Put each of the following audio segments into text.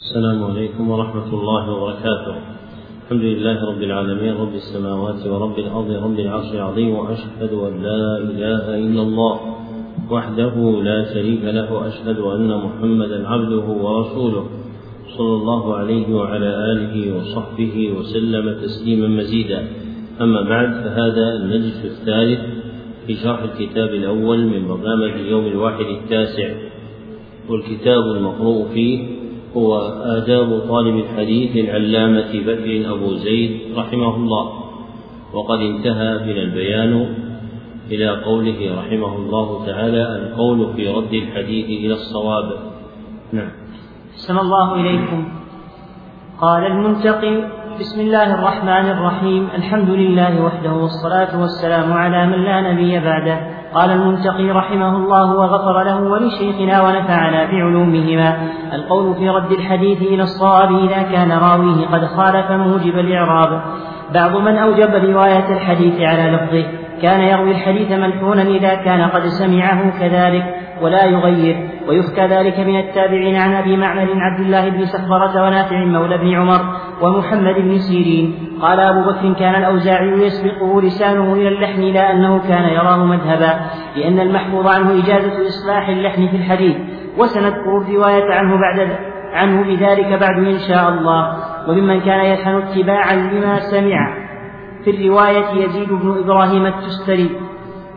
السلام عليكم ورحمة الله وبركاته. الحمد لله رب العالمين رب السماوات ورب الأرض رب العرش العظيم وأشهد أن لا إله إلا الله وحده لا شريك له وأشهد أن محمدا عبده ورسوله صلى الله عليه وعلى آله وصحبه وسلم تسليما مزيدا. أما بعد فهذا المجلس الثالث في شرح الكتاب الأول من برنامج اليوم الواحد التاسع والكتاب المقروء فيه هو آداب طالب الحديث العلامة بدر أبو زيد رحمه الله. وقد انتهى بنا البيان إلى قوله رحمه الله تعالى القول في رد الحديث إلى الصواب. نعم. أحسن الله إليكم. قال المنتقي بسم الله الرحمن الرحيم. الحمد لله وحده والصلاة والسلام على من لا نبي بعده. قال المنتقي رحمه الله وغفر له ولشيخنا ونفعنا بعلومهما. القول في رد الحديث إلى الصواب إذا كان راويه قد خالف موجب الإعراب. بعض من أوجب رواية الحديث على لفظه. كان يروي الحديث ملحونا إذا كان قد سمعه كذلك. ولا يغير. ويحكى ذلك من التابعين عن أبي معمر عبد الله بن سخبرة ونافع مولى بن عمر ومحمد بن سيرين. قال أبو بكر كان الأوزاعي يسبقه لسانه إلى اللحن لا أنه كان يراه مذهبا لأن المحفوظ عنه إجازة إصلاح اللحن في الحديث وسنذكر الرواية عنه بعد عنه بذلك بعد إن شاء الله. وممن كان يلحن اتباعا لما سمع في الرواية يزيد بن إبراهيم التستري.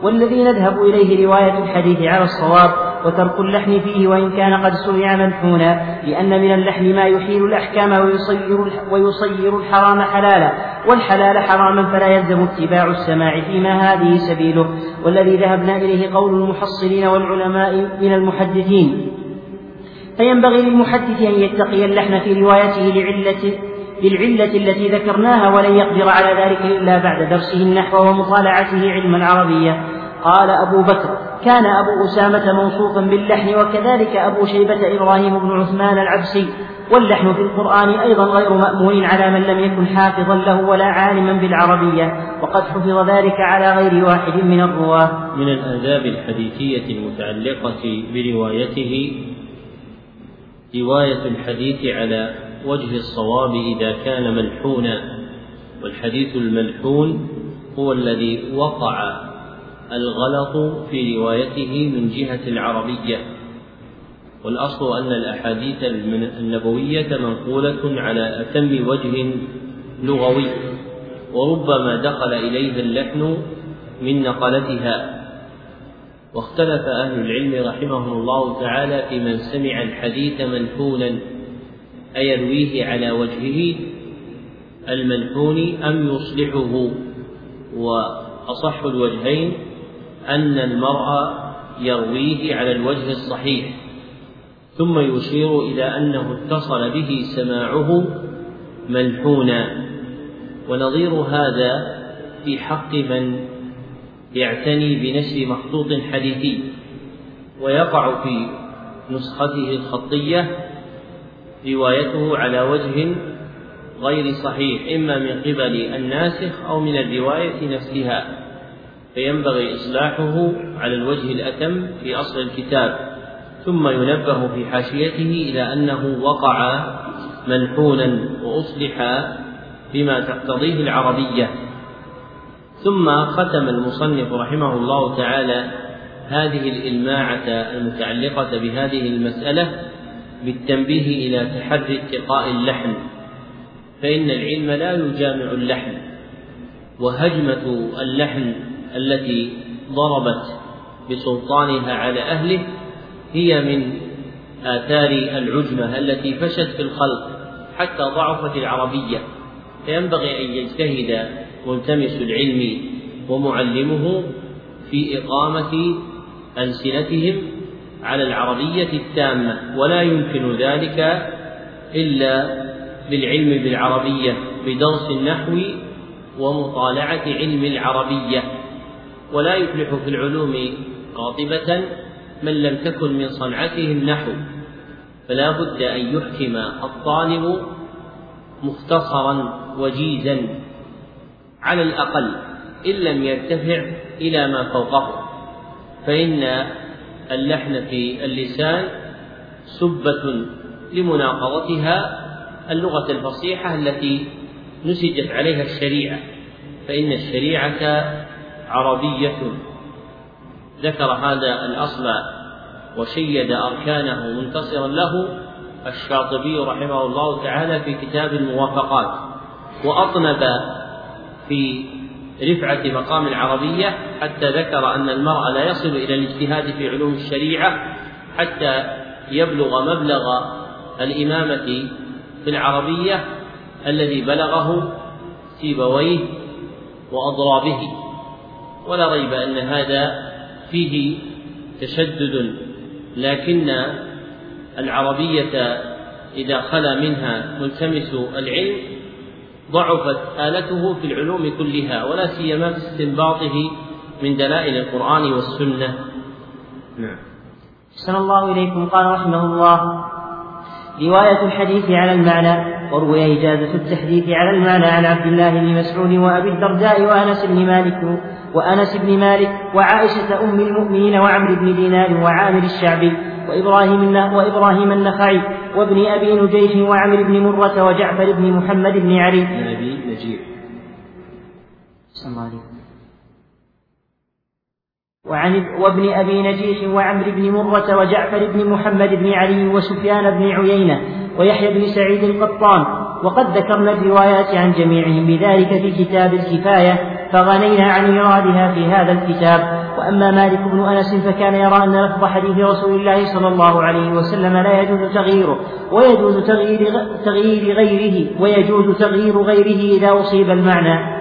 والذي نذهب إليه رواية الحديث على الصواب وترك اللحن فيه وإن كان قد سمع ملحونا لأن من اللحن ما يحيل الأحكام ويصير, ويصير الحرام حلالا والحلال حراما فلا يلزم اتباع السماع فيما هذه سبيله. والذي ذهبنا إليه قول المحصلين والعلماء من المحدثين. فينبغي للمحدث أن يتقي اللحن في روايته لعلة للعلة التي ذكرناها ولن يقدر على ذلك إلا بعد درسه النحو ومطالعته علم العربية قال أبو بكر كان أبو أسامة موصوفا باللحن وكذلك أبو شيبة إبراهيم بن عثمان العبسي. واللحن في القرآن أيضا غير مأمون على من لم يكن حافظا له ولا عالما بالعربية وقد حفظ ذلك على غير واحد من الرواة. من الآداب الحديثية المتعلقة بروايته رواية الحديث على وجه الصواب إذا كان ملحونا والحديث الملحون هو الذي وقع الغلط في روايته من جهة العربية. والأصل أن الأحاديث النبوية منقولة على أتم وجه لغوي وربما دخل إليها اللحن من نقلتها. واختلف أهل العلم رحمهم الله تعالى في من سمع الحديث منحونا أيرويه على وجهه الملحون أم يصلحه وأصح الوجهين أن المرء يرويه على الوجه الصحيح ثم يشير إلى أنه اتصل به سماعه ملحونا ونظير هذا في حق من يعتني بنشر مخطوط حديثي ويقع في نسخته الخطية روايته على وجه غير صحيح إما من قبل الناسخ أو من الرواية نفسها. فينبغي إصلاحه على الوجه الأتم في أصل الكتاب ختم ينبه في حاشيته إلى أنه وقع منحونا وأصلح بما تقتضيه العربية. ثم ختم المصنف رحمه الله تعالى هذه الإلماعة المتعلقة بهذه المسألة بالتنبيه إلى تحري اتقاء اللحن فإن العلم لا يجامع اللحن وهجمة اللحن التي ضربت بسلطانها على أهله هي من آثار العجمة التي فشت في الخلق حتى ضعفت العربية. فينبغي أن يجتهد ملتمس العلم ومعلمه في إقامة ألسنتهم على العربية التامة ولا يمكن ذلك إلا بالعلم بالعربية بدرس النحو ومطالعة علم العربية. ولا يفلح في العلوم قاطبة من لم تكن من صنعته النحو. فلا بد أن يحكم الطالب مختصرا وجيزا على الأقل إن لم يرتفع إلى ما فوقه. فإن اللحن في اللسان سبة لمناقضتها اللغة الفصيحة التي نسجت عليها الشريعة. فإن الشريعة عربية. ذكر هذا الأصل وشيد أركانه منتصرا له الشاطبي رحمه الله تعالى في كتاب الموافقات وأطنب في رفعة مقام العربية حتى ذكر أن المرء لا يصل إلى الاجتهاد في علوم الشريعة حتى يبلغ مبلغ الإمامة في العربية الذي بلغه سيبويه وأضرابه. ولا ريب أن هذا فيه تشدد لكن العربية إذا خلا منها ملتمس العلم ضعفت آلته في العلوم كلها ولا سيما في استنباطه من دلائل القرآن والسنة. نعم. أحسن الله إليكم. قال رحمه الله رواية الحديث على المعنى وروي إجازة التحديث على المعنى عن عبد الله بن مسعود وأبي الدرداء وأنس بن مالك وأنس بن مالك وعائشة أم المؤمنين وعمرو بن دينار وعامر الشعبي وإبراهيم وإبراهيم النخعي وابن أبي نجيح وعمر بن مرة وجعفر بن محمد بن علي. أبي نجيح. الله وعن وابن أبي نجيح وعمر بن مرة وجعفر بن محمد بن علي وسفيان بن عيينة ويحيى بن سعيد القطان وقد ذكرنا الروايات عن جميعهم بذلك في كتاب الكفاية فغنينا عن إيرادها في هذا الكتاب. وأما مالك بن أنس فكان يرى أن لفظ حديث رسول الله صلى الله عليه وسلم لا يجوز تغييره ويجوز تغيير, تغيير غيره ويجوز تغيير غيره إذا أصيب المعنى.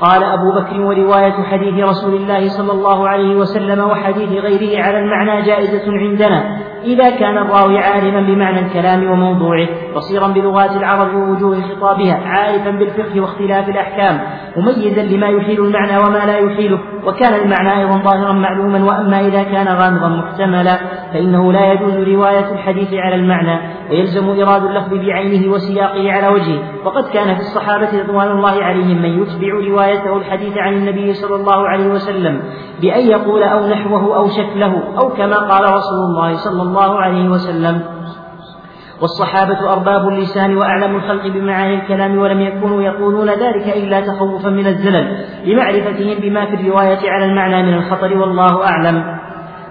قال أبو بكر ورواية حديث رسول الله صلى الله عليه وسلم وحديث غيره على المعنى جائزة عندنا إذا كان الراوي عالما بمعنى الكلام وموضوعه بصيرا بلغات العرب ووجوه خطابها عارفا بالفقه واختلاف الأحكام مميزا لما يحيل المعنى وما لا يحيله وكان المعنى أيضا ظاهرا معلوما وأما إذا كان غامضا محتملا فإنه لا يجوز رواية الحديث على المعنى ويلزم إيراد اللفظ بعينه وسياقه على وجهه وقد كان في الصحابة رضوان الله عليهم من يتبع روايته الحديث عن النبي صلى الله عليه وسلم بأن يقول أو نحوه أو شكله أو كما قال رسول الله صلى الله عليه وسلم والصحابة أرباب اللسان وأعلم الخلق بمعاني الكلام ولم يكونوا يقولون ذلك إلا تخوفا من الزلل لمعرفتهم بما في الرواية على المعنى من الخطر والله أعلم.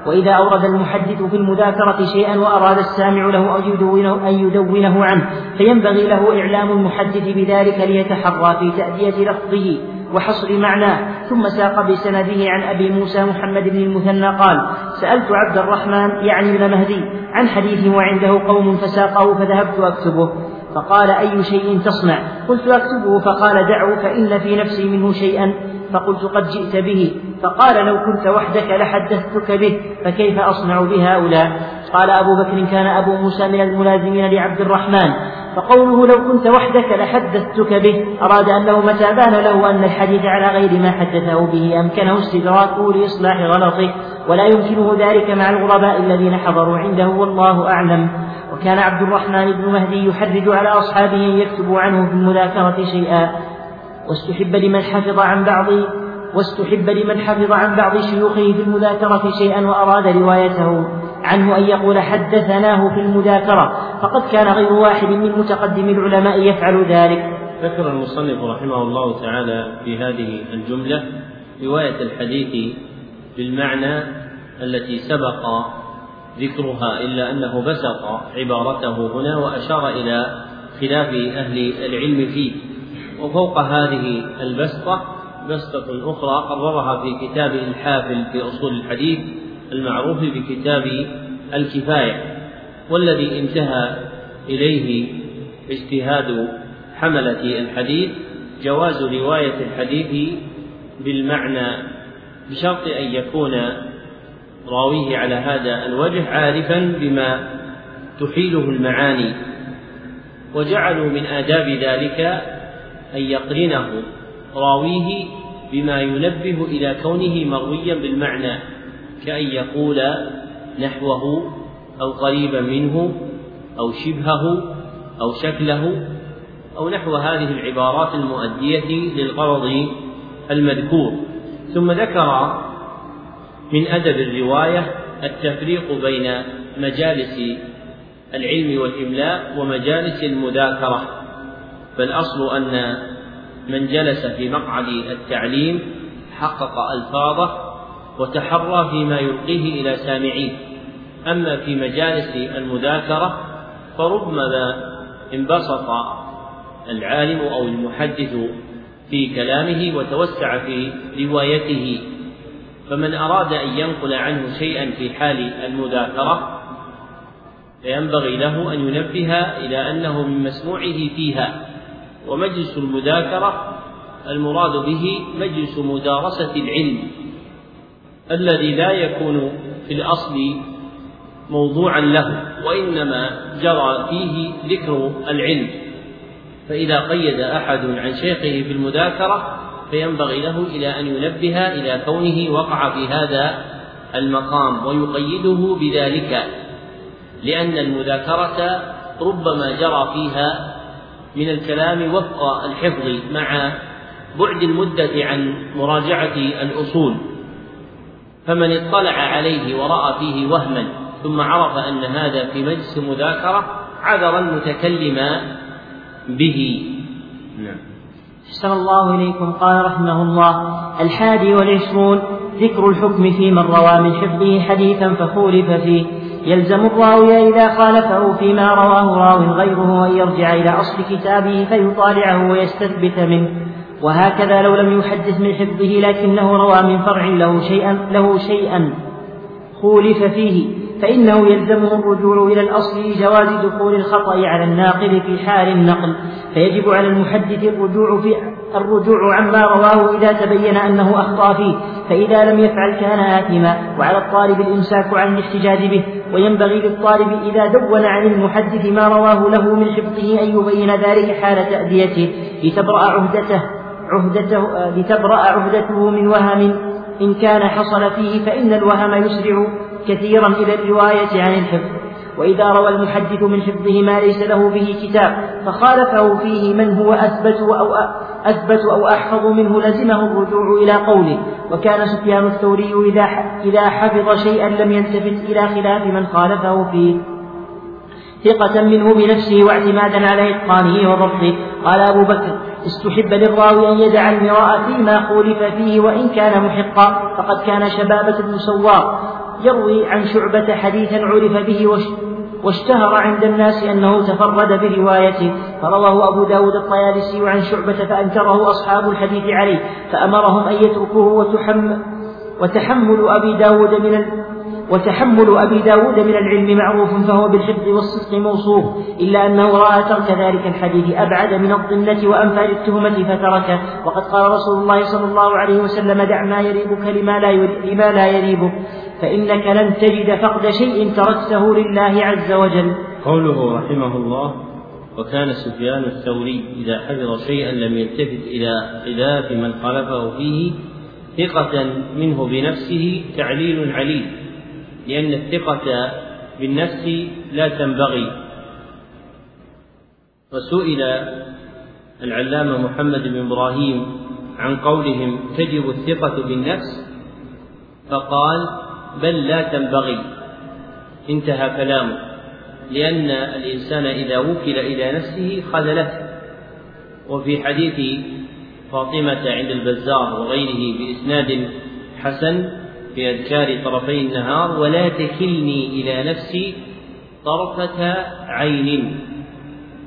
وإذا أورد المحدث في المذاكرة شيئا وأراد السامع له أن يدونه, أن يدونه عنه فينبغي له إعلام المحدث بذلك ليتحرى في تأدية لفظه. وحصر معناه ثم ساق بسنده عن أبي موسى محمد بن المثنى قال سألت عبد الرحمن يعني ابن مهدي عن حديث وعنده قوم فساقه فذهبت أكتبه. فقال أي شيء تصنع؟ قلت أكتبه فقال دعه فإن في نفسي منه شيئا. فقلت قد جئت به. فقال لو كنت وحدك لحدثتك به فكيف أصنع بهؤلاء؟ قال أبو بكر كان أبو موسى من الملازمين لعبد الرحمن. فقوله لو كنت وحدك لحدثتك به أراد أنه متى بان له أن الحديث على غير ما حدثه به؟ أمكنه استدراكه لإصلاح غلطه. ولا يمكنه ذلك مع الغرباء الذين حضروا عنده والله أعلم. وكان عبد الرحمن بن مهدي يحرج على أصحابه أن يكتبوا عنه في المذاكرة شيئا. واستحب لمن حفظ عن بعض واستحب لمن حفظ عن بعض شيوخه في المذاكرة شيئا وأراد روايته عنه أن يقول حدثناه في المذاكرة. فقد كان غير واحد من متقدم العلماء يفعل ذلك. ذكر المصنف رحمه الله تعالى في هذه الجملة رواية الحديث بالمعنى التي سبق ذكرها إلا أنه بسط عبارته هنا وأشار إلى خلاف أهل العلم فيه. وفوق هذه البسطة بسطة أخرى قررها في كتاب الحافل في أصول الحديث المعروف بكتاب الكفاية والذي انتهى إليه اجتهاد حملة الحديث جواز رواية الحديث بالمعنى بشرط أن يكون راويه على هذا الوجه عارفا بما تحيله المعاني وجعلوا من آداب ذلك أن يقرنه راويه بما ينبه إلى كونه مرويا بالمعنى كأن يقول نحوه أو قريبا منه أو شبهه أو شكله أو نحو هذه العبارات المؤدية للغرض المذكور. ثم ذكر من أدب الرواية التفريق بين مجالس العلم والإملاء ومجالس المذاكرة فالأصل أن من جلس في مقعد التعليم حقق ألفاظه وتحرى فيما يلقيه إلى سامعيه. أما في مجالس المذاكرة فربما انبسط العالم أو المحدث في كلامه وتوسع في روايته. فمن أراد أن ينقل عنه شيئا في حال المذاكرة فينبغي له أن ينبه إلى أنه من مسموعه فيها. ومجلس المذاكرة المراد به مجلس مدارسة العلم الذي لا يكون في الأصل موضوعا له وإنما جرى فيه ذكر العلم. فإذا قيد أحد عن شيخه في المذاكرة فينبغي له إلى أن ينبه إلى كونه وقع في هذا المقام ويقيده بذلك لأن المذاكرة ربما جرى فيها من الكلام وفق الحفظ مع بعد المدة عن مراجعة الأصول. فمن اطلع عليه ورأى فيه وهما ثم عرف أن هذا في مجلس مذاكرة عذر المتكلم به. نعم. أحسن الله إليكم. قال رحمه الله الحادي والعشرون ذكر الحكم في من روى من حفظه حديثا فخولف فيه. يلزم الراوي إذا خالفه فيما رواه راو غيره أن يرجع إلى أصل كتابه فيطالعه ويستثبت منه. وهكذا لو لم يحدث من حفظه لكنه روى من فرع له شيئا له شيئا خولف فيه. فإنه يلزمه الرجوع إلى الأصل لجواز دخول الخطأ على الناقل في حال النقل فيجب على المحدث الرجوع في الرجوع عما رواه إذا تبين أنه أخطأ فيه فإذا لم يفعل كان آثما وعلى الطالب الإمساك عن الاحتجاج به وينبغي للطالب إذا دون عن المحدث ما رواه له من حفظه أن يبين ذلك حال تأديته لتبرأ عهدته عهدته لتبرأ عهدته من وهم إن كان حصل فيه فإن الوهم يسرع كثيرا إلى الرواية عن الحفظ. وإذا روى المحدث من حفظه ما ليس له به كتاب فخالفه فيه من هو أثبت أو أثبت أو أحفظ منه لزمه الرجوع إلى قوله. وكان سفيان الثوري إذا إذا حفظ شيئا لم يلتفت إلى خلاف من خالفه فيه. ثقة منه بنفسه واعتمادا على إتقانه وضبطه. قال أبو بكر استحب للراوي أن يدع المراء فيما خولف فيه وإن كان محقا فقد كان شبابة بن سوار يروي عن شعبة حديثا عرف به واشتهر عند الناس أنه تفرد بروايته. فرواه أبو داود الطيالسي عن شعبة فأنكره أصحاب الحديث عليه فأمرهم أن يتركوه وتحمل وتحمل أبي داود من وتحمل أبي داود من العلم معروف فهو بالحفظ والصدق موصوف إلا أنه رأى ترك ذلك الحديث أبعد من الضلة وأنفى للتهمة فتركه. وقد قال رسول الله صلى الله عليه وسلم دع ما يريبك لما لا, لما لا يريبك. فإنك لن تجد فقد شيء تركته لله عز وجل. قوله رحمه الله وكان سفيان الثوري إذا حفظ شيئا لم يلتفت إلى خلاف من خالفه فيه ثقة منه بنفسه تعليل عليل لأن الثقة بالنفس لا تنبغي. وسئل العلامة محمد بن إبراهيم عن قولهم تجب الثقة بالنفس؟ فقال بل لا تنبغي. انتهى كلامه. لأن الإنسان إذا وكل إلى نفسه خذلته وفي حديث فاطمة عند البزار وغيره بإسناد حسن في أذكار طرفي النهار ولا تكلني إلى نفسي طرفة عين.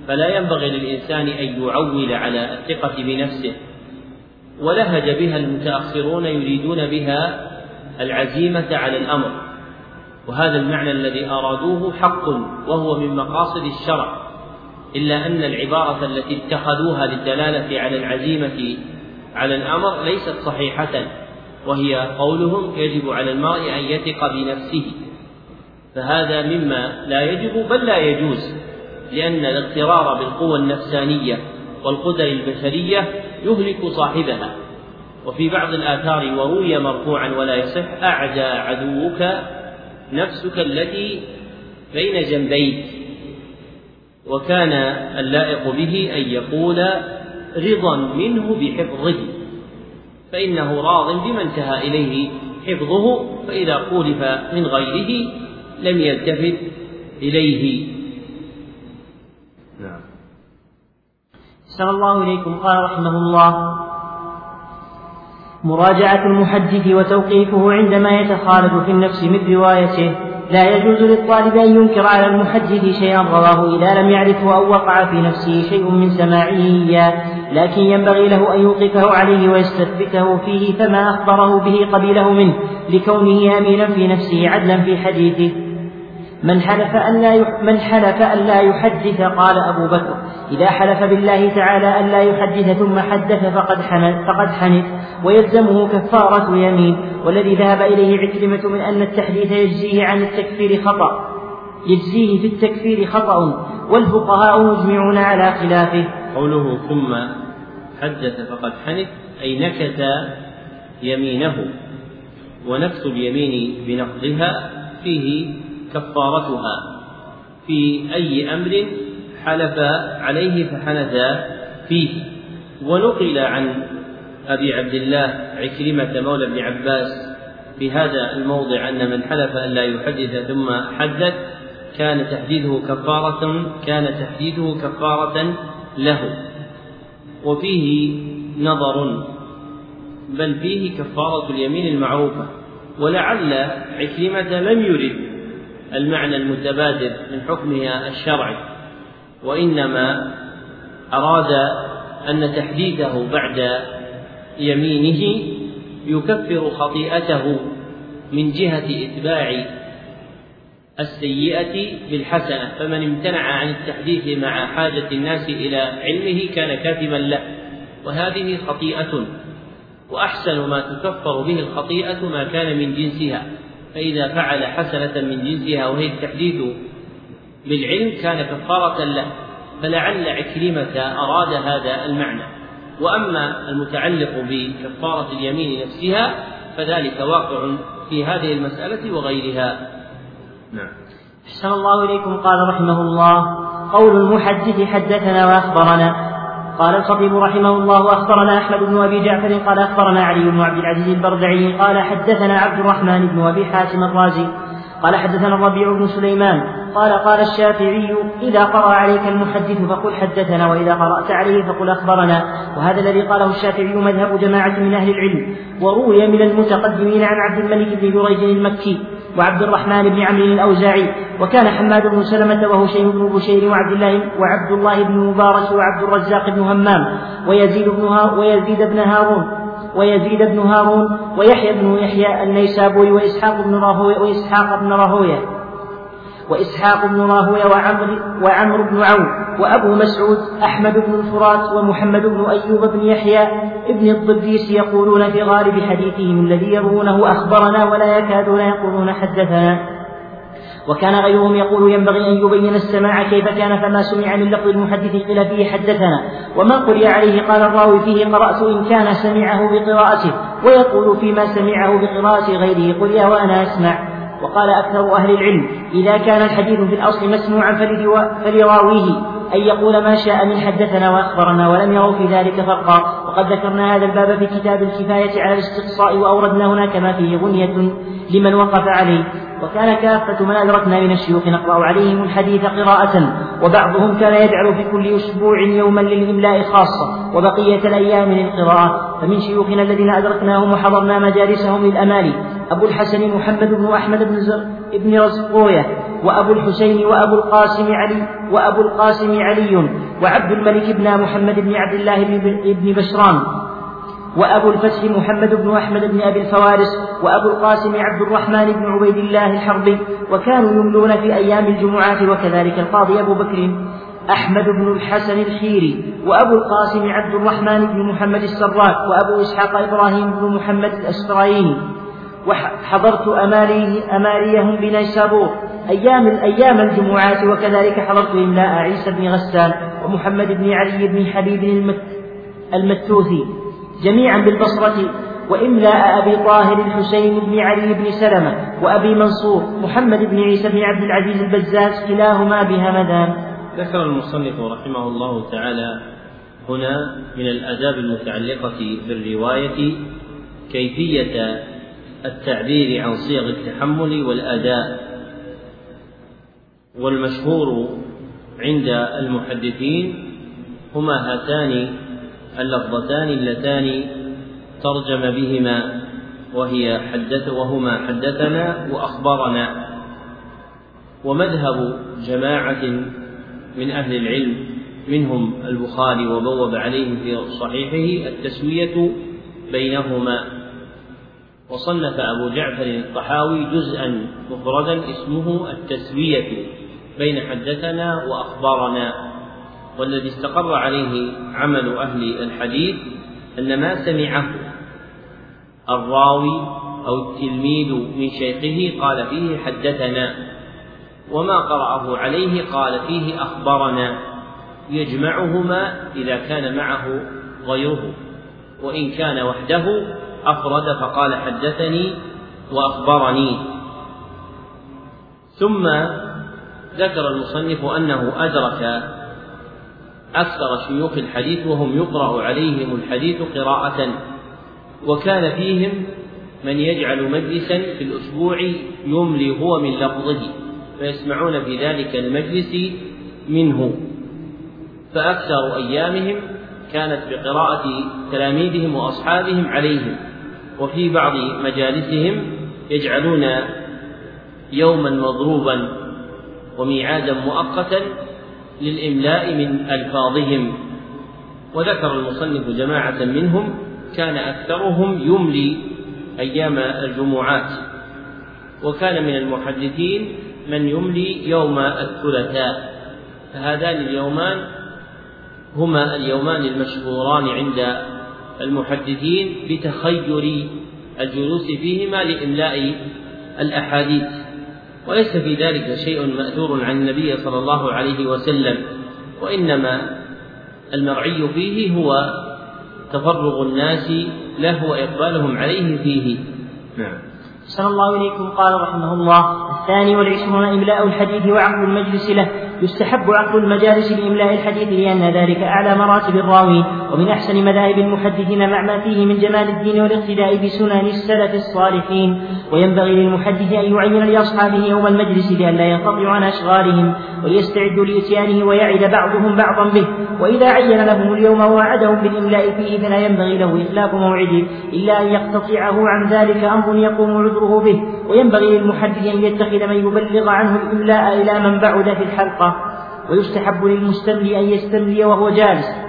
فلا ينبغي للإنسان أن يعول على الثقة بنفسه. ولهج بها المتأخرون يريدون بها العزيمة على الأمر. وهذا المعنى الذي أرادوه حق وهو من مقاصد الشرع إلا أن العبارة التي اتخذوها للدلالة على العزيمة على الأمر ليست صحيحة وهي قولهم يجب على المرء أن يثق بنفسه. فهذا مما لا يجب بل لا يجوز لأن الاغترار بالقوى النفسانية والقدر البشرية يهلك صاحبها. وفي بعض الآثار وروي مرفوعا ولا يصح أعدى عدوك نفسك التي بين جنبيك. وكان اللائق به أن يقول رضا منه بحفظه فإنه راض بما انتهى إليه حفظه فإذا خولف من غيره لم يلتفت إليه. نعم. أحسن الله إليكم. قال رحمه الله مراجعة المحدث وتوقيفه عندما يتخالف في النفس من روايته. لا يجوز للطالب أن ينكر على المحدث شيئا رواه إذا لم يعرفه أو وقع في نفسه شيء من سماعه إياه. لكن ينبغي له أن يوقفه عليه ويستثبته فيه فما أخبره به قبيله منه لكونه أمينا في نفسه عدلا في حديثه. من حلف أن لا من حلف أن لا يحدث قال أبو بكر. إذا حلف بالله تعالى أن لا يحدث ثم حدث فقد حنث فقد حنث. ويلزمه كفارة يمين والذي ذهب إليه عكرمة من أن التحديث يجزيه عن التكفير خطأ. يجزيه في التكفير خطأ والفقهاء مجمعون على خلافه. قوله ثم حدث فقد حنث أي نكث يمينه. ونكث اليمين بنقضها فيه كفارتها. في أي أمر حلف عليه فحنث فيه. ونقل عن أبي عبد الله عكرمة مولى ابن عباس. في هذا الموضع أن من حلف أن لا يحدث ثم حدث كان تحديثه كفارة كان تحديثه كفارة له. وفيه نظر بل فيه كفارة اليمين المعروفة. ولعل عكرمة لم يرد المعنى المتبادر من حكمها الشرعي. وإنما أراد أن تحديثه بعد يمينه يكفر خطيئته من جهة إتباع السيئة بالحسنة فمن امتنع عن التحديث مع حاجة الناس إلى علمه كان كاتما له وهذه خطيئة وأحسن ما تكفر به الخطيئة ما كان من جنسها فإذا فعل حسنة من جنسها وهي التحديث بالعلم كان كفارة له فلعل عكرمة أراد هذا المعنى. وأما المتعلق بكفارة اليمين نفسها فذلك واقع في هذه المسألة وغيرها. نعم. أحسن الله إليكم قال رحمه الله. قول المحدث حدثنا وأخبرنا. قال الخطيب رحمه الله أخبرنا أحمد بن أبي جعفر قال أخبرنا علي بن عبد العزيز البردعي قال حدثنا عبد الرحمن بن أبي حاتم الرازي قال حدثنا الربيع بن سليمان قال قال الشافعي إذا قرأ عليك المحدث فقل حدثنا وإذا قرأت عليه فقل أخبرنا. وهذا الذي قاله الشافعي مذهب جماعة من أهل العلم. وروي من المتقدمين عن عبد الملك بن جريج المكي وعبد الرحمن بن عمرو الأوزاعي. وكان حماد بن سلمة وهشيم بن بشير وعبد الله وعبد الله بن مبارك وعبد الرزاق بن همام ويزيد بن ويزيد بن هارون ويزيد بن هارون ويحيى بن يحيى النيسابوري وإسحاق بن راهوية وإسحاق بن راهوية. وإسحاق بن راهوية وعمر وعمرو بن عون وأبو مسعود أحمد بن الفرات ومحمد بن أيوب بن يحيى ابن الضبيس يقولون في غالب حديثهم الذي يروونه أخبرنا ولا يكادون يقولون حدثنا. وكان غيرهم يقول ينبغي أن يبين السماع كيف كان فما سمع من لفظ المحدث قيل فيه حدثنا. وما قرئ عليه قال الراوي فيه قرأت إن كان سمعه بقراءته ويقول فيما سمعه بقراءة غيره قل يا وأنا أسمع. وقال أكثر أهل العلم إذا كان الحديث في الأصل مسموعا فلراويه أن يقول ما شاء من حدثنا وأخبرنا ولم يروا في ذلك فرقا. وقد ذكرنا هذا الباب في كتاب الكفاية على الاستقصاء وأوردنا هناك ما فيه غنية لمن وقف عليه. وكان كافة من أدركنا من الشيوخ نقرأ عليهم الحديث قراءة وبعضهم كان يجعل في كل أسبوع يوما للإملاء خاصة وبقية الأيام للقراءة. فمن شيوخنا الذين أدركناهم وحضرنا مجالسهم للأمالي أبو الحسن محمد بن أحمد بن زر ابن رزقوية وأبو الحسين وأبو القاسم علي وأبو القاسم علي وعبد الملك بن محمد بن عبد الله بن بشران وأبو الفتح محمد بن أحمد بن أبي الفوارس وأبو القاسم عبد الرحمن بن عبيد الله الحربي وكانوا يملون في أيام الجمعات وكذلك القاضي أبو بكر أحمد بن الحسن الخيري وأبو القاسم عبد الرحمن بن محمد السراك وأبو إسحاق إبراهيم بن محمد الأسفرايني وحضرت أماليه أماليهم بنيسابور. أيام أيام الجمعات وكذلك حضرت إملاء عيسى بن غسان ومحمد بن علي بن حبيب المتوثي جميعا بالبصرة وإملاء أبي طاهر الحسين بن علي بن سلمة وأبي منصور محمد بن عيسى بن عبد العزيز البزاز كلاهما بهمدان ذكر المصنف رحمه الله تعالى هنا من الآداب المتعلقة بالرواية كيفية التعبير عن صيغ التحمل والأداء والمشهور عند المحدثين هما هاتان اللفظتان اللتان ترجم بهما وهي حدث وهما حدثنا وأخبرنا. ومذهب جماعة من أهل العلم منهم البخاري وبوب عليه في صحيحه التسوية بينهما. وصنف أبو جعفر الطحاوي جزءا مفردا اسمه التسوية بين حدثنا وأخبارنا والذي استقر عليه عمل أهل الحديث أن ما سمعه الراوي أو التلميذ من شيخه قال فيه حدثنا وما قرأه عليه قال فيه أخبرنا يجمعهما إذا كان معه غيره وإن كان وحده أفرد فقال حدثني وأخبرني. ثم ذكر المصنف أنه أدرك أكثر شيوخ الحديث وهم يقرأ عليهم الحديث قراءة وكان فيهم من يجعل مجلسا في الأسبوع يملي هو من لفظه فيسمعون في ذلك المجلس منه. فأكثر أيامهم كانت بقراءة تلاميذهم وأصحابهم عليهم. وفي بعض مجالسهم يجعلون يوما مضروبا وميعادا مؤقتا للإملاء من ألفاظهم. وذكر المصنف جماعة منهم كان أكثرهم يملي أيام الجمعات وكان من المحدثين من يملي يوم الثلاثاء. فهذان اليومان هما اليومان المشهوران عند المحدثين بتخير الجلوس فيهما لإملاء الأحاديث. وليس في ذلك شيء مأثور عن النبي صلى الله عليه وسلم وإنما المرعي فيه هو تفرغ الناس له وإقبالهم عليه فيه. نعم. صلى الله إليكم. قال رحمه الله الثاني والعشرون إملاء الحديث وعقد المجلس له. يستحب عقد المجالس لإملاء الحديث لأن ذلك أعلى مراتب الراوي ومن أحسن مذاهب المحدثين مع ما فيه من جمال الدين والاقتداء بسنن السلف الصالحين. وينبغي للمحدث أن يعين لأصحابه يوم المجلس لئلا ينقطعوا عن أشغالهم وليستعدوا لإتيانه ويعد بعضهم بعضا به. وإذا عين لهم اليوم ووعدهم بالإملاء فيه فلا ينبغي له إخلاف موعده إلا أن يقتطعه عن ذلك أمر يقوم عذره به. وينبغي للمحدث أن يتخذ من يبلغ عنه الإملاء إلى من بعد في الحلقة. ويستحب للمستملي أن يستملي وهو جالس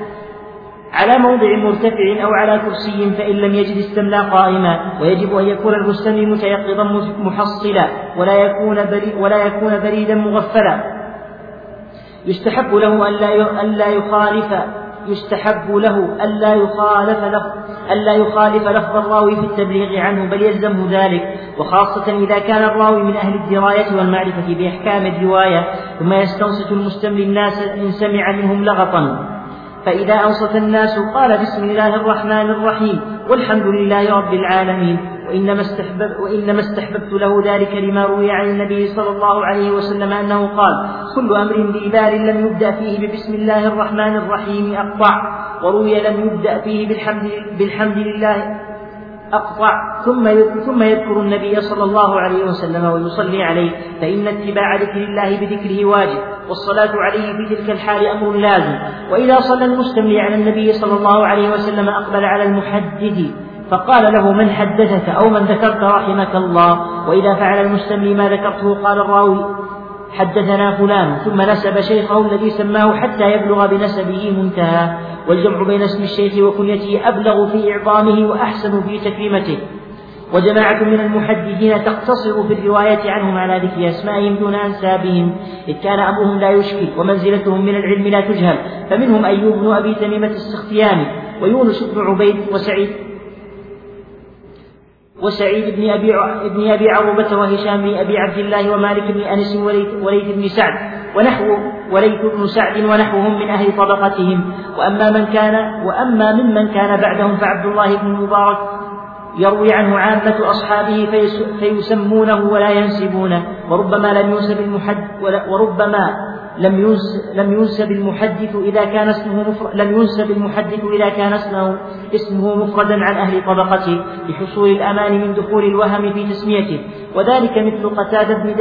على موضع مرتفع أو على كرسي فإن لم يجد استملى قائما ويجب أن يكون المستملي متيقظا محصلا ولا يكون ولا يكون بريدا مغفلا. يستحب له ألا يخالف يستحب له ألا يخالف ألا يخالف لفظ الراوي في التبليغ عنه بل يلزمه ذلك. وخاصة إذا كان الراوي من أهل الدراية والمعرفة بأحكام الرواية ثم يستنصت المستملي الناس إن سمع منهم لغطا. فإذا أنصت الناس قال بسم الله الرحمن الرحيم والحمد لله رب العالمين وإنما, استحبب وإنما استحببت له ذلك لما روي عن النبي صلى الله عليه وسلم أنه قال كل أمر ذي بال لم يبدأ فيه ببسم الله الرحمن الرحيم أقطع وروي لم يبدأ فيه بالحمد, بالحمد لله أقطع ثم ثم يذكر النبي صلى الله عليه وسلم ويصلي عليه فإن اتباع ذكر الله بذكره واجب والصلاة عليه في تلك الحال أمر لازم. وإذا صلى المستملي على النبي صلى الله عليه وسلم أقبل على المحدث فقال له من حدثك أو من ذكرت رحمك الله؟ وإذا فعل المستملي ما ذكرته قال الراوي حدثنا فلان. ثم نسب شيخه الذي سماه حتى يبلغ بنسبه منتهى. والجمع بين اسم الشيخ وكنيته أبلغ في إعظامه وأحسن في تكريمته. وجماعة من المحدثين تقتصر في الرواية عنهم على ذكر أسمائهم دون أنسابهم إذ كان أمرهم لا يشكل ومنزلتهم من العلم لا تجهل. فمنهم أيوب بن أبي تميمة السختياني ويونس بن عبيد وسعيد وسعيد بن أبي بن أبي عروبة وهشام بن أبي عبد الله ومالك بن أنس وليث بن سعد ونحو وليث بن سعد ونحوهم من أهل طبقتهم. وأما من كان وأما ممن كان بعدهم فعبد الله بن المبارك يروي عنه عامة أصحابه فيسمونه ولا ينسبونه. وربما لم ينسب المحد وربما لم لم ينسب المحدث إذا كان اسمه مفرد لم ينسب المحدث إذا كان اسمه اسمه مفردا عن أهل طبقته لحصول الأمان من دخول الوهم في تسميته. وذلك مثل قتادة بن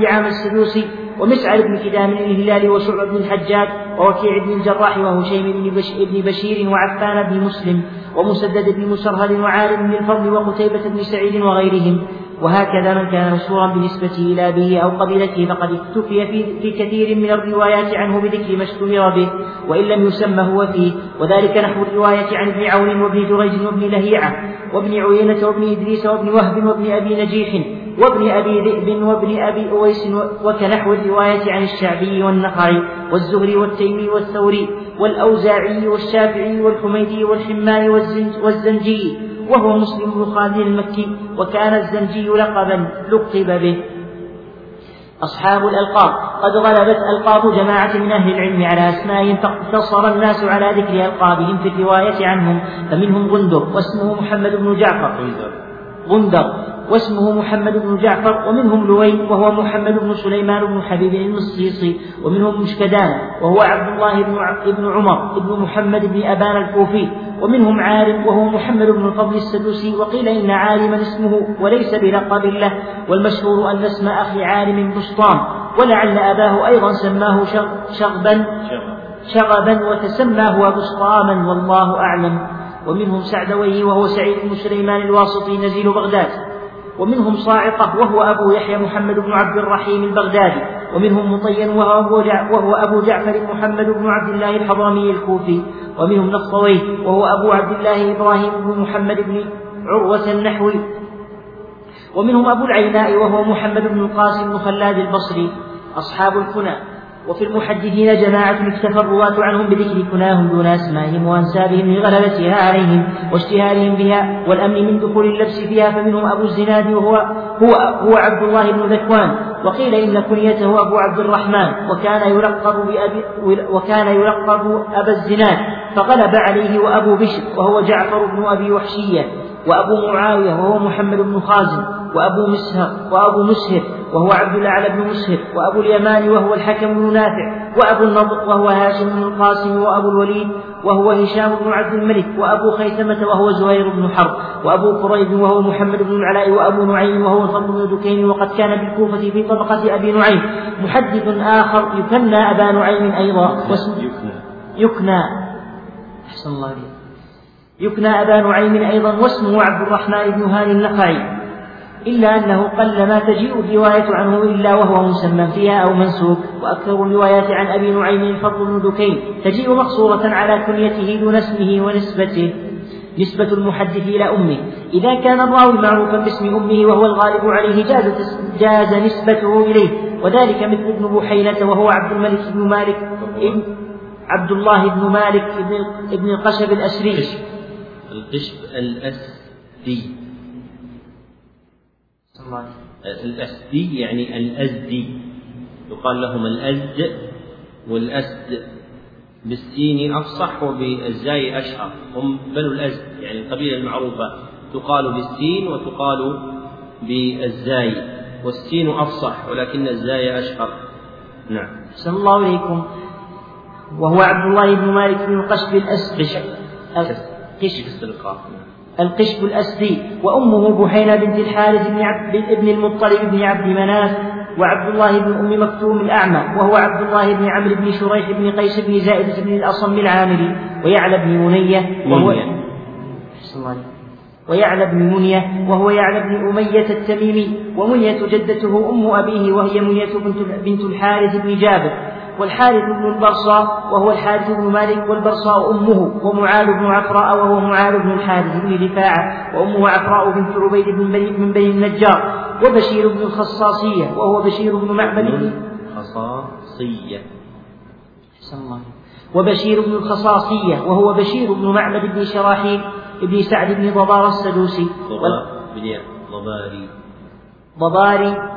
دعام السدوسي ومسعر بن كدام الهلال وشعب بن الحجاج ووكيع بن الجراح وهشيم بن, بن بشير وعفان بن مسلم ومسدد بن مسرهد وعالم بن الفضل وقتيبة بن سعيد وغيرهم. وهكذا من كان مشهورا بنسبته إلى أبيه أو قبيلته فقد اكتفي في, في كثير من الروايات عنه بذكر ما اشتهر به وإن لم يسمى هو فيه. وذلك نحو الرواية عن ابن عون وابن جريج وابن لهيعة وابن عيينة وابن إدريس وابن وهب وابن أبي نجيح. وابن أبي ذئب وابن أبي أويس وكنحو الرواية عن الشعبي والنخعي والزهري والتيمي والثوري والأوزاعي والشافعي والحميدي والحماني والزنجي وهو مسلم بن خالد المكي وكان الزنجي لقبا لقب به. أصحاب الألقاب. قد غلبت ألقاب جماعة من أهل العلم على أسمائهم فاقتصر الناس على ذكر ألقابهم في الرواية عنهم فمنهم غندر واسمه محمد بن جعفر. غندر. واسمه محمد بن جعفر ومنهم لوي وهو محمد بن سليمان بن حبيب المصيصي ومنهم مشكدان وهو عبد الله بن عمر بن محمد بن أبان الكوفي ومنهم عالم وهو محمد بن الفضل السدوسي وقيل إن عالما اسمه وليس بلقب له والمشهور أن اسم أخي عالم بسطام ولعل أباه أيضا سماه شغبا شغبا وتسماه بسطاما والله أعلم. ومنهم سعدويه وهو سعيد بن سليمان الواسطي نزيل بغداد. ومنهم صاعقة وهو أبو يحيى محمد بن عبد الرحيم البغدادي ومنهم مطين وهو, وهو أبو جعفر محمد بن عبد الله الحضرمي الكوفي ومنهم نصويه وهو أبو عبد الله إبراهيم بن محمد بن عروة النحوي ومنهم أبو العيناء وهو محمد بن القاسم بن البصري أصحاب الكنى. وفي المحدثين جماعة اكتفى الرواة عنهم بذكر كناهم دون أسمائهم وأنسابهم لغلبتها عليهم واشتهارهم بها والأمن من دخول اللبس فيها فمنهم أبو الزناد وهو هو هو عبد الله بن ذكوان. وقيل إن كنيته أبو عبد الرحمن وكان يلقب بأبي وكان يلقب أبا الزناد. فغلب عليه وأبو بشر وهو جعفر بن أبي وحشية وأبو معاوية وهو محمد بن خازم وأبو مسهر وأبو مسهر وهو عبد الأعلى بن مسهر وأبو اليمان وهو الحكم بن نافع وأبو النضر وهو هاشم بن القاسم وأبو الوليد وهو هشام بن عبد الملك وأبو خيثمة وهو زهير بن حرب وأبو قريب وهو محمد بن العلاء وأبو نعيم وهو الفضل بن دكين وقد كان بالكوفة في طبقة أبي نعيم. محدث آخر يكنى أبا نعيم أيضا واسمه يكنى. أحسن الله عليك يكنى أبا نعيم أيضا واسمه عبد الرحمن بن هاني النخعي إلا أنه قل ما تجيء الرواية عنه إلا وهو مسمى فيها أو منسوب وأكثر الروايات عن أبي نعيم الفضل بن دكين تجيء مقصورة على كنيته دون اسمه ونسبته نسبة المحدث إلى أمه. إذا كان الراوي معروفا باسم أمه وهو الغالب عليه جاز جاز نسبته إليه. وذلك مثل ابن بحينة وهو عبد الملك بن مالك ابن عبد الله بن مالك ابن القشب الأسري. القشب الأسدي الأسدي يعني الأزدي يقال لهم الأزد والأسد بالسين أفصح وبالزاي أشهر هم بنو الأزد يعني القبيلة المعروفة. تقال بالسين وتقال بالزاي. والسين أفصح ولكن الزاي أشهر. نعم. أحسن الله إليكم وهو عبد الله بن مالك بن القشب الأسد قشب القشب الأسدي وأمه بحينة بنت الحارث بن, عبد بن المطلب بن عبد مناف وعبد الله بن أم مكتوم الأعمى وهو عبد الله بن عمرو بن شريح بن قيس بن زائدة بن الأصم العامري ويعلى بن منية وهو ويعلى بن منية وهو يعلى بن أمية التميمي ومنية جدته أم أبيه وهي منية بنت الحارث بن جابر. والحارث بن البرصاء وهو الحارث بن مالك والبرصاء أمه ومعاذ بن عفراء وهو معاذ بن الحارث بن رفاعة وأمه عفراء بنت عبيد بن بني, من بني النجار وبشير بن الخصاصية وهو بشير بن معبد بن خصاصية وبشير بن الخصاصية وهو بشير بن معبد بن شراحيل بن سعد بن ضبار السدوسي ضباري. ضباري.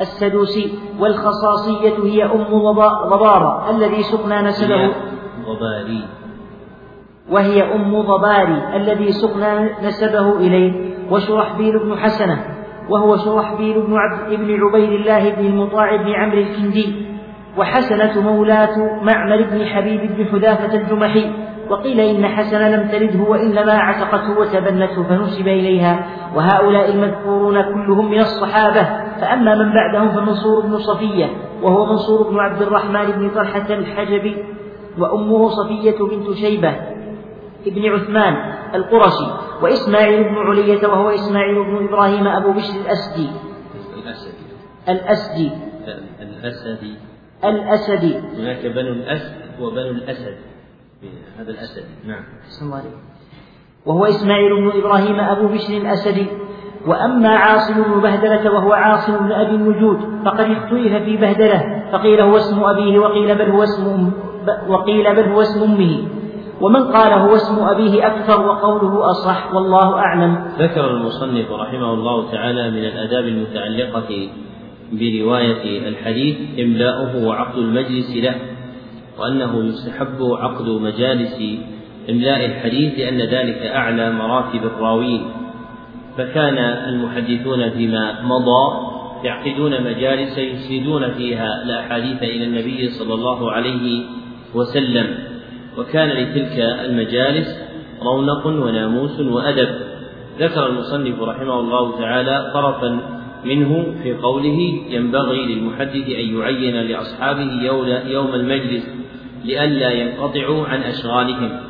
السدوسي والخصاصية هي أم ضبارة الذي سقنا نسبه. ضباري وهي أم ضباري الذي سقنا نسبه إليه. وشرحبيل بن حسنة وهو شرحبيل بن عبد بن عبيد الله بن المطاع بن عمرو الكندي. وحسنة مولاة معمر بن حبيب بن حذافة الجمحي. وقيل إن حسن لم تلده وإنما عتقته وتبنته فنسب إليها. وهؤلاء المذكورون كلهم من الصحابة. فأما من بعدهم فمنصور بن صفية وهو منصور بن عبد الرحمن بن طلحة الحجبي وأمه صفية بنت شيبة ابن عثمان القرشي وإسماعيل بن علية وهو إسماعيل بن إبراهيم أبو بشر الأسدي الأسدي. الأسدي. الأسدي. الأسدي. هناك بنو الأسد وبنو الأسد. هذا الأسد. نعم. وهو إسماعيل بن إبراهيم أبو بشر الأسدي. وأما عاصم بن بهدلة وهو عاصم بن أبي النجود فقد اختلف في بهدلة. فقيل هو اسم أبيه وقيل بل هو اسم وقيل بل هو اسم أمه. ومن قال هو اسم أبيه أكثر وقوله أصح والله أعلم. ذكر المصنف رحمه الله تعالى من الآداب المتعلقة برواية الحديث إملاؤه وعقد المجلس له. وأنه يستحب عقد مجالس إملاء الحديث لأن ذلك أعلى مراتب الراوين. فكان المحدثون فيما مضى يعقدون مجالس يسندون فيها الأحاديث إلى النبي صلى الله عليه وسلم. وكان لتلك المجالس رونق وناموس وأدب. ذكر المصنف رحمه الله تعالى طرفا منه في قوله ينبغي للمحدث أن يعين لأصحابه يوم المجلس لئلا ينقطعوا عن أشغالهم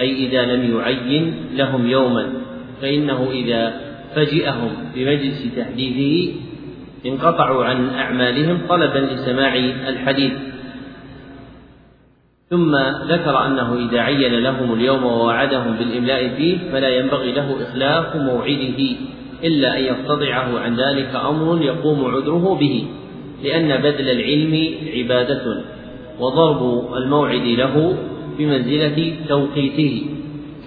أي إذا لم يعين لهم يوما فإنه إذا فجئهم بمجلس تحديثه انقطعوا عن أعمالهم طلبا لسماع الحديث. ثم ذكر أنه إذا عين لهم اليوم ووعدهم بالإملاء فيه فلا ينبغي له إخلاف موعده إلا أن يقتضعه عن ذلك أمر يقوم عذره به لأن بذل العلم عبادة. وضرب الموعد له بمنزلة توقيته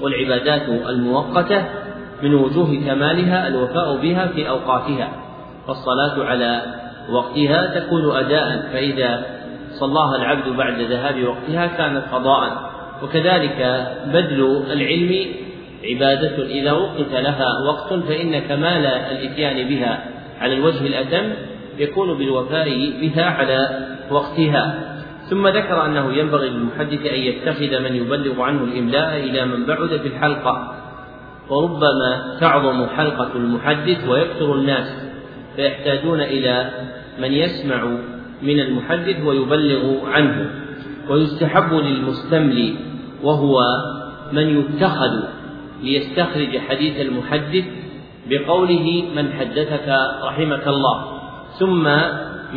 والعبادات المؤقتة من وجوه كمالها الوفاء بها في أوقاتها فالصلاة على وقتها تكون أداء فإذا صلاها العبد بعد ذهاب وقتها كانت قضاء. وكذلك بذل العلم عبادة إذا وقت لها وقت فإن كمال الإتيان بها على الوجه الأتم يكون بالوفاء بها على وقتها. ثم ذكر أنه ينبغي للمحدث أن يتخذ من يبلغ عنه الإملاء إلى من بعد في الحلقة. وربما تعظم حلقة المحدث ويكثر الناس فيحتاجون إلى من يسمع من المحدث ويبلغ عنه. ويستحب للمستملي وهو من يتخذ ليستخرج حديث المحدث بقوله من حدثك رحمك الله ثم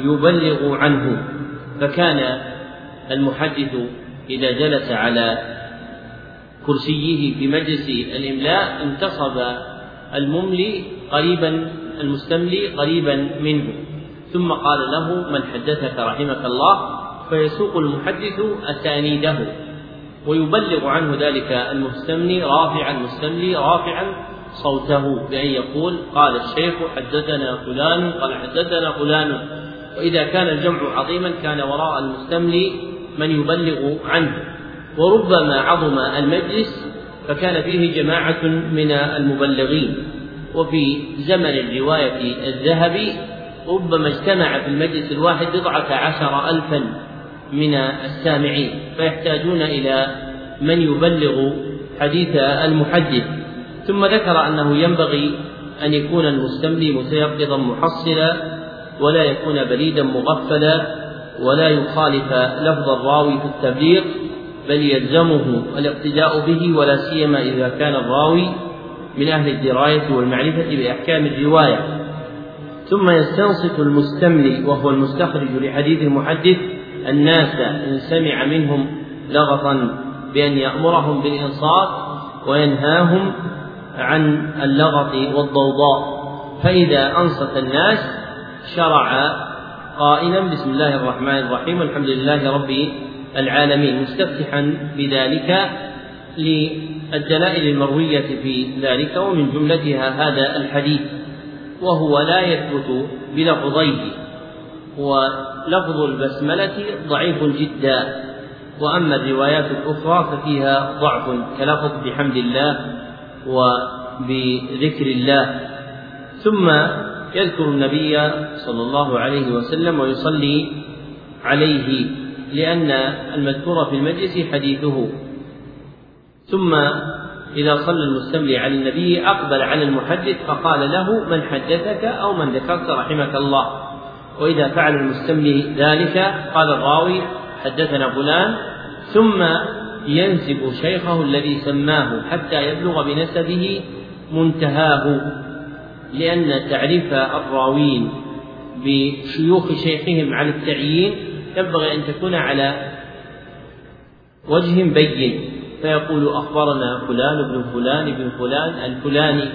يبلغ عنه. فكان المحدث إذا جلس على كرسيه في مجلس الإملاء انتصب المملي قريبا المستملي قريبا منه. ثم قال له من حدثك رحمك الله؟ فيسوق المحدث أسانيده ويبلغ عنه ذلك المستملي رافعا المستملي رافعا صوته بأن يقول قال الشيخ حدثنا فلان قال حدثنا فلان. وإذا كان الجمع عظيما كان وراء المستملي من يبلغ عنه. وربما عظم المجلس فكان فيه جماعة من المبلغين. وفي زمن الرواية الذهبي ربما اجتمع في المجلس الواحد بضعة عشر ألفا من السامعين. فيحتاجون إلى من يبلغ حديث المحدث. ثم ذكر أنه ينبغي أن يكون المستملي متيقظا محصلا ولا يكون بليدا مغفلا. ولا يخالف لفظ الراوي في التبليغ بل يلزمه الاقتداء به ولا سيما إذا كان الراوي من أهل الدراية والمعرفة بأحكام الرواية. ثم يستنصت المستملي وهو المستخرج لحديث المحدث الناس إن سمع منهم لغطا بأن يأمرهم بالإنصات وينهاهم عن اللغط والضوضاء. فإذا أنصت الناس شرع قائلا بسم الله الرحمن الرحيم الحمد لله رب العالمين. مستفتحا بذلك للدلائل المروية في ذلك ومن جملتها هذا الحديث وهو لا يثبت بلفظيه ولفظ البسملة ضعيف جدا وأما الروايات الأخرى ففيها ضعف كلفظ بحمد الله وبذكر الله. ثم يذكر النبي صلى الله عليه وسلم ويصلي عليه لأن المذكور في المجلس حديثه. ثم إذا صلى المستملي على النبي أقبل على المحدث فقال له من حدثك أو من ذكرت رحمك الله؟ وإذا فعل المستملي ذلك قال الراوي حدثنا فلان. ثم ينسب شيخه الذي سماه حتى يبلغ بنسبه منتهاه. لأن تعريف الراوين بشيوخ شيخهم على التعيين ينبغي أن تكون على وجه بين. فيقول أخبرنا فلان ابن فلان ابن فلان الفلاني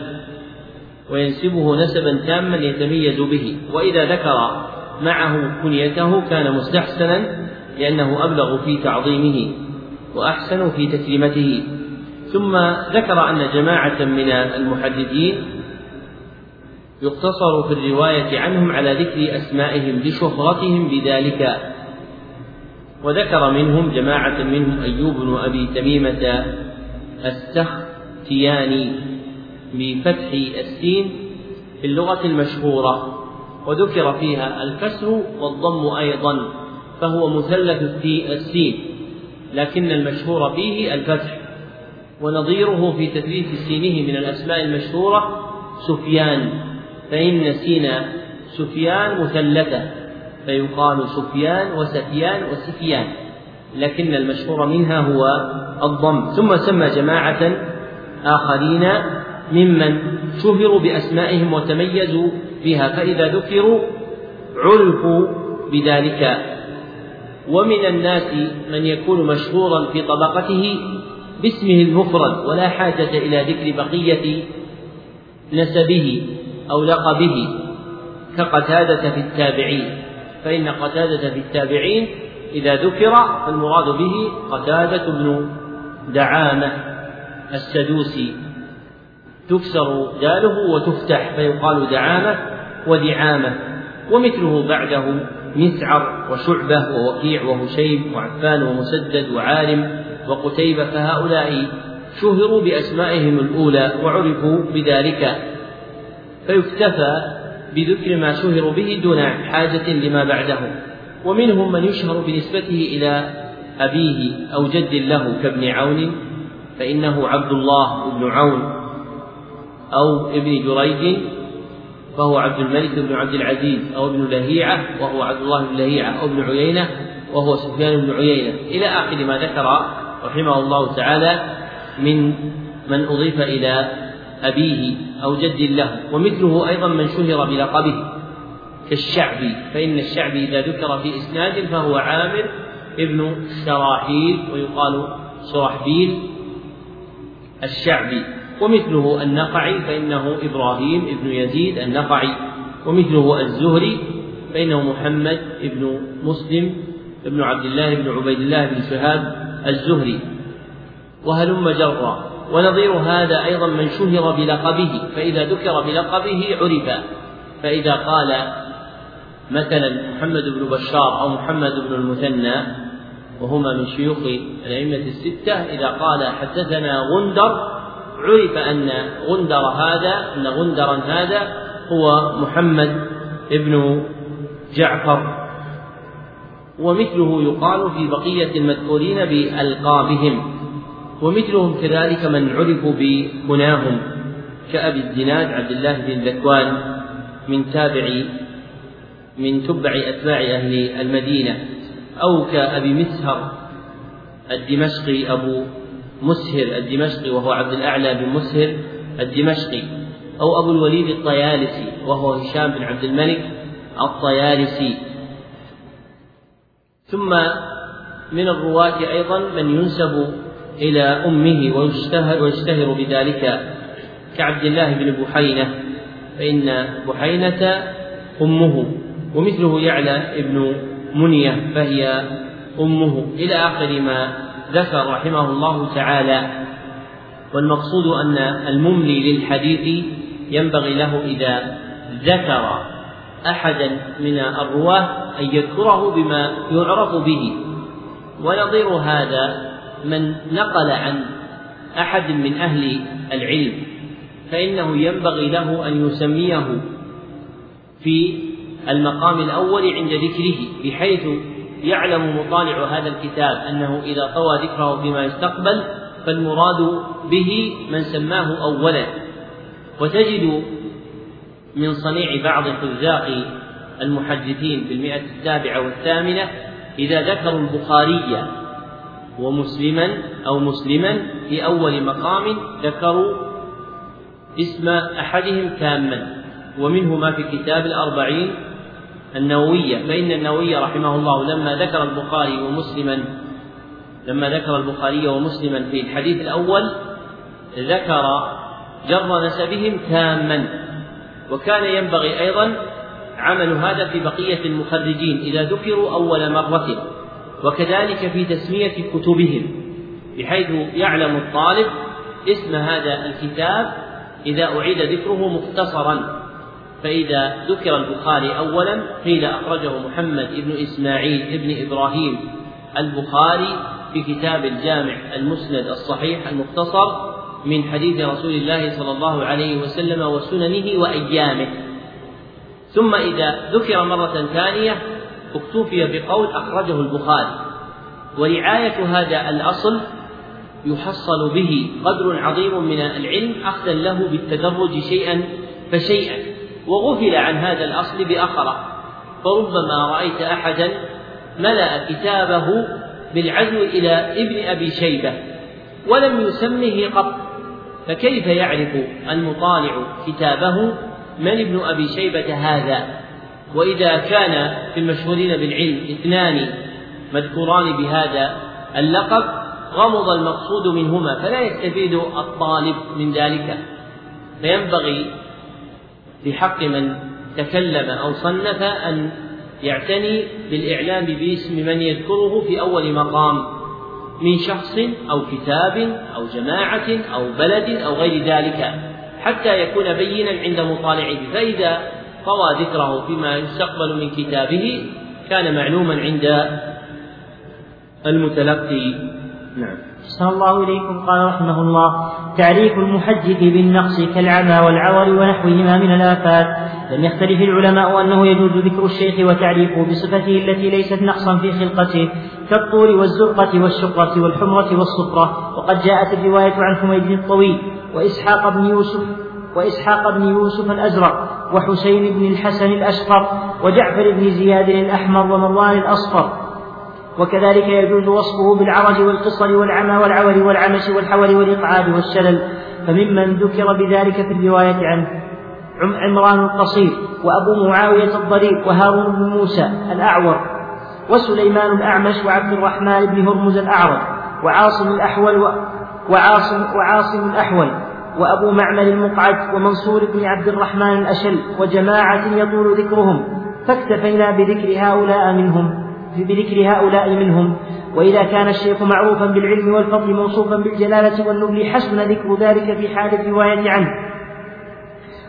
وينسبه نسبا تاما يتميز به. وإذا ذكر معه كنيته كان مستحسنا لأنه أبلغ في تعظيمه وأحسن في تكريمته. ثم ذكر أن جماعة من المحدثين يقتصر في الرواية عنهم على ذكر أسمائهم لشهرتهم بذلك. وذكر منهم جماعة منهم أيوب بن أبي تميمة السختياني بفتح السين في اللغة المشهورة وذكر فيها الكسر والضم أيضا فهو مثلث السين لكن المشهور فيه الفتح. ونظيره في تثليث سينه من الأسماء المشهورة سفيان. فإن سين سفيان مثلثة فيقال سفيان وسفيان وسفيان لكن المشهور منها هو الضم. ثم سمى جماعة آخرين ممن شهروا بأسمائهم وتميزوا بها فإذا ذكروا عرفوا بذلك. ومن الناس من يكون مشهورا في طبقته باسمه المفرد ولا حاجة إلى ذكر بقية نسبه. أو لقبه كقتادة في التابعين فإن قتادة في التابعين إذا ذكر فالمراد به قتادة بن دعامة السدوسي. تكسر داله وتفتح فيقال دعامة ودعامة ومثله بعده مسعر وشعبة ووكيع وهشيم وعفان ومسدد وعالم وقتيبة فهؤلاء شهروا بأسمائهم الأولى وعرفوا بذلك. فيكتفى بذكر ما شهروا به دون حاجة لما بعده. ومنهم من يشهر بنسبته إلى أبيه أو جد له كابن عون فإنه عبد الله بن عون أو ابن جريج فهو عبد الملك بن عبد العزيز أو ابن لهيعة وهو عبد الله بن لهيعة أو ابن عيينة وهو سفيان بن عيينة. إلى آخر ما ذكر رحمه الله تعالى من من أضيف إلى أبيه أو جد له ومثله أيضا من شهر بلقبه كالشعبي فإن الشعبي إذا ذكر في إسناد فهو عامر ابن شراحيل ويقال شرحبيل الشعبي ومثله النقعي فإنه إبراهيم ابن يزيد النقعي ومثله الزهري فإنه محمد ابن مسلم ابن عبد الله بن عبيد الله بن شهاب الزهري. وهلم جرا ونظير هذا أيضا من شهر بلقبه فإذا ذكر بلقبه عرف. فإذا قال مثلا محمد بن بشار أو محمد بن المثنى وهما من شيوخ الأئمة الستة إذا قال حدثنا غندر عرف أن غندر هذا أن غندرا هذا هو محمد بن جعفر. ومثله يقال في بقية المذكورين بألقابهم. ومثلهم كذلك من عرفوا بكناهم كأبي الزناد عبد الله بن ذكوان من تابع من تبع أتباع أهل المدينة أو كأبي مسهر الدمشقي أبو مسهر الدمشقي وهو عبد الأعلى بن مسهر الدمشقي أو أبو الوليد الطيالسي وهو هشام بن عبد الملك الطيالسي. ثم من الرواة أيضا من ينسب إلى أمه ويشتهر, ويشتهر بذلك كعبد الله بن بحينة فإن بحينة أمه ومثله يعلى ابن منية فهي أمه. إلى آخر ما ذكر رحمه الله تعالى والمقصود أن المملي للحديث ينبغي له إذا ذكر أحدا من الرواة أن يذكره بما يعرف به. ونظير هذا من نقل عن أحد من أهل العلم فإنه ينبغي له أن يسميه في المقام الأول عند ذكره بحيث يعلم مطالع هذا الكتاب أنه إذا طوى ذكره فيما يستقبل فالمراد به من سماه أولا. وتجد من صنيع بعض حذاق المحدثين في المئة السابعة والثامنة إذا ذكروا البخاري ومسلما أو مسلما في أول مقام ذكروا اسم أحدهم تاما. ومنه ما في كتاب الأربعين النووية. فإن النووي رحمه الله لما ذكر البخاري ومسلما لما ذكر البخاري ومسلما في الحديث الأول ذكر جر نسبهم تاما. وكان ينبغي أيضا عمل هذا في بقية المخرجين إذا ذكروا أول مرة. وكذلك في تسمية كتبهم بحيث يعلم الطالب اسم هذا الكتاب إذا أعيد ذكره مختصرا. فإذا ذكر البخاري أولا قيل أخرجه محمد بن إسماعيل بن إبراهيم البخاري في كتاب الجامع المسند الصحيح المختصر من حديث رسول الله صلى الله عليه وسلم وسننه وأيامه. ثم إذا ذكر مرة ثانية اكتفي بقول أخرجه البخاري. ورعاية هذا الأصل يحصل به قدر عظيم من العلم أخذا له بالتدرج شيئا فشيئا. وغفل عن هذا الأصل بأخره فربما رأيت أحدا ملأ كتابه بالعزو إلى ابن أبي شيبة ولم يسمه قط. فكيف يعرف المطالع كتابه من ابن أبي شيبة هذا؟ وإذا كان في المشهورين بالعلم اثنان مذكوران بهذا اللقب غمض المقصود منهما فلا يستفيد الطالب من ذلك. فينبغي في حق من تكلم أو صنف أن يعتني بالإعلام باسم من يذكره في أول مقام من شخص أو كتاب أو جماعة أو بلد أو غير ذلك حتى يكون بينا عند مطالعه. فإذا طوى ذكره فيما يستقبل من كتابه كان معلوما عند المتلقي. نعم. أحسن الله إليكم. قال رحمه الله تعريف المحجب بالنقص كالعمى والعور ونحوهما من الآفات. لم يختلف العلماء أنه يجوز ذكر الشيخ وتعريفه بصفته التي ليست نقصا في خلقته كالطول والزرقة والشقرة والحمرة والصفرة وقد جاءت الرواية عن حميد الطويل وإسحاق بن يوسف وإسحاق بن يوسف الأزرق وحسين بن الحسن الأشقر وجعفر بن زياد الأحمر ومروان الأصفر. وكذلك يجوز وصفه بالعرج والقصر والعمى والعور والعمش والحول والإقعاد والشلل. فممن ذكر بذلك في الرواية عنه عمران القصير وأبو معاوية الضرير وهارون بن موسى الأعور وسليمان الأعمش وعبد الرحمن بن هرمز الأعرج وعاصم الأحول وعاصم وعاصم الأحول. وأبو معمر المقعد ومنصور بن عبد الرحمن الأشل وجماعة يطول ذكرهم فاكتفينا بذكر هؤلاء منهم بذكر هؤلاء منهم. وإذا كان الشيخ معروفا بالعلم والفضل موصوفا بالجلالة والنبل حسن ذكر ذلك في حال الرواية عنه.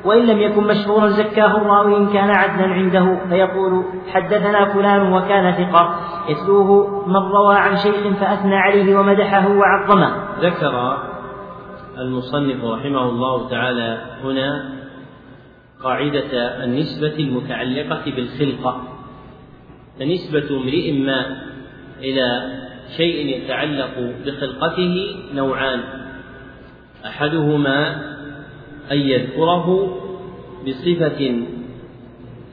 وإن لم يكن مشهورا زكاه الراوي إن كان عدلا عنده فيقول حدثنا فلان وكان ثقة. يتلوه من روى عن شيخ فأثنى عليه ومدحه وعظمه. ذكر المصنف رحمه الله تعالى هنا قاعدة النسبة المتعلقة بالخلقة. فنسبة امرئ ما إلى شيء يتعلق بخلقته نوعان. أحدهما أن يذكره بصفة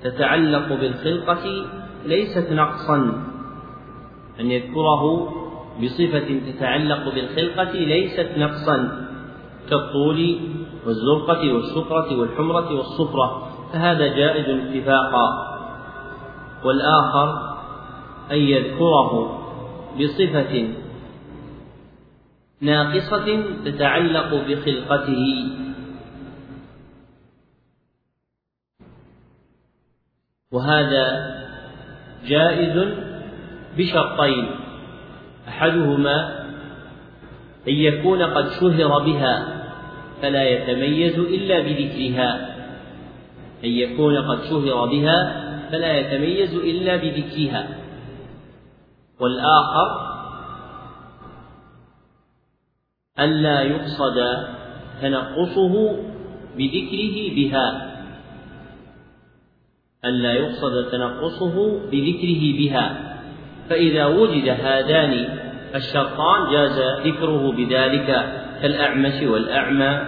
تتعلق بالخلقة ليست نقصا. أن يذكره بصفة تتعلق بالخلقة ليست نقصا. كالطول والزرقة والشقرة والحمرة والصفرة فهذا جائز اتفاقا. والآخر أن يذكره بصفة ناقصة تتعلق بخلقته. وهذا جائز بشرطين. أحدهما أن يكون قد شهر بها. فلا يتميز إلا بذكرها. أن يكون قد شهر بها فلا يتميز إلا بذكرها. والآخر ألا يقصد تنقصه بذكره بها. ألا يقصد تنقصه بذكره بها. فإذا وجد هذان الشرطان جاز ذكره بذلك. كالأعمش والأعمى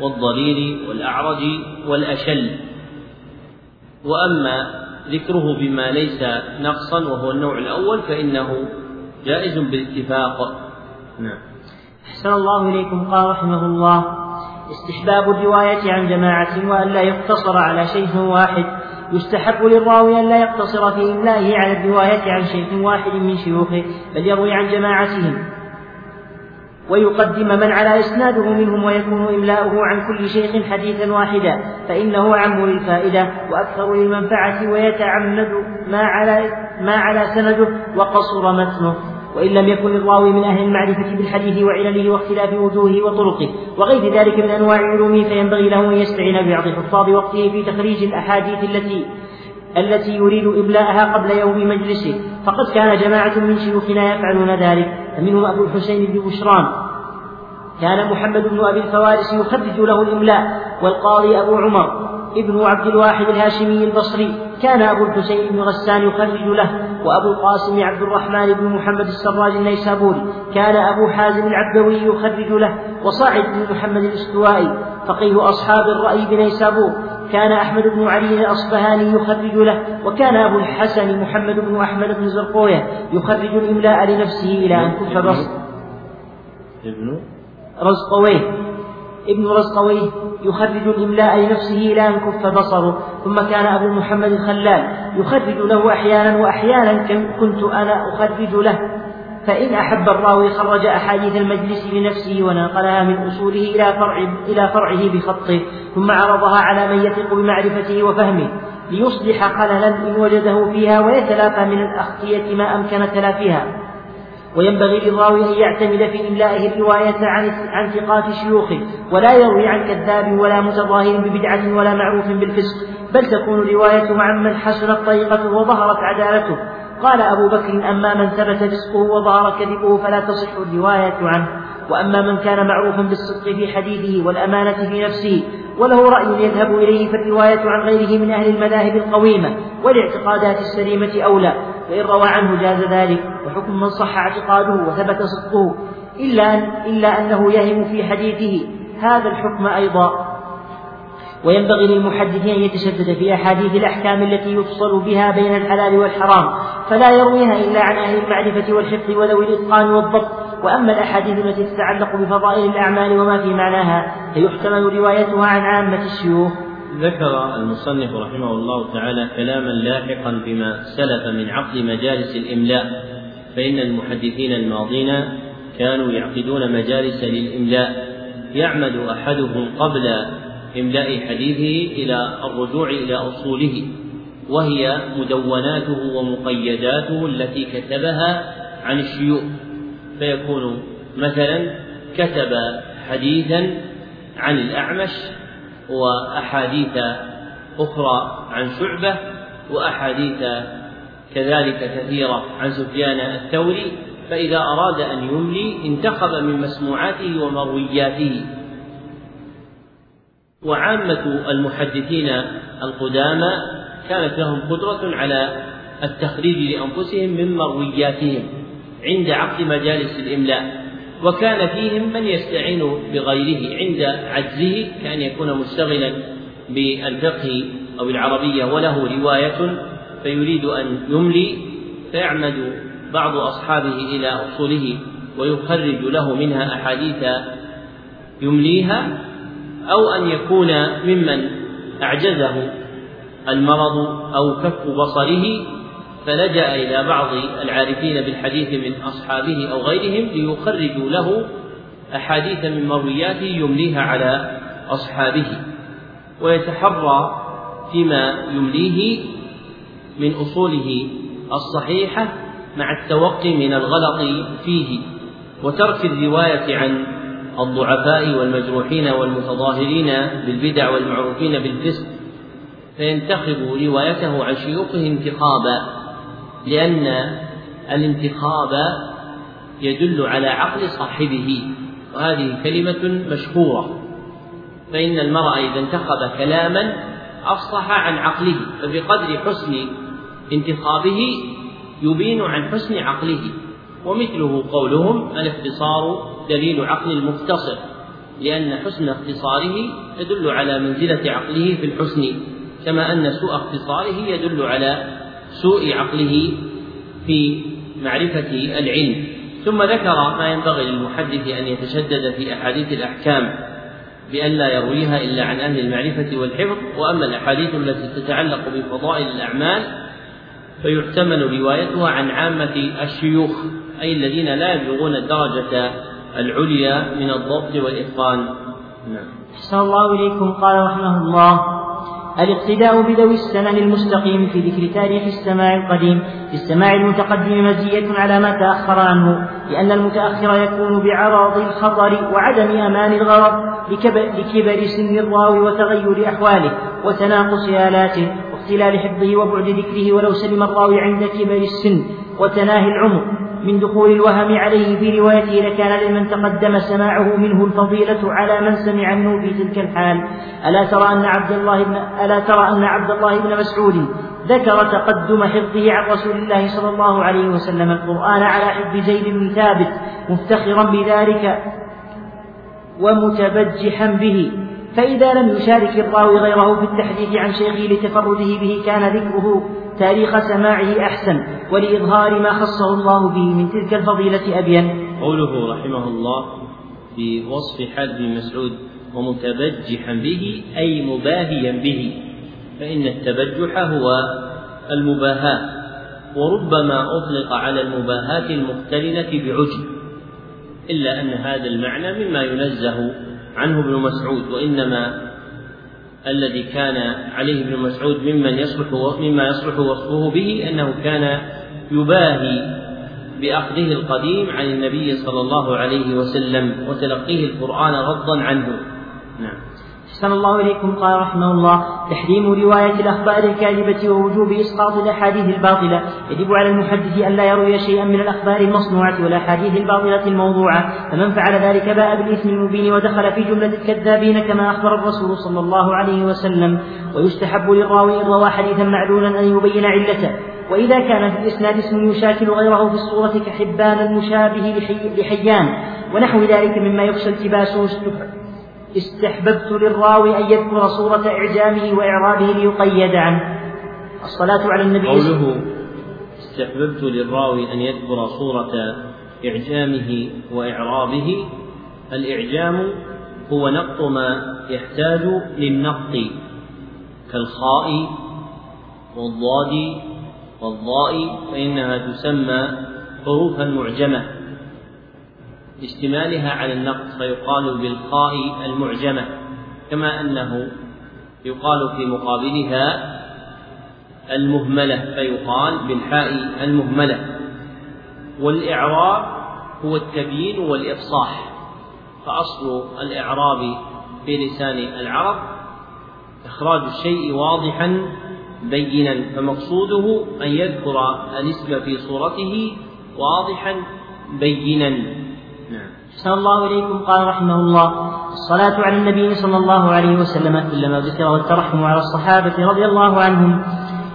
والضرير والأعرج والأشل. وأما ذكره بما ليس نقصا وهو النوع الأول فإنه جائز بالاتفاق. نعم. أحسن الله إليكم. قال رحمه الله استحباب الرواية عن جماعة وأن لا يقتصر على شيخ واحد. يستحب للراوي أن لا يقتصر في إملائه على الرواية عن شيخ واحد من شيوخه بل يروي عن جماعتهم. ويقدم من على إسناده منهم ويكون إملاؤه عن كل شيخ حديثا واحدا فإنه أعم للفائدة وأكثر للمنفعة ويتعمد ما على ما على سنده وقصر متنه. وإن لم يكن الراوي من أهل المعرفة بالحديث وعلله واختلاف وجوهه وطرقه وغير ذلك من أنواع علومه فينبغي له أن يستعين ببعض حفاظ وقته في تخريج الأحاديث التي التي يريد إملاءها قبل يوم مجلسه. فقد كان جماعة من شيوخنا يفعلون ذلك فمنهم أبو الحسين بن بشران. كان محمد بن أبي الفوارس يخرج له الإملاء والقاضي أبو عمر ابن عبد الواحد الهاشمي البصري. كان أبو الحسين بن غسان يخرج له وأبو القاسم عبد الرحمن بن محمد السراج النيسابوري. كان أبو حازم العبدوي يخرج له وصاعد بن محمد الاستوائي. فقيه أصحاب الرأي بنيسابور. كان أحمد بن علي الأصبهاني يخرج له وكان أبو الحسن محمد بن أحمد بن زرقوية يخرج الإملاء لنفسه إلى أن كف بصر ابن رزقويه. ابن رزقويه يخرج الإملاء لنفسه إلى أن كف بصره. ثم كان أبو محمد الخلال يخرج له أحيانا وأحيانا كنت أنا أخرج له. فإن أحب الراوي خرج أحاديث المجلس لنفسه ونقلها من أصوله إلى فرع إلى فرعه بخطه ثم عرضها على من يثق بمعرفته وفهمه ليصلح خللا إن وجده فيها ويتلافى من الأخطية ما أمكن تلافيها وينبغي للراوي أن يعتمد في إملائه الرواية عن عن ثقات شيوخه ولا يروي عن كذاب ولا متظاهر ببدعة ولا معروف بالفسق بل تكون روايته عن من حسنت طريقته وظهرت عدالته. قال أبو بكر أما من ثبت فسقه وظهر كذبه فلا تصح الرواية عنه وأما من كان معروفا بالصدق في حديثه والأمانة في نفسه وله رأي يذهب إليه فالرواية عن غيره من أهل المذاهب القويمة والاعتقادات السليمة أولى فإن روى عنه جاز ذلك وحكم من صح اعتقاده وثبت صدقه إلا, أن إلا أنه يهم في حديثه. هذا الحكم أيضا. وينبغي للمحدث أن يتشدد في أحاديث الأحكام التي يفصل بها بين الحلال والحرام فلا يرويها إلا عن أهل المعرفة والحفظ وذوي الإتقان والضبط. وأما الأحاديث التي تتعلق بفضائل الأعمال وما في معناها فيحتمل روايتها عن عامة الشيوخ. ذكر المصنف رحمه الله تعالى كلاما لاحقا بما سلف من عقد مجالس الإملاء فإن المحدثين الماضين كانوا يعقدون مجالس للإملاء. يعمد أحدهم قبل إملاء حديثه إلى الرجوع إلى أصوله وهي مدوناته ومقيداته التي كتبها عن الشيوخ. فيكون مثلا كتب حديثا عن الأعمش وأحاديث أخرى عن شعبة وأحاديث كذلك كثيرة عن سفيان الثوري. فإذا أراد أن يملي انتخب من مسموعاته ومروياته. وعامة المحدثين القدامى كانت لهم قدرة على التخريج لأنفسهم من مروياتهم عند عقد مجالس الإملاء وكان فيهم من يستعين بغيره عند عجزه كأن يكون مشتغلا بالفقه أو العربية وله رواية فيريد أن يملي فيعمد بعض أصحابه إلى أصوله ويخرج له منها أحاديث يمليها. أو أن يكون ممن أعجزه المرض أو كف بصره فلجأ إلى بعض العارفين بالحديث من أصحابه أو غيرهم ليخرجوا له أحاديث من مروياته يمليها على أصحابه. ويتحرى فيما يمليه من أصوله الصحيحة مع التوقي من الغلط فيه. وترك الرواية عن الضعفاء والمجروحين والمتظاهرين بالبدع والمعروفين بالفسق فينتخب روايته عن شيوخه انتخابا لأن الانتخاب يدل على عقل صاحبه وهذه كلمة مشهورة فإن المرء إذا انتخب كلاما أفصح عن عقله فبقدر حسن انتخابه يبين عن حسن عقله ومثله قولهم الاختصار دليل عقل المختصر لأن حسن اختصاره يدل على منزلة عقله في الحسن كما أن سوء اختصاره يدل على سوء عقله في معرفة العلم. ثم ذكر ما ينبغي للمحدث أن يتشدد في أحاديث الأحكام بأن لا يرويها إلا عن أهل المعرفة والحفظ وأما الأحاديث التي تتعلق بفضائل الأعمال فيحتمل روايتها عن عامة الشيوخ أي الذين لا يبلغون الدرجة العليا من الضبط والإتقان. نعم. أحسن الله إليكم. قال رحمه الله الاقتداء بذوي السنن المستقيم في ذكر تاريخ السماع القديم في السماع المتقدم مزية على ما تأخر عنه لأن المتأخر يكون بعرض الخطر وعدم أمان الغرض لكبر سن الراوي وتغير أحواله وتناقص آلاته. واختلال حفظه وبعد ذكره ولو سلم الراوي عند كبر السن وتناهي العمر من دخول الوهم عليه في روايته لكان لمن تقدم سماعه منه الفضيلة على من سمع منه في تلك الحال. ألا ترى أن عبد الله بن ألا ترى أن عبد الله بن مسعود ذكر تقدم حفظه عن رسول الله صلى الله عليه وسلم القرآن على حفظ زيد بن ثابت مفتخرا بذلك ومتبجحا به. فإذا لم يشارك الراوي غيره في التحديث عن شيخه لتفرده به كان ذكره تاريخ سماعه أحسن ولإظهار ما خصه الله به من تلك الفضيلة أبين قوله رحمه الله في وصف حال بن مسعود ومتبجحا به أي مباهيا به فإن التبجح هو المباهاة وربما أطلق على المباهاة المقترنة بعجب إلا أن هذا المعنى مما ينزه عنه ابن مسعود وإنما الذي كان عليه ابن مسعود ممن يصلح مما يصلح وصفه به أنه كان يباهي بأخذه القديم عن النبي صلى الله عليه وسلم وتلقيه القرآن غضا عنه. نعم. أحسن الله إليكم قال رحمه الله. تحريم رواية الأخبار الكاذبة ووجوب إسقاط الأحاديث الباطلة. يجب على المحدث أن لا يروي شيئا من الأخبار المصنوعة والأحاديث الباطلة الموضوعة. فمن فعل ذلك باء بالإثم المبين ودخل في جملة الكذابين كما أخبر الرسول صلى الله عليه وسلم. ويستحب للراوي إن روى حديثا معلولا أن يبين علته. وإذا كان في الإسناد اسم يشاكل غيره في الصورة كحبان المشابه لحيان ونحو ذلك مما يخشى التباسه استحببت للراوي أن يذكر صورة إعجامه وإعرابه ليقيد عنه. الصلاة على النبي قوله استحببت للراوي أن يذكر صورة إعجامه وإعرابه. الإعجام هو نقط ما يحتاج للنقط كالخاء والضاد والضاء فإنها تسمى حروفا معجمة. لاشتمالها على النقص فيقال بالخاء المعجمة كما أنه يقال في مقابلها المهملة فيقال بالحاء المهملة. والإعراب هو التبيين والإفصاح فأصل الإعراب في لسان العرب إخراج الشيء واضحا بينا فمقصوده أن يذكر الاسم في صورته واضحا بينا. أحسن الله إليكم قال رحمه الله الصلاة على النبي صلى الله عليه وسلم كلما ذكر والترحم على الصحابة رضي الله عنهم.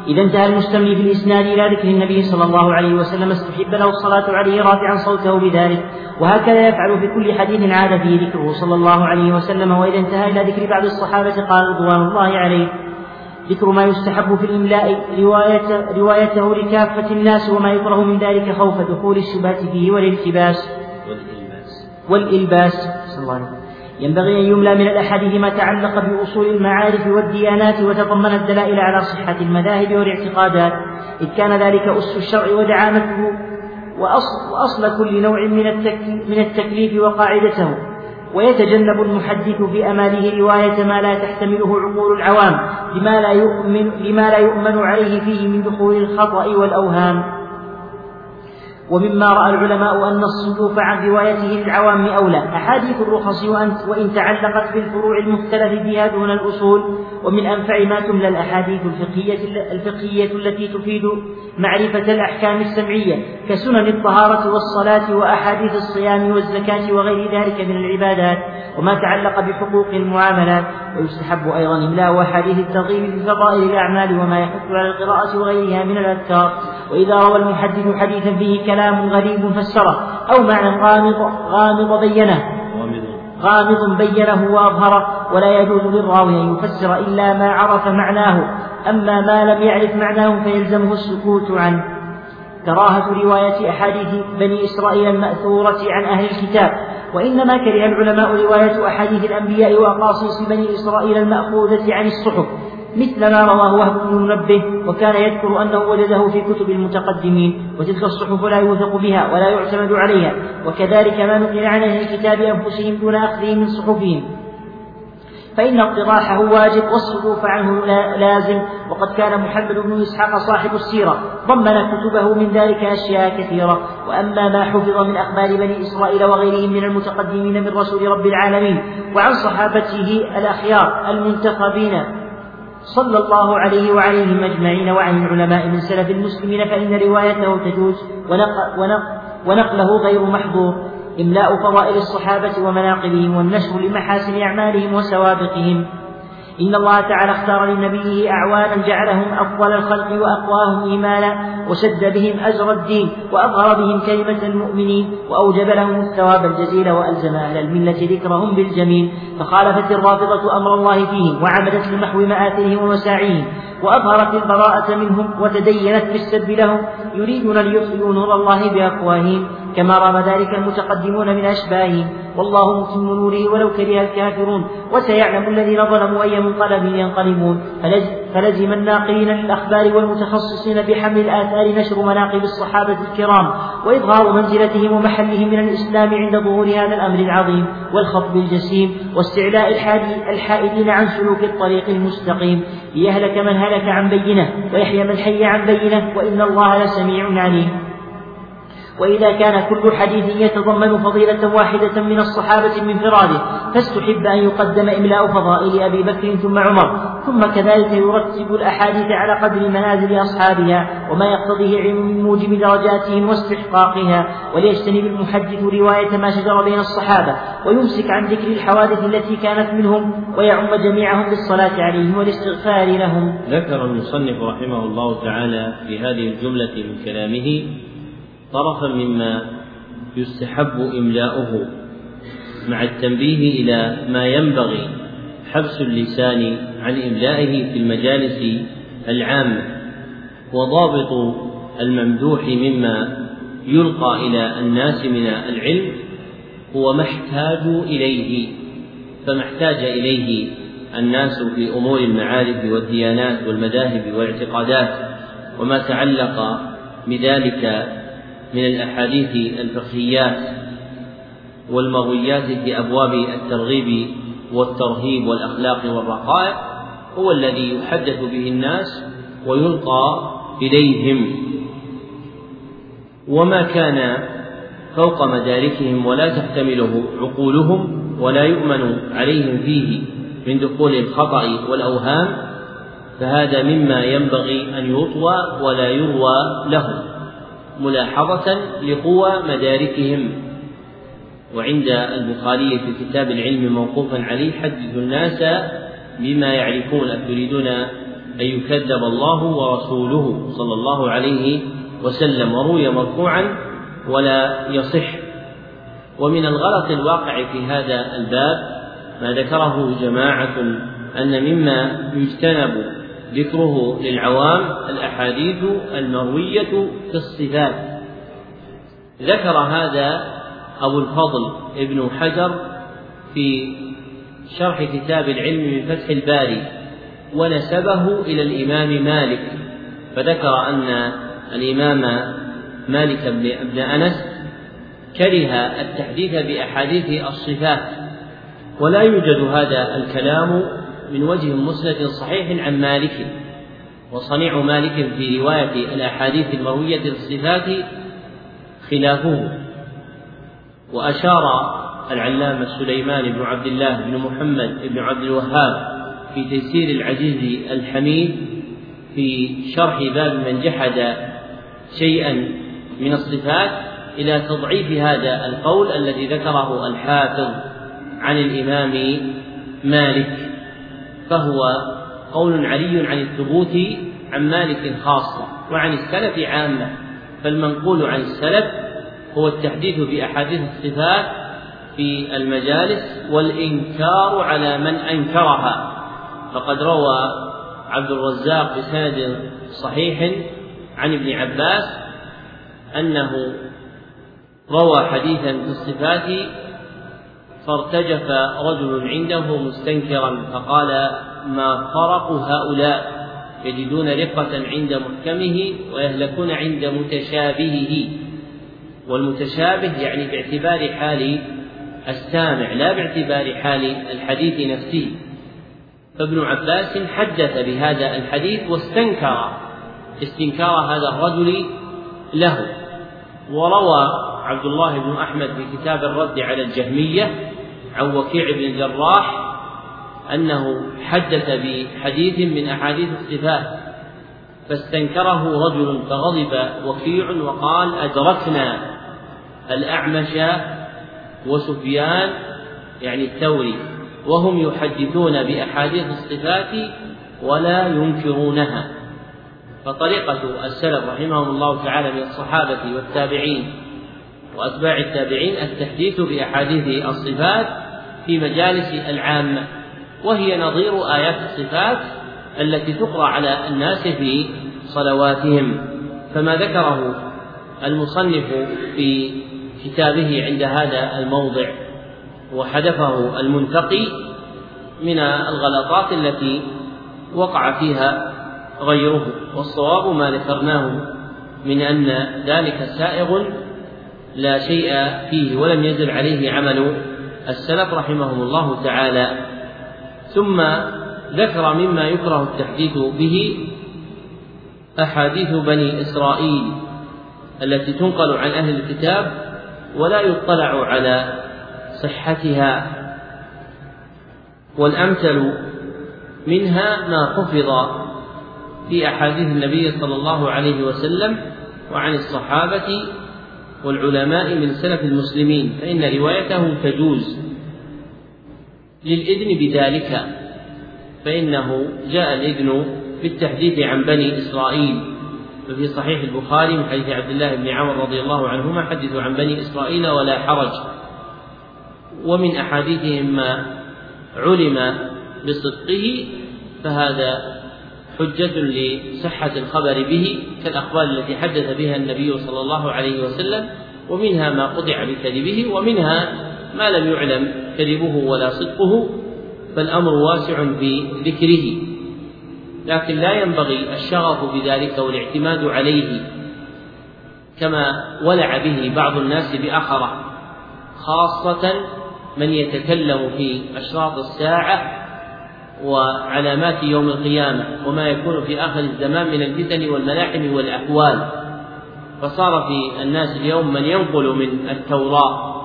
إذا انتهى المستملي في الإسناد إلى ذكر النبي صلى الله عليه وسلم استحب له الصلاة عليه رافعا صوته بذلك. وهكذا يفعل في كل حديث عاد فيه ذكره صلى الله عليه وسلم. وإذا انتهى إلى ذكر بعض الصحابة قال رضوان الله عليه ذكر ما يستحب في الإملاء رواية روايته لكافة الناس وما يكره من ذلك خوف دخول الشبهة فيه والالتباس والإلباس. الله ينبغي أن يملى من الأحاديث ما تعلق بأصول المعارف والديانات وتضمن الدلائل على صحة المذاهب والاعتقادات. إذ كان ذلك أس الشرع ودعامته وأصل, وأصل كل نوع من التكليف وقاعدته. ويتجنب المحدث بأماله رواية ما لا تحتمله عقول العوام لما لا يؤمن, لما لا يؤمن عليه فيه من دخول الخطأ والأوهام. ومما رأى العلماء أن الصدوف عن روايته للعوام أولى. أحاديث الرخص وإن تعلقت بالفروع المختلف فيها دون الأصول ومن أنفع ما تملى الأحاديث الفقهية, الفقهية التي تفيد معرفة الأحكام السمعية كسنن الطهارة والصلاة وأحاديث الصيام والزكاة وغير ذلك من العبادات وما تعلق بحقوق المعاملات ويستحب أيضا إملاء أحاديث الترغيب في فضائل الأعمال وما يحث على القراءة وغيرها من الأذكار. وإذا روى المحدث حديثا فيه كلام غريب فسره أو معنى غامض غامض بينه. غامض بينه وأظهره ولا يجوز للراوي أن يفسر إلا ما عرف معناه. أما ما لم يعرف معناه فيلزمه السكوت عنه. كراهة رواية أحاديث بني إسرائيل المأثورة عن أهل الكتاب وإنما كره العلماء رواية أحاديث الأنبياء وأقاصيص بني إسرائيل المأخوذة عن الصحف مثل ما رواه وهب بن منبه وكان يذكر أنه وجده في كتب المتقدمين وتلك الصحف لا يوثق بها ولا يعتمد عليها وكذلك ما نقل عن أهل الكتاب أنفسهم دون أخذه من صحفهم. فإن اقتراحه واجب والصدوف عنه لازم. وقد كان محمد بن إسحاق صاحب السيرة. ضمن كتبه من ذلك أشياء كثيرة. وأما ما حفظ من أخبار بني إسرائيل وغيرهم من المتقدمين من رسول رب العالمين. وعن صحابته الأخيار المنتخبين صلى الله عليه وعليهم أجمعين وعن العلماء من سلف المسلمين فإن روايته تجوز ونقله غير محظور إملاء فضائل الصحابة ومناقبهم والنشر لمحاسن أعمالهم وسوابقهم. إن الله تعالى اختار لنبيه أعوانا جعلهم أفضل الخلق وأقواهم إيمانا وشد بهم أجر الدين وأظهر بهم كلمة المؤمنين وأوجب لهم الثواب الجزيل وألزم أهل الملة ذكرهم بالجميل. فخالفت الرافضة أمر الله فيهم وعمدت لمحو مآثرهم ومساعيهم وأظهرت البراءة منهم وتدينت بالسب لهم. يريدون ليطفئوا نور الله بأفواههم. كما رام ذلك المتقدمون من أشباههم والله متم نوره ولو كره الكافرون. وسيعلم الذين ظلموا أي منقلب ينقلبون. فلزم الناقلين للأخبار والمتخصصين بحمل الآثار نشر مناقب الصحابة الكرام. وإظهار منزلتهم ومحلهم من الإسلام عند ظهور هذا الأمر العظيم والخطب الجسيم. واستعلاء الحائدين عن سلوك الطريق المستقيم. ليهلك من هلك عن بينة ويحيى من حي عن بينة. وإن الله لسميع عليم. وإذا كان كل حديث يتضمن فضيلة واحدة من الصحابة من فراده فاستحب أن يقدم إملاء فضائل أبي بكر ثم عمر ثم كذلك يرتب الأحاديث على قدر منازل أصحابها وما يقتضيه علم من موجب درجاتهم واستحقاقها وليجتنب المحدث رواية ما شجر بين الصحابة ويمسك عن ذكر الحوادث التي كانت منهم ويعم جميعهم بالصلاة عليهم والاستغفار لهم. ذكر المصنف رحمه الله تعالى في هذه الجملة من كلامه طرفا مما يستحب إملاؤه مع التنبيه إلى ما ينبغي حبس اللسان عن إملائه في المجالس العامة وضابط الممدوح مما يلقى إلى الناس من العلم هو ما احتاجوا إليه فما احتاج إليه الناس في أمور المعارف والديانات والمذاهب والاعتقادات وما تعلق بذلك من الأحاديث الفقهيات والمرويات في أبواب الترغيب والترهيب والأخلاق والرقائق هو الذي يحدث به الناس ويلقى إليهم. وما كان فوق مداركهم ولا تحتمله عقولهم ولا يؤمن عليهم فيه من دخول الخطأ والأوهام فهذا مما ينبغي أن يطوى ولا يروى لهم. ملاحظة لقوى مداركهم. وعند البخاري في كتاب العلم موقوفا عليه حدث الناس بما يعرفون. تريدون أن يكذب الله ورسوله صلى الله عليه وسلم؟ وروي مرفوعا ولا يصح. ومن الغلط الواقع في هذا الباب ما ذكره جماعة أن مما يجتنب ذكره للعوام الأحاديث المروية في الصفات. ذكر هذا أبو الفضل ابن حجر في شرح كتاب العلم من فتح الباري ونسبه إلى الإمام مالك فذكر أن الإمام مالك بن أنس كره التحديث بأحاديث الصفات ولا يوجد هذا الكلام من وجه مسند صحيح عن مالك وصنيع مالك في رواية الأحاديث المروية للصفات خلافه وأشار العلامة سليمان بن عبد الله بن محمد بن عبد الوهاب في تيسير العزيز الحميد في شرح باب من جحد شيئا من الصفات إلى تضعيف هذا القول الذي ذكره الحافظ عن الإمام مالك. فهو قول علي عن الثبوت عن مالك خاصة وعن السلف عامة فالمنقول عن السلف هو التحديث بأحاديث الصفات في المجالس والإنكار على من أنكرها. فقد روى عبد الرزاق بسند صحيح عن ابن عباس أنه روى حديثا في الصفات فارتجف رجل عنده مستنكرا فقال ما فرق هؤلاء؟ يجدون رقة عند محكمه ويهلكون عند متشابهه. والمتشابه يعني باعتبار حال السامع لا باعتبار حال الحديث نفسه. فابن عباس حدث بهذا الحديث واستنكر استنكار هذا الرجل له. وروى عبد الله بن أحمد في كتاب الرد على الجهمية عن وكيع بن الجراح أنه حدث بحديث من أحاديث الصفات فاستنكره رجل فغضب وكيع وقال أدركنا الأعمش وسفيان يعني الثوري وهم يحدثون بأحاديث الصفات ولا ينكرونها فطريقة السلف رحمهم الله تعالى من الصحابة والتابعين وأتباع التابعين التحديث بأحاديث الصفات في مجالس العامة وهي نظير آيات الصفات التي تقرأ على الناس في صلواتهم. فما ذكره المصنف في كتابه عند هذا الموضع وحذفه المنتقي من الغلطات التي وقع فيها غيره. والصواب ما ذكرناه من أن ذلك سائغ لا شيء فيه ولم يزل عليه عمل السلف رحمهم الله تعالى ثم ذكر مما يكره التحديث به أحاديث بني إسرائيل التي تنقل عن أهل الكتاب ولا يطلع على صحتها والأمثل منها ما حفظ في أحاديث النبي صلى الله عليه وسلم وعن الصحابة والعلماء من سلف المسلمين فإن روايته تجوز للإذن بذلك فإنه جاء الإذن بالتحديث عن بني إسرائيل. ففي صحيح البخاري من حديث عبد الله بن عمر رضي الله عنهما حدثوا عن بني إسرائيل ولا حرج. ومن أحاديثهم ما علم بصدقه فهذا حجة لصحة الخبر به كالأخبار التي حدث بها النبي صلى الله عليه وسلم ومنها ما قطع بكذبه ومنها ما لم يعلم كذبه ولا صدقه فالأمر واسع في ذكره لكن لا ينبغي الشغف بذلك والاعتماد عليه كما ولع به بعض الناس بأخره خاصة من يتكلم في أشراط الساعة وعلامات يوم القيامة وما يكون في آخر الزمان من الفتن والملاحم والأحوال. فصار في الناس اليوم من ينقل من التوراة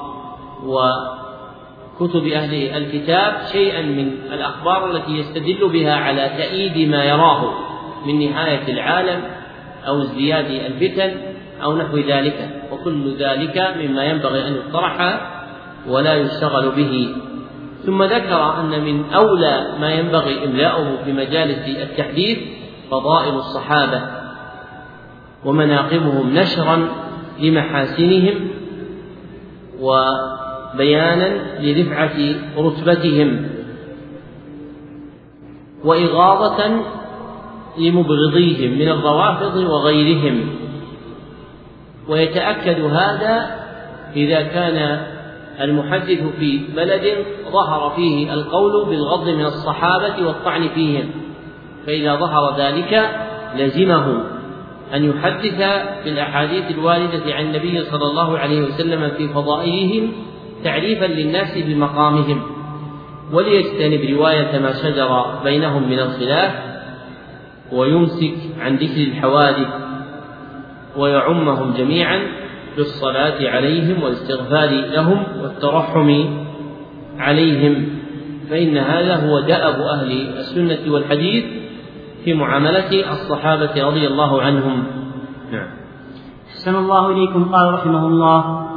وكتب أهل الكتاب شيئا من الأخبار التي يستدل بها على تأييد ما يراه من نهاية العالم أو ازدياد الفتن أو نحو ذلك. وكل ذلك مما ينبغي أن يطرح ولا يشتغل به ثم ذكر أن من أولى ما ينبغي إملاؤه في مجالس التحديث فضائل الصحابة ومناقبهم نشرا لمحاسنهم وبيانا لرفعة رتبتهم وإغاظة لمبغضيهم من الروافض وغيرهم. ويتأكد هذا إذا كان المحدث في بلد ظهر فيه القول بالغض من الصحابة والطعن فيهم فإذا ظهر ذلك لزمه أن يحدث بالأحاديث الواردة عن النبي صلى الله عليه وسلم في فضائلهم تعريفا للناس بمقامهم. وليجتنب رواية ما شجر بينهم من الخلاف ويمسك عن ذكر الحوادث ويعمهم جميعا. بالصلاة عليهم والاستغفار لهم والترحم عليهم. فإن هذا هو دأب أهل السنة والحديث في معاملة الصحابة رضي الله عنهم. نعم. أحسن الله إليكم قال رحمه الله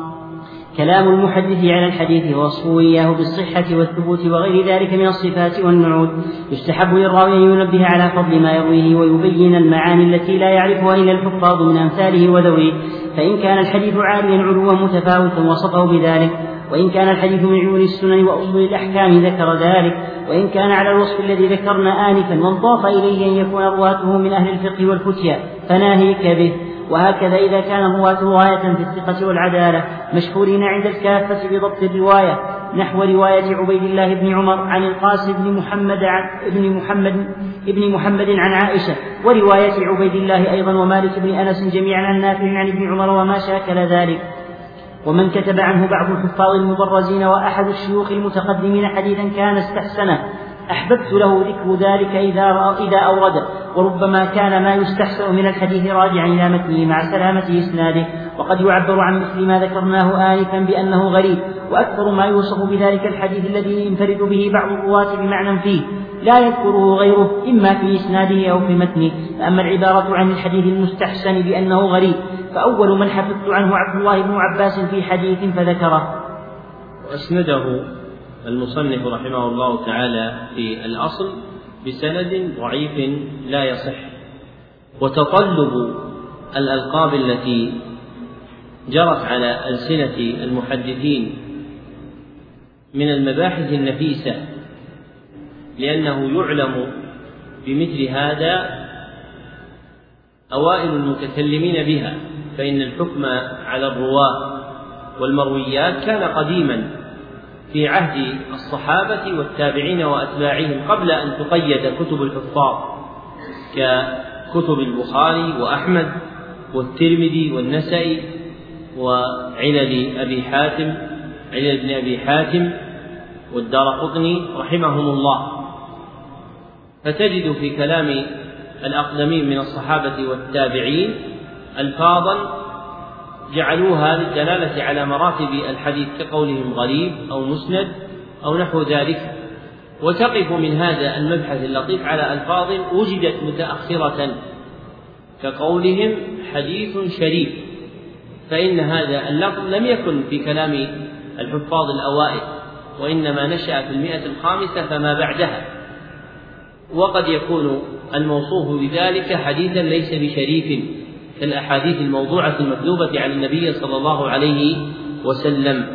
كلام المحدث على الحديث ووصفه إياه بالصحة والثبوت وغير ذلك من الصفات والنعوت يستحب للراوي أن ينبه على فضل ما يرويه ويبين المعاني التي لا يعرفها إلا الحفاظ من أمثاله وذويه. فإن كان الحديث عاليا علوا متفاوتا وسطه بذلك وإن كان الحديث من عيون السنن وأصول الأحكام ذكر ذلك وإن كان على الوصف الذي ذكرنا آنفا وانضاف إليه أن يكون رواته من أهل الفقه والفتيا فناهيك به. وهكذا إذا كان رواته غاية في الثقة والعدالة مشهورين عند الكافة بضبط الرواية نحو رواية عبيد الله بن عمر عن القاسم بن محمد عن ابن محمد ابن محمد عن عائشة ورواية عبيد الله أيضا ومالك بن أنس جميعا عن نافع عن ابن عمر وما شاكل ذلك. ومن كتب عنه بعض الحفاظ المبرزين وأحد الشيوخ المتقدمين حديثا كان استحسنه. أحببت له ذكر ذلك إذا إذا أورد وربما كان ما يستحسن من الحديث راجعا إلى متنه مع سلامة إسناده. وقد يعبر عن مثل ما ذكرناه آنفا بأنه غريب وأكثر ما يوصف بذلك الحديث الذي ينفرد به بعض الرواة بمعنى فيه. لا يذكره غيره إما في إسناده أو في متنه. فأما العبارة عن الحديث المستحسن بأنه غريب فأول من حفظت عنه عبد الله بن عباس في حديث فذكره. وأسنده المصنف رحمه الله تعالى في الأصل بسند ضعيف لا يصح. وتطلب الألقاب التي جرت على ألسنة المحدثين من المباحث النفيسة لأنه يعلم بمثل هذا أوائل المتكلمين بها فإن الحكم على الرواة والمرويات كان قديما في عهد الصحابة والتابعين وأتباعهم قبل أن تقيد كتب الحفاظ ككتب البخاري وأحمد والترمذي والنسائي وعلل أبي حاتم علل ابن أبي حاتم والدار قطني رحمهم الله. فتجد في كلام الأقدمين من الصحابة والتابعين ألفاظا جعلوها للدلالة على مراتب الحديث كقولهم غريب أو مسند أو نحو ذلك. وتقف من هذا المبحث اللطيف على ألفاظ وجدت متأخرة كقولهم حديث شريف. فإن هذا اللفظ لم يكن في كلام الحفاظ الأوائل وإنما نشأ في المئة الخامسة فما بعدها. وقد يكون الموصوف بذلك حديثا ليس بشريف كالأحاديث الموضوعة المكذوبة عن النبي صلى الله عليه وسلم.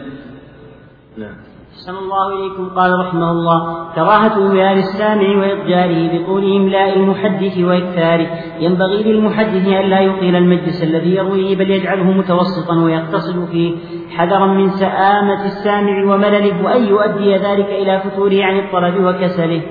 نعم. أحسن الله إليكم قال رحمه الله كراهة إملال السامع وإضجاره بطول إملاء المحدث وإكثاره. ينبغي للمحدث أن لا يطيل المجلس الذي يرويه بل يجعله متوسطا ويقتصد فيه. حذرا من سآمة السامع وملله وأن يؤدي ذلك إلى فتوره عن الطلب وكسله.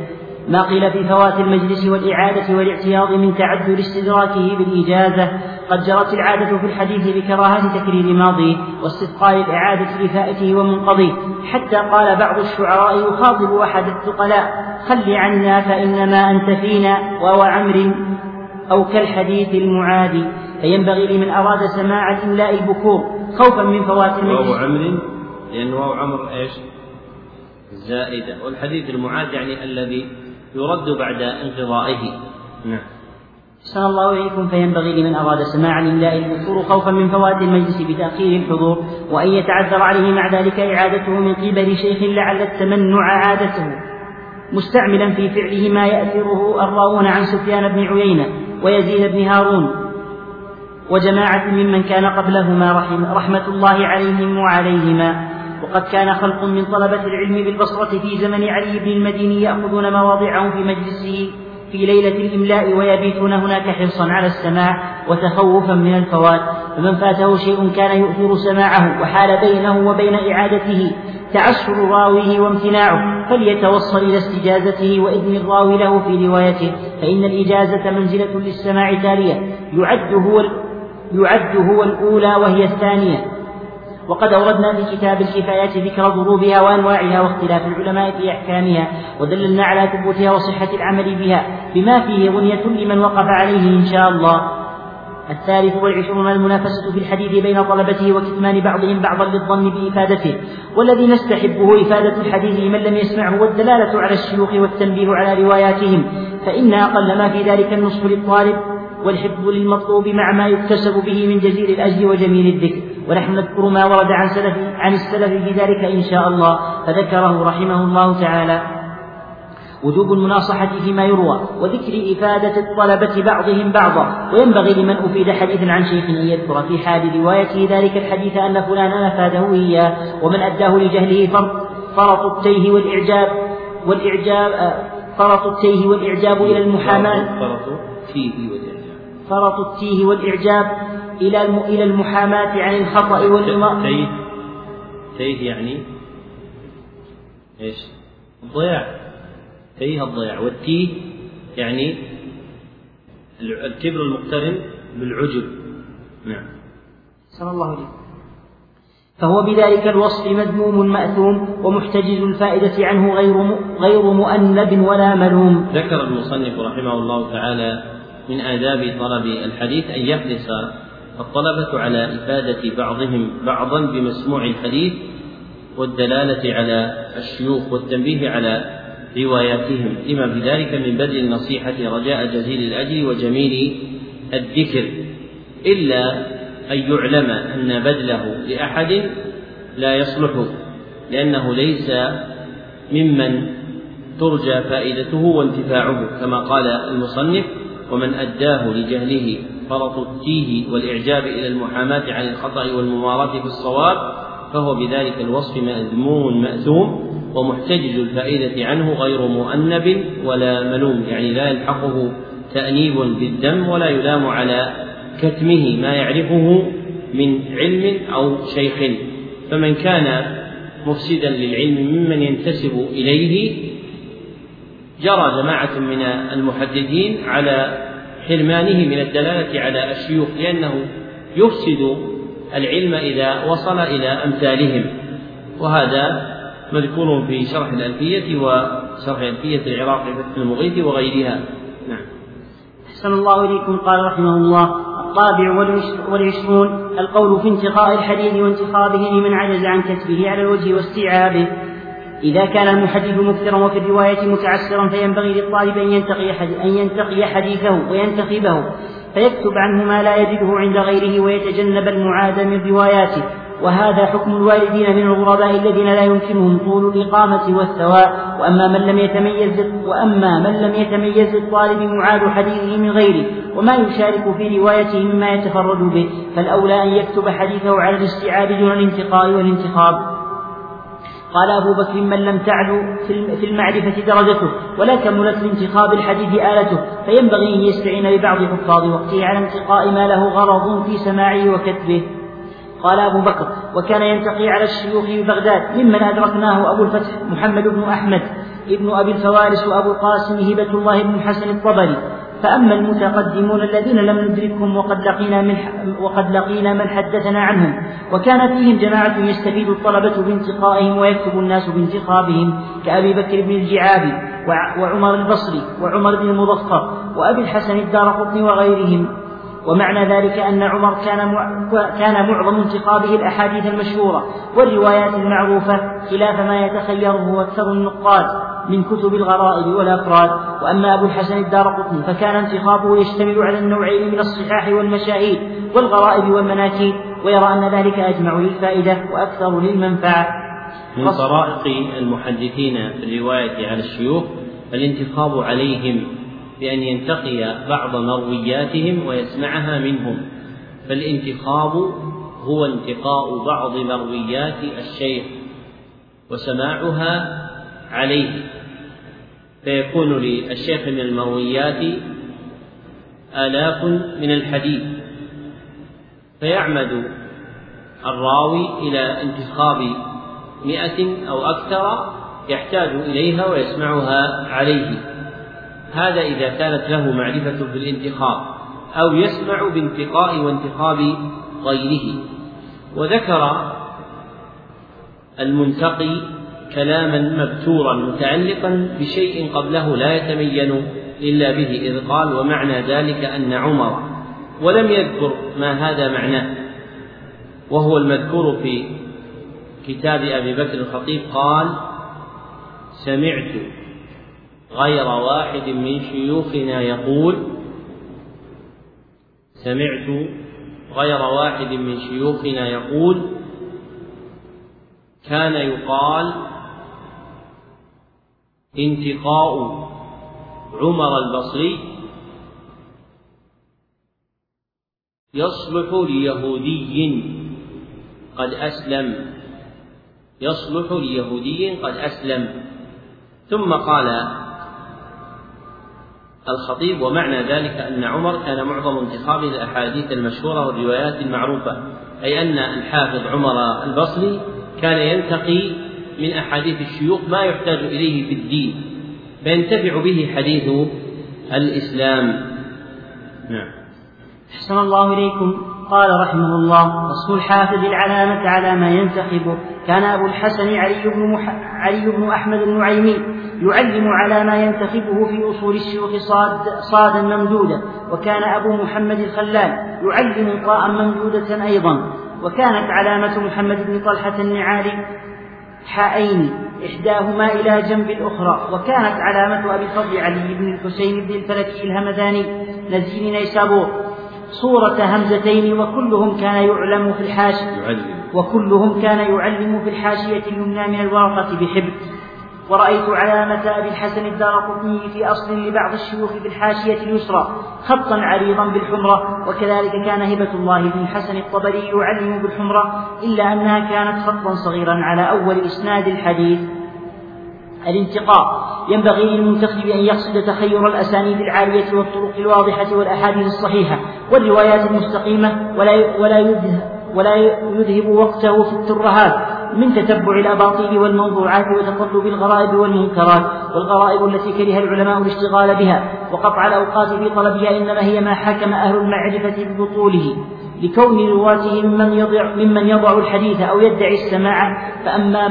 ما قيل في فوات المجلس والإعادة والاعتياض من تعذر استدراكه بالإجازة قد جرت العادة في الحديث بكراهة تكرير ماضيه واستثقال الإعادة لفائته ومنقضيه حتى قال بعض الشعراء يخاطب أحد الثقلاء خل عنا فإنما أنت فينا وهو عمر أو كالحديث المعادي فينبغي لمن أراد سماع الإملاء البكور خوفا من فوات المجلس. وهو عمر لأنه وهو عمر إيش؟ زائدة. والحديث المعاد يعني الذي يرد بعد انقضائه. نعم. أحسن الله إليكم فينبغي لمن أراد سماع الإملاء الدستور خوفا من فوات المجلس بتأخير الحضور وأن يتعذر عليه مع ذلك إعادته من قبل شيخ لعل التمنع عادته. مستعملا في فعله ما يأثره الراوون عن سفيان بن عيينة ويزيد بن هارون وجماعة ممن كان قبلهما رحم رحمة الله عليهم وعليهما. وقد كان خلق من طلبة العلم بالبصرة في زمن علي بن المديني يأخذون مواضعهم في مجلسه في ليلة الإملاء ويبيتون هناك حرصا على السماع وتخوفا من الفوات. فمن فاته شيء كان يؤثر سماعه وحال بينه وبين إعادته تعسر راويه وامتناعه فليتوصل إلى استجازته وإذن الراوي له في روايته. فإن الإجازة منزلة للسماع تالية يعد هو يعد هو الأولى وهي الثانية. وقد أوردنا في كتاب الكفايات ذكر ضروبها وأنواعها واختلاف العلماء في أحكامها ودللنا على ثبوتها وصحة العمل بها بما فيه غنية لمن وقف عليه إن شاء الله. الثالث والعشرون المنافسة في الحديث بين طلبته وكتمان بعضهم بعضا للظن بإفادته. والذي نستحبه إفادة الحديث لمن لم يسمعه والدلالة على الشيوخ والتنبيه على رواياتهم. فإن أقل ما في ذلك النصح للطالب والحفظ للمطلوب مع ما يكتسب به من جزيل الأجر وجميل الذكر. ونحن نذكر ما ورد عن سلف عن السلف في ذلك إن شاء الله. فذكره رحمه الله تعالى. وجوب المناصحة فيما يروى وذكر إفادة الطلبة بعضهم بعضا. وينبغي لمن أفيد حديثا عن شيخ أن يذكر في حال روايته ذلك الحديث أن فلانا أفاده إياه ومن أداه لجهله فرط التيه والإعجاب والإعجاب فرط التيه والإعجاب إلى المحاماة. فرط التيه والإعجاب. فرط التيه والإعجاب إلى إلى المحاماة عن الخطأ والإمام تيه تيه يعني إيش؟ الضياع. تيه الضياع. والتيه يعني الكبر المقترن بالعجب. نعم. صلى الله عليه فهو بذلك الوصف مذموم مأثوم ومحتجز الفائدة عنه غير غير مؤنب ولا ملوم. ذكر المصنف رحمه الله تعالى من آداب طلب الحديث أن يحرص الطلبة على إفادة بعضهم بعضا بمسموع الحديث والدلالة على الشيوخ والتنبيه على رواياتهم. لما بذلك من بذل النصيحة رجاء جزيل الأجر وجميل الذكر. إلا أن يعلم أن بذله لأحد لا يصلح لأنه ليس ممن ترجى فائدته وانتفاعه كما قال المصنف ومن أداه لجهله فرط التيه والإعجاب إلى المحاماة عن الخطأ والمماراة في الصواب فهو بذلك الوصف مذموم مأثوم ومحتجز الفائدة عنه غير مؤنب ولا ملوم يعني لا يلحقه تأنيب بالذم ولا يلام على كتمه ما يعرفه من علم أو شيخ. فمن كان مفسدا للعلم ممن ينتسب إليه جرى جماعة من المحدثين على حرمانه من الدلالة على الشيوخ لأنه يفسد العلم إذا وصل إلى أمثالهم. وهذا مذكور في شرح الألفية وشرح ألفية العراقي فتح المغيث وغيرها. نعم. أحسن الله إليكم قال رحمه الله الرابع والعشرون القول في انتقاء الحديث وانتخابه لمن عجز عن كتبه على الوجه واستيعابه. إذا كان المحدث مكثرا وفي الرواية متعسرا فينبغي للطالب أن ينتقي أن ينتقي حديثه وينتخبه فيكتب عنه ما لا يجده عند غيره ويتجنب المعاد من رواياته. وهذا حكم الوالدين من الغرباء الذين لا يمكنهم طول الإقامة والثواء وأما من لم يتميز وأما من لم يتميز الطالب معاد حديثه من غيره وما يشارك في روايته مما يتفرد به فالأولى أن يكتب حديثه على الاستيعاب دون الانتقاء والانتخاب. قال أبو بكر من لم تعلو في المعرفة درجته ولا كملت لانتخاب الحديث آلته فينبغي أن يستعين ببعض حفاظ وقته على انتقاء ما له غرض في سماعه وكتبه. قال أبو بكر وكان ينتقي على الشيوخ ببغداد ممن أدركناه أبو الفتح محمد بن أحمد ابن أبي الفوارس وأبو القاسم هبة الله بن حسن الطبري. فأما المتقدمون الذين لم ندركهم وقد لقينا من وقد لقينا من حدثنا عنهم وكان فيهم جماعة يستفيد الطلبة بانتقائهم ويكتب الناس بانتخابهم كأبي بكر بن الجعابي وعمر البصري وعمر بن المظفر وأبي الحسن الدارقطني وغيرهم. ومعنى ذلك أن عمر كان كان معظم انتقابه الأحاديث المشهورة والروايات المعروفة خلاف ما يتخيره أكثر النقاد. من كتب الغرائب والأفراد وأما أبو الحسن الدارقطني فكان انتخابه يشتمل على النوعين من الصحاح والمشاهير والغرائب والمناكير ويرى أن ذلك أجمع للفائدة وأكثر للمنفعة. من طرائق المحدثين في الرواية على الشيوخ الانتخاب عليهم بأن ينتقي بعض مروياتهم ويسمعها منهم فالانتخاب هو انتقاء بعض مرويات الشيخ وسماعها عليه. فيكون للشيخ من المرويات آلاف من الحديث فيعمد الراوي إلى انتخاب مئة أو أكثر يحتاج إليها ويسمعها عليه. هذا إذا كانت له معرفة بالانتخاب أو يسمع بانتقاء وانتخاب غيره. وذكر المنتقي كلاما مبتورا متعلقا بشيء قبله لا يتمين إلا به إذ قال ومعنى ذلك أن عمر ولم يذكر ما هذا معناه. وهو المذكور في كتاب أبي بكر الخطيب قال سمعت غير واحد من شيوخنا يقول سمعت غير واحد من شيوخنا يقول كان يقال انتقاء عمر البصري يصلح ليهودي قد أسلم. يصلح ليهودي قد أسلم. ثم قال الخطيب ومعنى ذلك أن عمر كان معظم انتخابه الأحاديث المشهورة والروايات المعروفة أي أن الحافظ عمر البصري كان ينتقي من أحاديث الشيوخ ما يحتاج إليه في الدين فينتفع به حديث الإسلام. نعم. أحسن الله إليكم. قال رحمه الله وصف الحافظ العلامة على ما ينتخبه كان أبو الحسن علي بن, مح... علي بن أحمد النعيمي يعلم على ما ينتخبه في أصول الشيوخ صاد صادا ممدودة وكان أبو محمد الخلال يعلم طاء ممدودة أيضا وكانت علامة محمد بن طلحة النعالي حائين إحداهما إلى جنب الأخرى وكانت علامة أبي الفضل علي بن الحسين بن الفلكي الهمداني نزيل نيسابور. صورة همزتين وكلهم كان يعلم في الحاشية وكلهم كان يعلم في الحاشية اليمنى من الورقة بحبر. ورأيت علامة أبي الحسن الدارقطني في أصل لبعض الشيوخ في الحاشية اليسرى خطا عريضا بالحمرة وكذلك كان هبة الله بن الحسن الطبري يعلم بالحمرة إلا أنها كانت خطا صغيرا على أول إسناد الحديث. الانتقاء. ينبغي للمنتخب أن يقصد تخير الأسانيد العالية والطرق الواضحة والأحاديث الصحيحة والروايات المستقيمة ولا ولا يذهب ولا يذهب وقته في الترهات. من تتبع الأباطيل والموضوعات وتطلب الغرائب والمنكرات والغرائب التي كره العلماء الاشتغال بها وقطع الأوقات في طلبها إنما هي ما حكم أهل المعرفة ببطوله لكون رواته ممن يضع, ممن يضع الحديث أو يدعي السماع فأما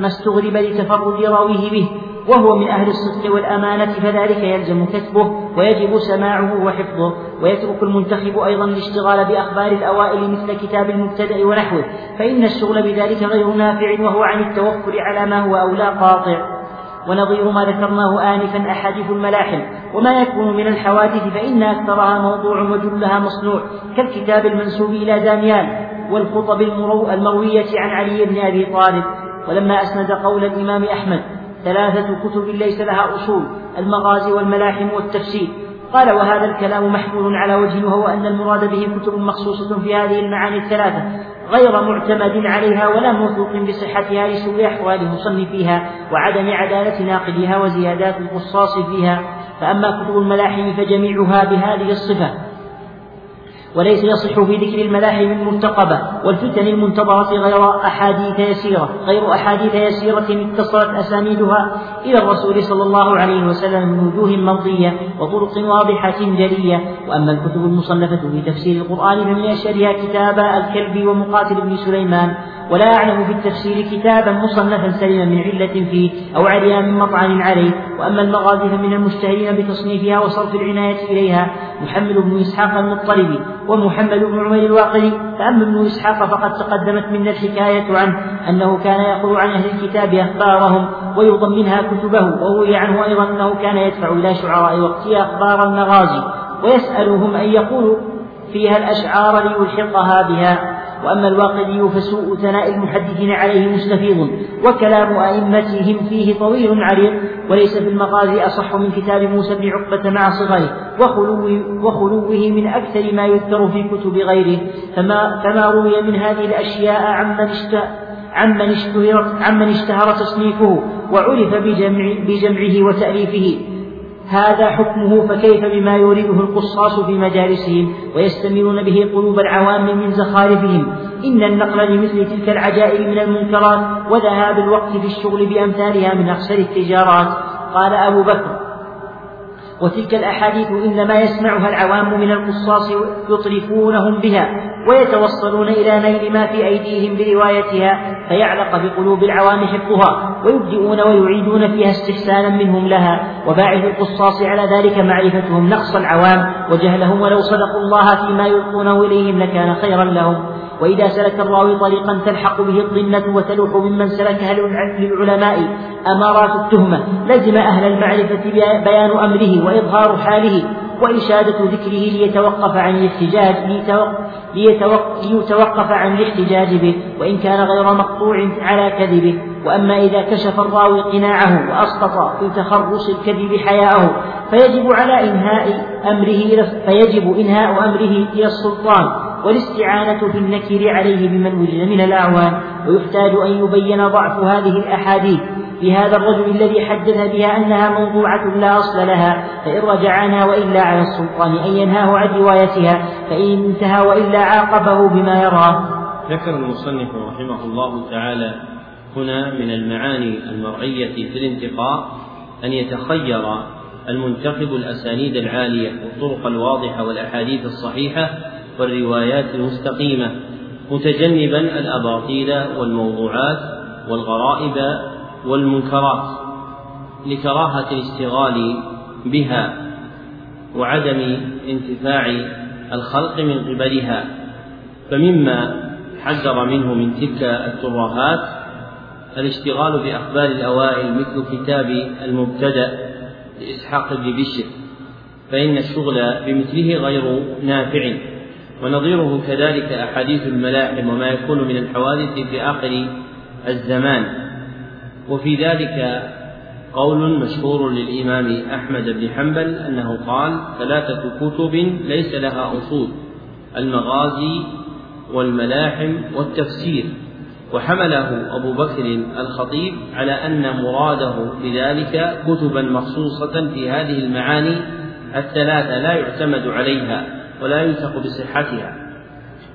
ما استغرب لتفرد راويه به وهو من أهل الصدق والأمانة فذلك يلزم كتبه ويجب سماعه وحفظه. ويترك المنتخب أيضا الاشتغال بأخبار الأوائل مثل كتاب المبتدأ ونحوه. فإن الشغل بذلك غير نافع وهو عن التوكل على ما هو أولى قاطع. ونظير ما ذكرناه آنفا أحاديث الملاحم. وما يكون من الحوادث فإن أكثرها موضوع وجلها مصنوع كالكتاب المنسوب إلى دانيال والخطب المروية عن علي بن أبي طالب. ولما أسند قول الإمام أحمد ثلاثة كتب ليس لها أصول المغازي والملاحم والتفسير. قال وهذا الكلام محمول على وجه وهو أن المراد به كتب مخصوصة في هذه المعاني الثلاثة غير معتمد عليها ولا موثوق بصحتها لسوء أحوال مصنفيها وعدم عدالة ناقدها وزيادات القصاص فيها. فأما كتب الملاحم فجميعها بهذه الصفة. وليس يصح في ذكر الملاحم المرتقبة والفتن المنتظرة غير أحاديث يسيرة غير أحاديث يسيرة اتصلت أسانيدها إلى الرسول صلى الله عليه وسلم من وجوه مرضية وطرق واضحة جلية. وأما الكتب المصنفة في تفسير القرآن فمن أشهرها كتاب الكلب ومقاتل بن سليمان ولا أعلم في التفسير كتابا مصنفا سليما من علة فيه أو عليها من مطعن عليه. وأما المغازي فمن المشتهرين بتصنيفها وصرف العناية إليها محمد بن إسحاق المطلبي ومحمد بن عمير الواقدي فأما ابن إسحاق فقد تقدمت منا الحكاية عنه أنه كان يقول عن أهل الكتاب أخبارهم ويضم منها كتبه. وروي عنه أيضا أنه كان يدفع إلى شعراء وقتها أخبار المغازي. ويسألهم أن يقولوا فيها الأشعار ليلحقها بها. وأما الواقدي فسوء ثناء المحدثين عليه مستفيض وكلام أئمتهم فيه طويل عريض وليس في المغازي أصح من كتاب موسى بن عقبة مع صغره وخلوه, وخلوه من أكثر ما يذكر في كتب غيره. فما, فما روي من هذه الأشياء عمن عمن اشتهر عمن اشتهر تصنيفه وعرف بجمع بجمعه وتأليفه. هذا حكمه فكيف بما يورده القصاص في مجالسهم ويستمرون به قلوب العوام من زخارفهم؟ إن النقل لمثل تلك العجائب من المنكرات وذهاب الوقت في الشغل بأمثالها من أخسر التجارات. قال أبو بكر وتلك الأحاديث إنما يسمعها العوام من القصاص يطرفونهم بها ويتوصلون إلى نيل ما في أيديهم بروايتها فيعلق بقلوب العوام حفظها ويبدئون ويعيدون فيها استحسانا منهم لها وباعث القصاص على ذلك معرفتهم نقص العوام وجهلهم ولو صدقوا الله فيما يلقونه إليهم لكان خيرا لهم وإذا سلك الراوي طريقا تلحق به الظنة وتلوح ممن سلكها للعلماء أمارات التهمة لزم أهل المعرفة بيان أمره وإظهار حاله وإشادة ذكره ليتوقف عن الاحتجاج ليتوقف عن الاحتجاج به وإن كان غير مقطوع على كذبه. وأما إذا كشف الراوي قناعه وأسقط في تخرص الكذب حياءه فيجب على إنهاء أمره فيجب إنهاء أمره إلى السلطان. والاستعانة في النكير عليه بمن وجد من الأعوان ويحتاج أن يبين ضعف هذه الأحاديث. في هذا الرجل الذي حدث بها أنها موضوعة لا أصل لها فإن رجع عنها وإلا على السلطان أن ينهاه عن روايتها فإن انتهى وإلا عاقبه بما يراه. ذكر المصنف رحمه الله تعالى هنا من المعاني المرعية في الانتقاء أن يتخير المنتخب الأسانيد العالية والطرق الواضحة والأحاديث الصحيحة والروايات المستقيمة متجنبا الأباطيل والموضوعات والغرائب والمنكرات لكراهة الاشتغال بها وعدم انتفاع الخلق من قبلها فمما حذر منه من تلك الترهات الاشتغال بأخبار الأوائل مثل كتاب المبتدأ لإسحاق بن بشر فإن الشغل بمثله غير نافع ونظيره كذلك أحاديث الملاحم وما يكون من الحوادث في آخر الزمان. وفي ذلك قول مشهور للإمام أحمد بن حنبل أنه قال ثلاثة كتب ليس لها أصول المغازي والملاحم والتفسير وحمله أبو بكر الخطيب على أن مراده بذلك كتبا مخصوصة في هذه المعاني الثلاثة لا يعتمد عليها ولا يوثق بصحتها.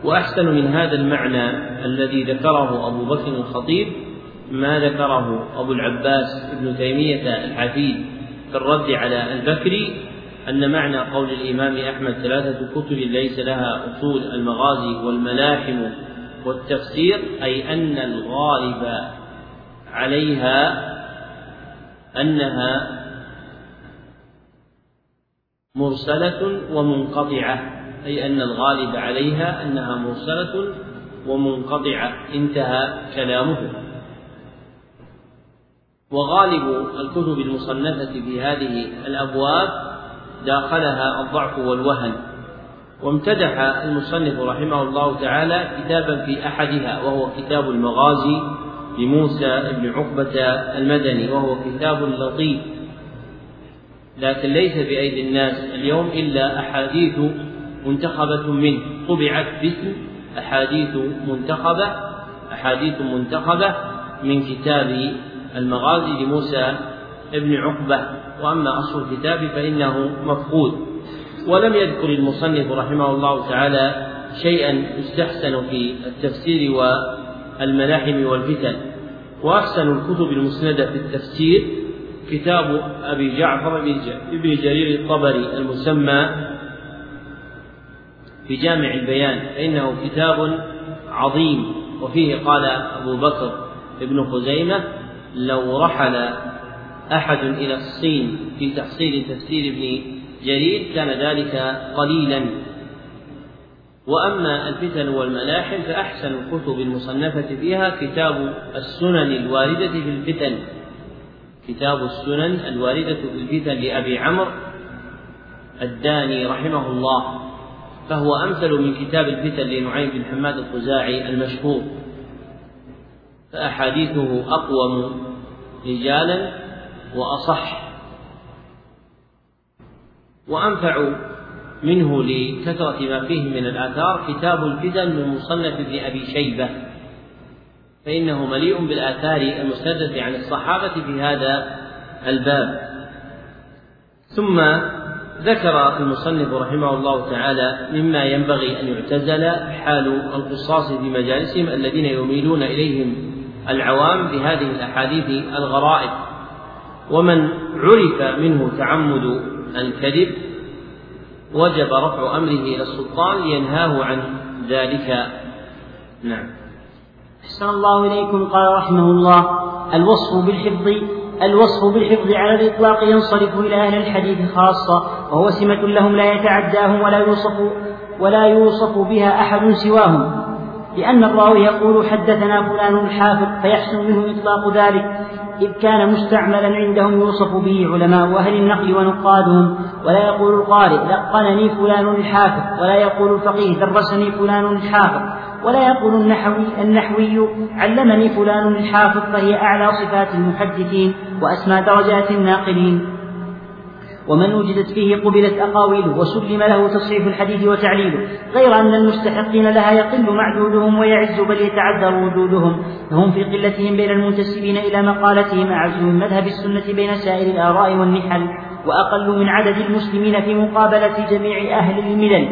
وأحسن من هذا المعنى الذي ذكره أبو بكر الخطيب ما ذكره أبو العباس ابن تيمية الحفيد في الرد على البكري أن معنى قول الإمام أحمد ثلاثة كتب ليس لها أصول المغازي والملاحم والتفسير أي أن الغالب عليها أنها مرسلة ومنقطعة أي أن الغالب عليها أنها مرسلة ومنقطعة انتهى كلامه. وغالب الكتب المصنفة في هذه الأبواب داخلها الضعف والوهن. وامتدح المصنف رحمه الله تعالى كتابا في أحدها وهو كتاب المغازي لموسى بن عقبة المدني وهو كتاب لطيف. لكن ليس بأيدي الناس اليوم إلا أحاديث منتخبة منه. طبعت باسم أحاديث منتخبة أحاديث منتخبة من كتاب المغازي لموسى بن عقبة وأما أصل الكتاب فإنه مفقود. ولم يذكر المصنف رحمه الله تعالى شيئا يستحسن في التفسير والملاحم والفتن. وأحسن الكتب المسندة في التفسير كتاب أبي جعفر بن جرير الطبري المسمى في جامع البيان. فإنه كتاب عظيم وفيه قال أبو بكر ابن خزيمة لو رحل أحد إلى الصين في تحصيل تفسير ابن جرير كان ذلك قليلا. وأما الفتن والملاحم فأحسن الكتب المصنفة فيها كتاب السنن الواردة في الفتن. كتاب السنن الواردة في الفتن لأبي عمرو الداني رحمه الله فهو أمثل من كتاب الفتن لنعيم بن حماد الخزاعي المشهور. فأحاديثه أقوم رجالا وأصح. وأنفع منه لكثرة ما فيه من الآثار كتاب الفتن من مصنف ابن أبي شيبة فإنه مليء بالآثار المسندة عن الصحابة في هذا الباب. ثم ذكر المصنف رحمه الله تعالى مما ينبغي أن يعتزل حال القصاص في مجالسهم الذين يميلون إليهم العوام بهذه الأحاديث الغرائب. ومن عرف منه تعمد الكذب وجب رفع أمره إلى السلطان لينهاه عن ذلك. نعم. أحسن الله إليكم قال رحمه الله الوصف بالحفظ الوصف بالحفظ على الإطلاق ينصرف إلى أهل الحديث خاصة وهو سمة لهم لا يتعداهم ولا يوصف ولا يوصف بها أحد سواهم. لأن الراوي يقول حدثنا فلان الحافظ فيحسن منه إطلاق ذلك. إذ كان مستعملا عندهم يوصف به علماء أهل النقل ونقادهم ولا يقول القارئ لقنني فلان الحافظ ولا يقول الفقيه درسني فلان الحافظ ولا يقول النحوي النحوي علمني فلان الحافظ فهي أعلى صفات المحدثين وأسمى درجات الناقلين. ومن وجدت فيه قبلت أقاويله وسلم له تصحيح الحديث وتعليله غير أن المستحقين لها يقل معدودهم ويعز بل يتعذر وجودهم. فهم في قلتهم بين المنتسبين إلى مقالتهم أعز من مذهب السنة بين سائر الآراء والنحل وأقل من عدد المسلمين في مقابلة جميع أهل الملل.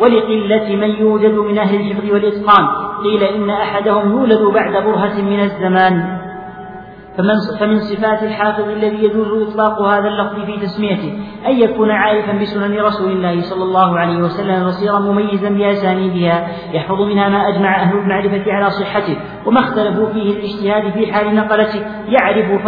ولقلة من يوجد من أهل الحفظ والإتقان قيل إن أحدهم يولد بعد برهة من الزمان. فمن فمن صفات الحافظ الذي يجوز إطلاق هذا اللفظ في تسميته أن يكون عارفا بسنن رسول الله صلى الله عليه وسلم بصيرا مميزا بأسانيدها يحفظ منها ما أجمع أهل المعرفة على صحته وما اختلفوا فيه الاجتهاد في حال نقلته يعرف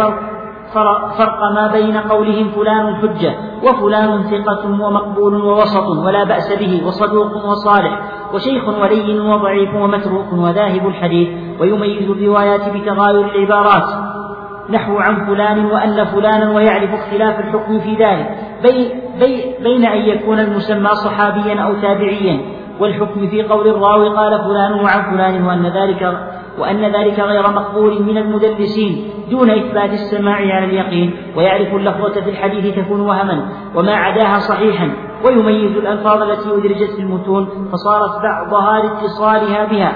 فرق فرق ما بين قولهم فلان حجة وفلان ثقة ومقبول ووسط ولا بأس به وصدوق وصالح وشيخ ولي وضعيف ومتروك وذاهب الحديث ويميز الروايات بتغاير العبارات. نحو عن فلان وأن فلانا ويعرف اختلاف الحكم في ذلك. بي بي بين أن يكون المسمى صحابيا أو تابعيا والحكم في قول الراوي قال فلان وعن فلان وأن ذلك وأن ذلك غير مقبول من المدلسين دون إثبات السماع على اليقين ويعرف اللفظة في الحديث تكون وهما وما عداها صحيحا ويميز الألفاظ التي أدرجت في المتون فصارت بعضها لاتصالها بها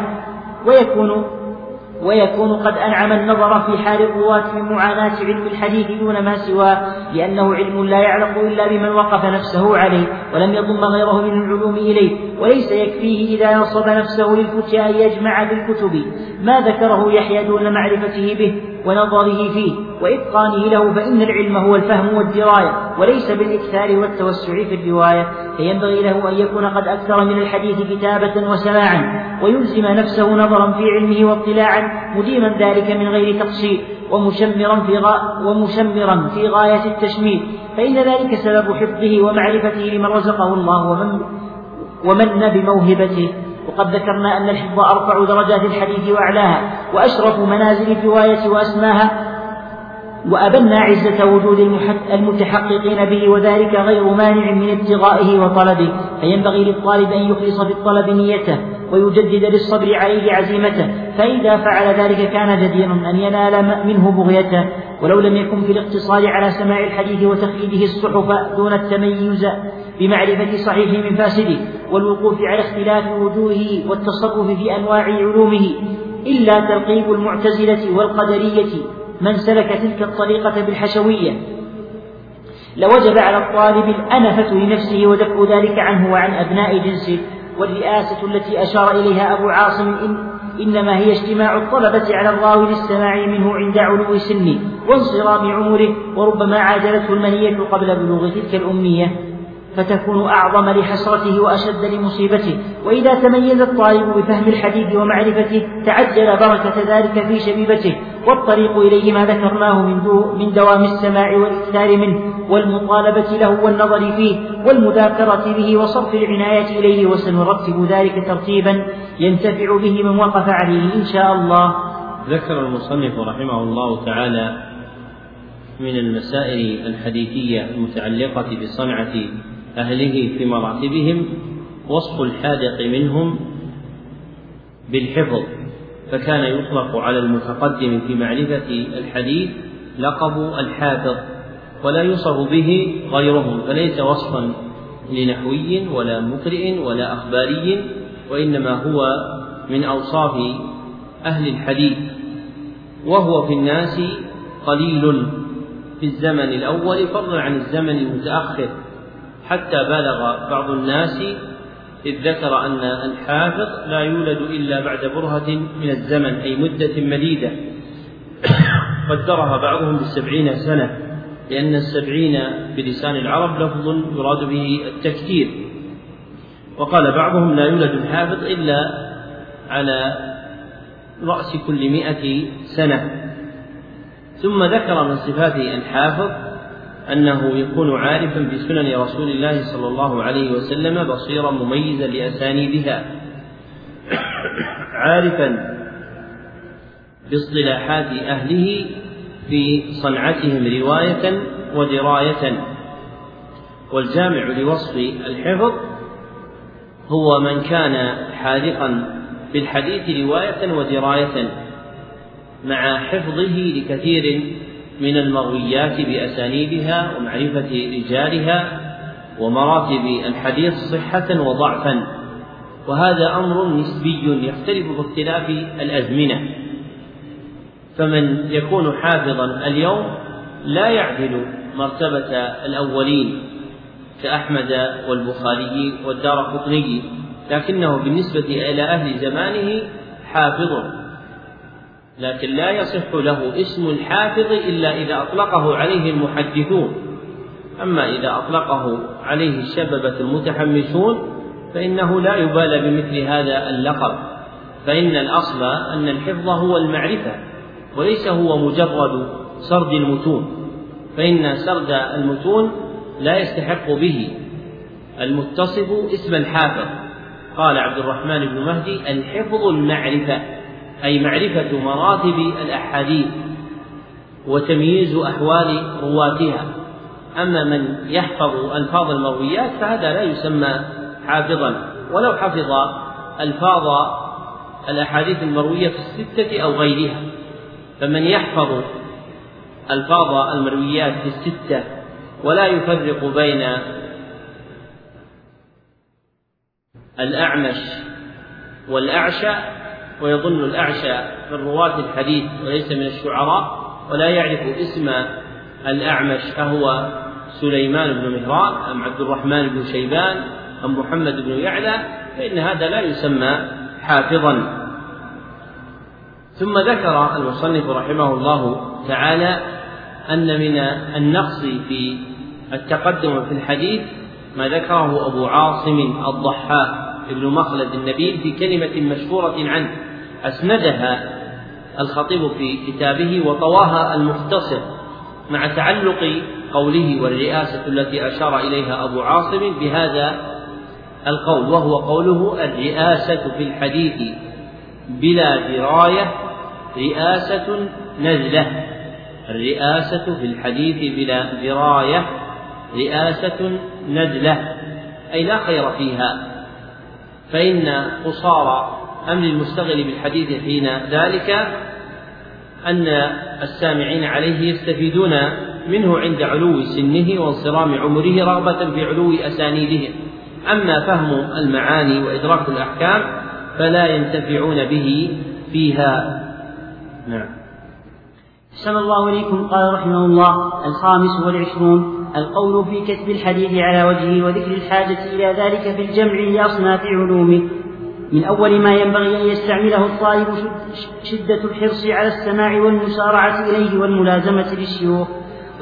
ويكون ويكون قد أنعم النظر في حال الرواة من معاناة علم الحديث دون ما سواه لأنه علم لا يعلق إلا بمن وقف نفسه عليه ولم يضم غيره من العلوم إليه وليس يكفيه إذا نصب نفسه للفتيا أن يجمع بالكتب. ما ذكره يحيى دون معرفته به؟ ونظره فيه وإتقانه له فإن العلم هو الفهم والدراية وليس بالإكثار والتوسع في الرواية فينبغي له أن يكون قد أكثر من الحديث كتابة وسماعا ويلزم نفسه نظرا في علمه واطلاعا مديما ذلك من غير تقصير ومشمرا في غا ومشمرا في غاية التشمير فإن ذلك سبب حفظه ومعرفته لمن رزقه الله ومن ومن بموهبته. وقد ذكرنا أن الحفظ أرفع درجات الحديث وأعلاها وأشرف منازل الرواية وأسماها وأبنى عزة وجود المتحققين به وذلك غير مانع من ابتغائه وطلبه فينبغي للطالب أن يخلص في الطلب نيته. ويجدد بالصبر عليه عزيمته فإذا فعل ذلك كان جديرا أن ينال منه بغيته. ولو لم يكن في الاقتصار على سماع الحديث وتخليده الصحف دون التميز بمعرفة صحيح من فاسده والوقوف على اختلاف وجوهه والتصرف في أنواع علومه إلا ترقيب المعتزلة والقدرية من سلك تلك الطريقة بالحشوية. لوجب على الطالب الأنفة لنفسه ودفع ذلك عنه وعن أبناء جنسه. والرئاسة التي أشار إليها أبو عاصم إن إنما هي اجتماع الطلبة على الراوي للسماع منه عند علو سنه وانصرام عمره وربما عاجلته المنية قبل بلوغ تلك الأمنية فتكون أعظم لحسرته وأشد لمصيبته. وإذا تميز الطالب بفهم الحديث ومعرفته تعجل بركة ذلك في شبيبته. والطريق إليه ما ذكرناه من, دو من دوام السماع والإكثار منه والمطالبة له والنظر فيه والمذاكرة به وصرف العناية إليه. وسنرتب ذلك ترتيبا ينتفع به من وقف عليه إن شاء الله. ذكر المصنف رحمه الله تعالى من المسائل الحديثية المتعلقة بصنعة أهله في مراتبهم وصف الحاذق منهم بالحفظ فكان يطلق على المتقدم في معرفة الحديث لقب الحافظ ولا يوصف به غيرهم فليس وصفا لنحوي ولا مقرئ ولا أخباري وإنما هو من أوصاف أهل الحديث وهو في الناس قليل في الزمن الأول فضلا عن الزمن المتأخر. حتى بلغ بعض الناس إذ ذكر أن الحافظ لا يولد إلا بعد برهة من الزمن أي مدة مديدة. قدرها بعضهم بالسبعين سنة لأن السبعين بلسان العرب لفظ يراد به التكثير وقال بعضهم لا يولد الحافظ إلا على رأس كل مئة سنة. ثم ذكر من صفات الحافظ أنه يكون عارفا بسنن رسول الله صلى الله عليه وسلم بصيرا مميزا لأسانيدها. عارفا باصطلاحات أهله في صنعتهم رواية ودراية. والجامع لوصف الحفظ هو من كان حاذقا بالحديث رواية ودراية مع حفظه لكثير من المرويات بأسانيدها ومعرفة رجالها ومراتب الحديث صحة وضعفا. وهذا أمر نسبي يختلف باختلاف الأزمنة. فمن يكون حافظا اليوم لا يعدل مرتبة الأولين كأحمد والبخاري والدار قطني لكنه بالنسبة إلى أهل زمانه حافظ. لكن لا يصح له اسم الحافظ إلا إذا أطلقه عليه المحدثون. أما إذا أطلقه عليه الشببة المتحمسون فإنه لا يبالى بمثل هذا اللقب. فإن الأصل أن الحفظ هو المعرفة وليس هو مجرد سرد المتون. فإن سرد المتون لا يستحق به المتصف اسم الحافظ. قال عبد الرحمن بن مهدي الحفظ المعرفة. أي معرفة مراتب الأحاديث وتمييز أحوال رواتها. أما من يحفظ ألفاظ المرويات فهذا لا يسمى حافظا. ولو حفظ ألفاظ الأحاديث المروية في الستة أو غيرها فمن يحفظ ألفاظ المرويات في الستة ولا يفرق بين الأعمش والأعشى ويظن الأعشى من رواة الحديث وليس من الشعراء ولا يعرف اسم الأعمش أهو سليمان بن مهران أم عبد الرحمن بن شيبان أم محمد بن يعلى فإن هذا لا يسمى حافظا. ثم ذكر المصنف رحمه الله تعالى أن من النقص في التقدم في الحديث ما ذكره أبو عاصم الضحاك ابن مخلد النبيل في كلمة مشهورة عنه. أسندها الخطيب في كتابه وطواها المختصر مع تعلق قوله والرئاسة التي أشار إليها أبو عاصم بهذا القول وهو قوله الرئاسة في الحديث بلا دراية رئاسة نزلة. الرئاسة في الحديث بلا دراية رئاسة نزلة أي لا خير فيها. فإن قصار أمر المستغل بالحديث حين ذلك أن السامعين عليه يستفيدون منه عند علو سنه وانصرام عمره رغبة في علو أسانيدهم أما فهم المعاني وإدراك الأحكام فلا ينتفعون به فيها. نعم. أحسن الله إليكم قال رحمه الله الخامس والعشرون القول في كتب الحديث على وجهه وذكر الحاجة إلى ذلك في الجمع لأصناف علومه. من أول ما ينبغي أن يستعمله الطالب شدة الحرص على السماع والمسارعة إليه والملازمة للشيوخ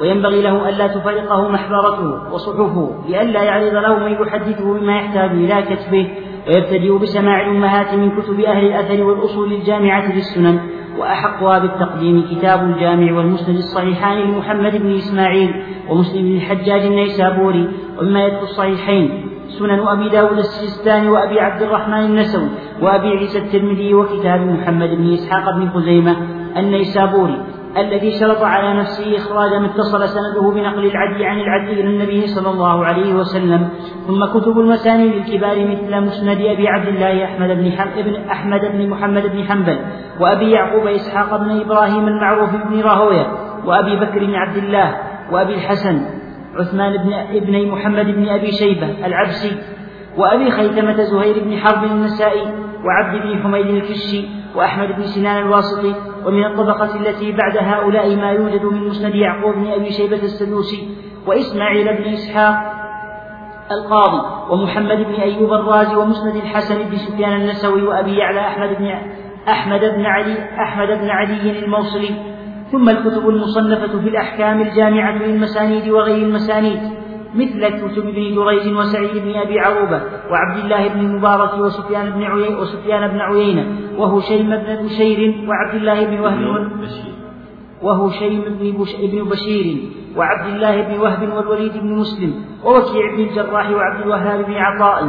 وينبغي له ألا تفرقه محبرته وصحفه لئلا يعرض له من يحدثه بما يحتاج إلى كتبه ويبتدئ بسماع الأمهات من كتب أهل الأثر والأصول الجامعة للسنن وأحقها بالتقديم كتاب الجامع والمسند الصحيحان لمحمد بن إسماعيل ومسلم بن الحجاج النيسابوري ومما يدخل الصحيحين. سنن أبي داود السجستاني وأبي عبد الرحمن النسوي وأبي عيسى الترمذي وكتاب محمد بن إسحاق بن خزيمة النيسابوري الذي شرط على نفسه إخراج ما اتصل سنده بنقل العدل عن العدل إلى النبي صلى الله عليه وسلم ثم كتب المسانيد الكبار مثل مسند أبي عبد الله أحمد بن بن أحمد بن محمد بن حنبل وأبي يعقوب إسحاق بن إبراهيم المعروف بن راهوية وأبي بكر بن عبد الله وأبي الحسن عثمان بن ابن محمد بن أبي شيبة العبسي وأبي خيثمة زهير بن حرب النسائي وعبد بن حميد الكشي وأحمد بن سنان الواسطي ومن الطبقة التي بعد هؤلاء ما يوجد من مسند يعقوب بن أبي شيبة السدوسي وإسماعيل بن إسحاق القاضي ومحمد بن أيوب الرازي ومسند الحسن بن سفيان النسوي وأبي يعلى أحمد بن أحمد بن علي أحمد بن علي الموصلي ثم الكتب المصنفة في الأحكام الجامعة للمسانيد وغير المسانيد مثل كتب ابن جريج وسعيد بن أبي عروبة وعبد الله بن المبارك وسفيان بن عيينة وسفيان بن عيينة وهشيم بن بشير وعبد الله بن وهب وهشيم بن بشير وعبد الله بن وهب والوليد بن مسلم ووكيع بن الجراح وعبد الوهاب بن عطاء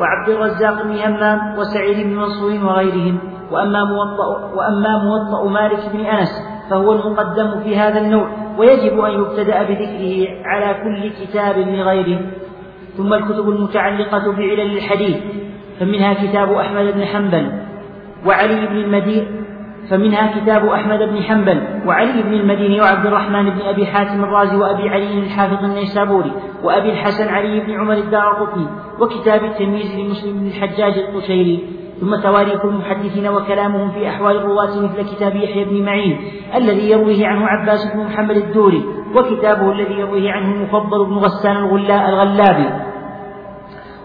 وعبد الرزاق بن همام وسعيد بن منصور وغيرهم وأما موطأ وأما موطأ مالك بن أنس فهو المقدم في هذا النوع ويجب أن يبتدأ بذكره على كل كتاب لغيره. ثم الكتب المتعلقة بعلل الحديث فمنها كتاب أحمد بن حنبل وعلي بن المدين فمنها كتاب أحمد بن حنبل وعلي بن المديني وعبد الرحمن بن أبي حاتم الرازي وأبي علي الحافظ النيسابوري وأبي الحسن علي بن عمر الدار قطني وكتاب التمييز لمسلم بن الحجاج القشيري. ثم تواريخ المحدثين وكلامهم في أحوال الرواة مثل كتاب يحيى بن معين الذي يرويه عنه عباس بن محمد الدوري وكتابه الذي يرويه عنه المفضل بن غسان الغلابي.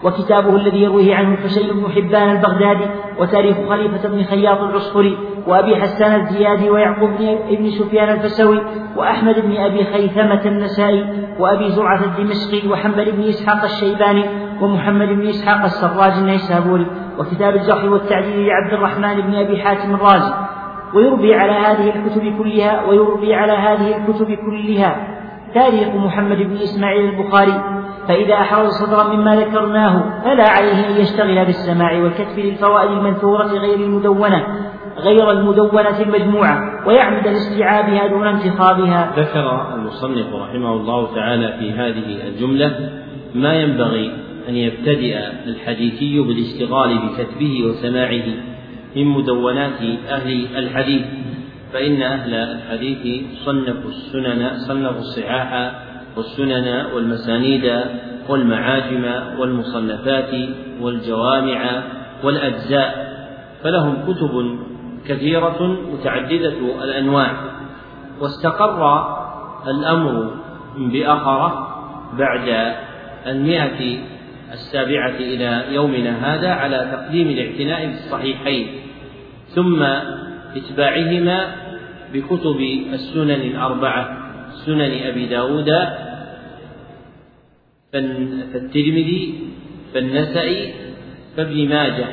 وكتابه الذي يرويه عنه الحسين بن حبان البغدادي وتاريخ خليفة بن خياط العصفري وأبي حسان الزيادي ويعقوب بن سفيان الفسوي وأحمد بن أبي خيثمة النسائي وأبي زرعة الدمشقي وحنبل بن إسحاق الشيباني ومحمد بن إسحاق السراج النيسابوري وكتاب الجرح والتعديل لعبد الرحمن بن أبي حاتم الرازي ويربي على هذه الكتب كلها ويربي على هذه الكتب كلها. تاريخ محمد بن إسماعيل البخاري فإذا أحرز صدرا مما ذكرناه فلا عليه أن يشتغل بالسماع والكتب للفوائد المنثورة غير المدونة غير المدونة المجموعة ويعمد لاستيعابها دون انتخابها. ذكر المصنف رحمه الله تعالى في هذه الجملة ما ينبغي أن يبتدئ الحديثي بالاشتغال بكتبه وسماعه من مدونات أهل الحديث فإن أهل الحديث صنفوا السنن صنفوا الصحاح والسنن والمسانيد والمعاجم والمصنفات والجوامع والأجزاء فلهم كتب كثيرة متعددة الأنواع. واستقر الأمر بأخرة بعد المئة السابعة إلى يومنا هذا على تقديم الاعتناء بالصحيحين ثم إتباعهما بكتب السنن الأربعة سنن أبي داود فالترمذي فالنسائي فابن ماجه.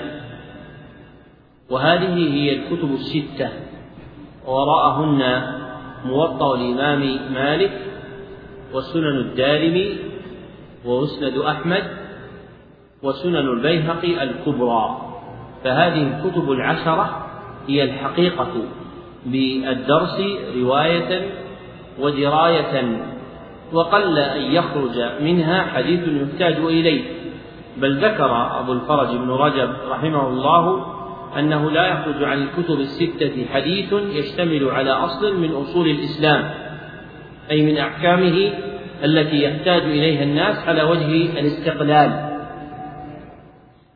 وهذه هي الكتب الستة. ووراءهن موطأ الإمام مالك وسنن الدارمي ومسند أحمد وسنن البيهقي الكبرى. فهذه الكتب العشرة هي الحقيقة بالدرس رواية ودراية وقل أن يخرج منها حديث يحتاج إليه. بل ذكر أبو الفرج بن رجب رحمه الله أنه لا يخرج عن الكتب الستة حديث يشتمل على أصل من أصول الإسلام أي من أحكامه التي يحتاج إليها الناس على وجه الاستقلال.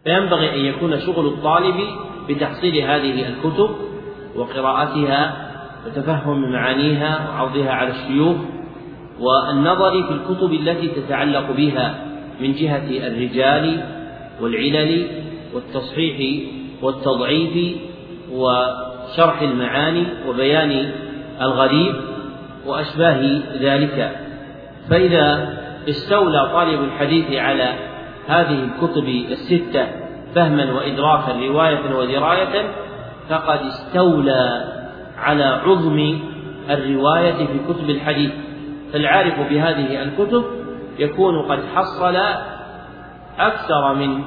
فينبغي أن يكون شغل الطالب بتحصيل هذه الكتب وقراءتها وتفهم معانيها وعرضها على الشيوخ والنظر في الكتب التي تتعلق بها من جهة الرجال والعلل والتصحيح والتضعيف وشرح المعاني وبيان الغريب وأشباه ذلك. فإذا استولى طالب الحديث على هذه الكتب الستة فهما وإدراكا رواية ودراية فقد استولى على عظم الرواية في كتب الحديث. فالعارف بهذه الكتب يكون قد حصل أكثر من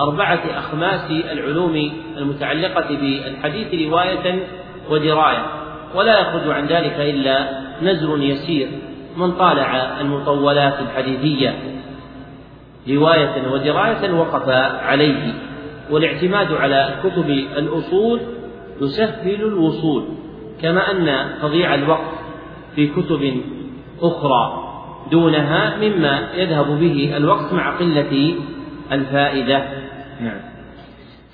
أربعة أخماس العلوم المتعلقة بالحديث رواية ودراية ولا يخرج عن ذلك إلا نزر يسير من طالع المطولات الحديثية. رواية ودراية وقف عليه والاعتماد على كتب الأصول يسهل الوصول كما أن تضيع الوقت في كتب أخرى دونها مما يذهب به الوقت مع قلة الفائدة. نعم.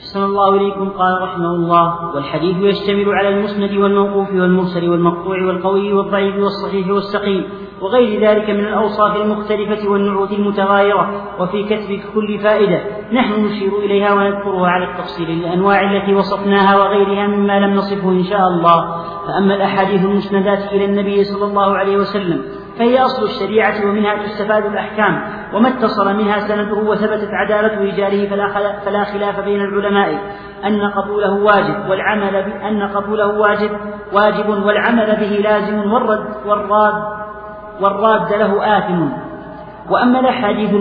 أحسن الله إليكم قال رحمه الله والحديث يشتمل على المسند والموقوف والمرسل والمقطوع والقوي والضعيف والصحيح والسقيم وغير ذلك من الأوصاف المختلفة والنعوت المتغايرة وفي كتب كل فائدة. نحن نشير إليها ونذكرها على التفصيل للأنواع التي وصفناها وغيرها مما لم نصفه إن شاء الله. فأما الأحاديث المسندات إلى النبي صلى الله عليه وسلم فهي أصل الشريعة ومنها تستفاد الأحكام وما اتصل منها سنده وثبتت عدالة رجاله فلا, فلا خلاف بين العلماء. أن قبوله واجب والعمل أن قبوله واجب واجب والعمل به لازم والرد والراد والراد له آثم. وأما الأحاديث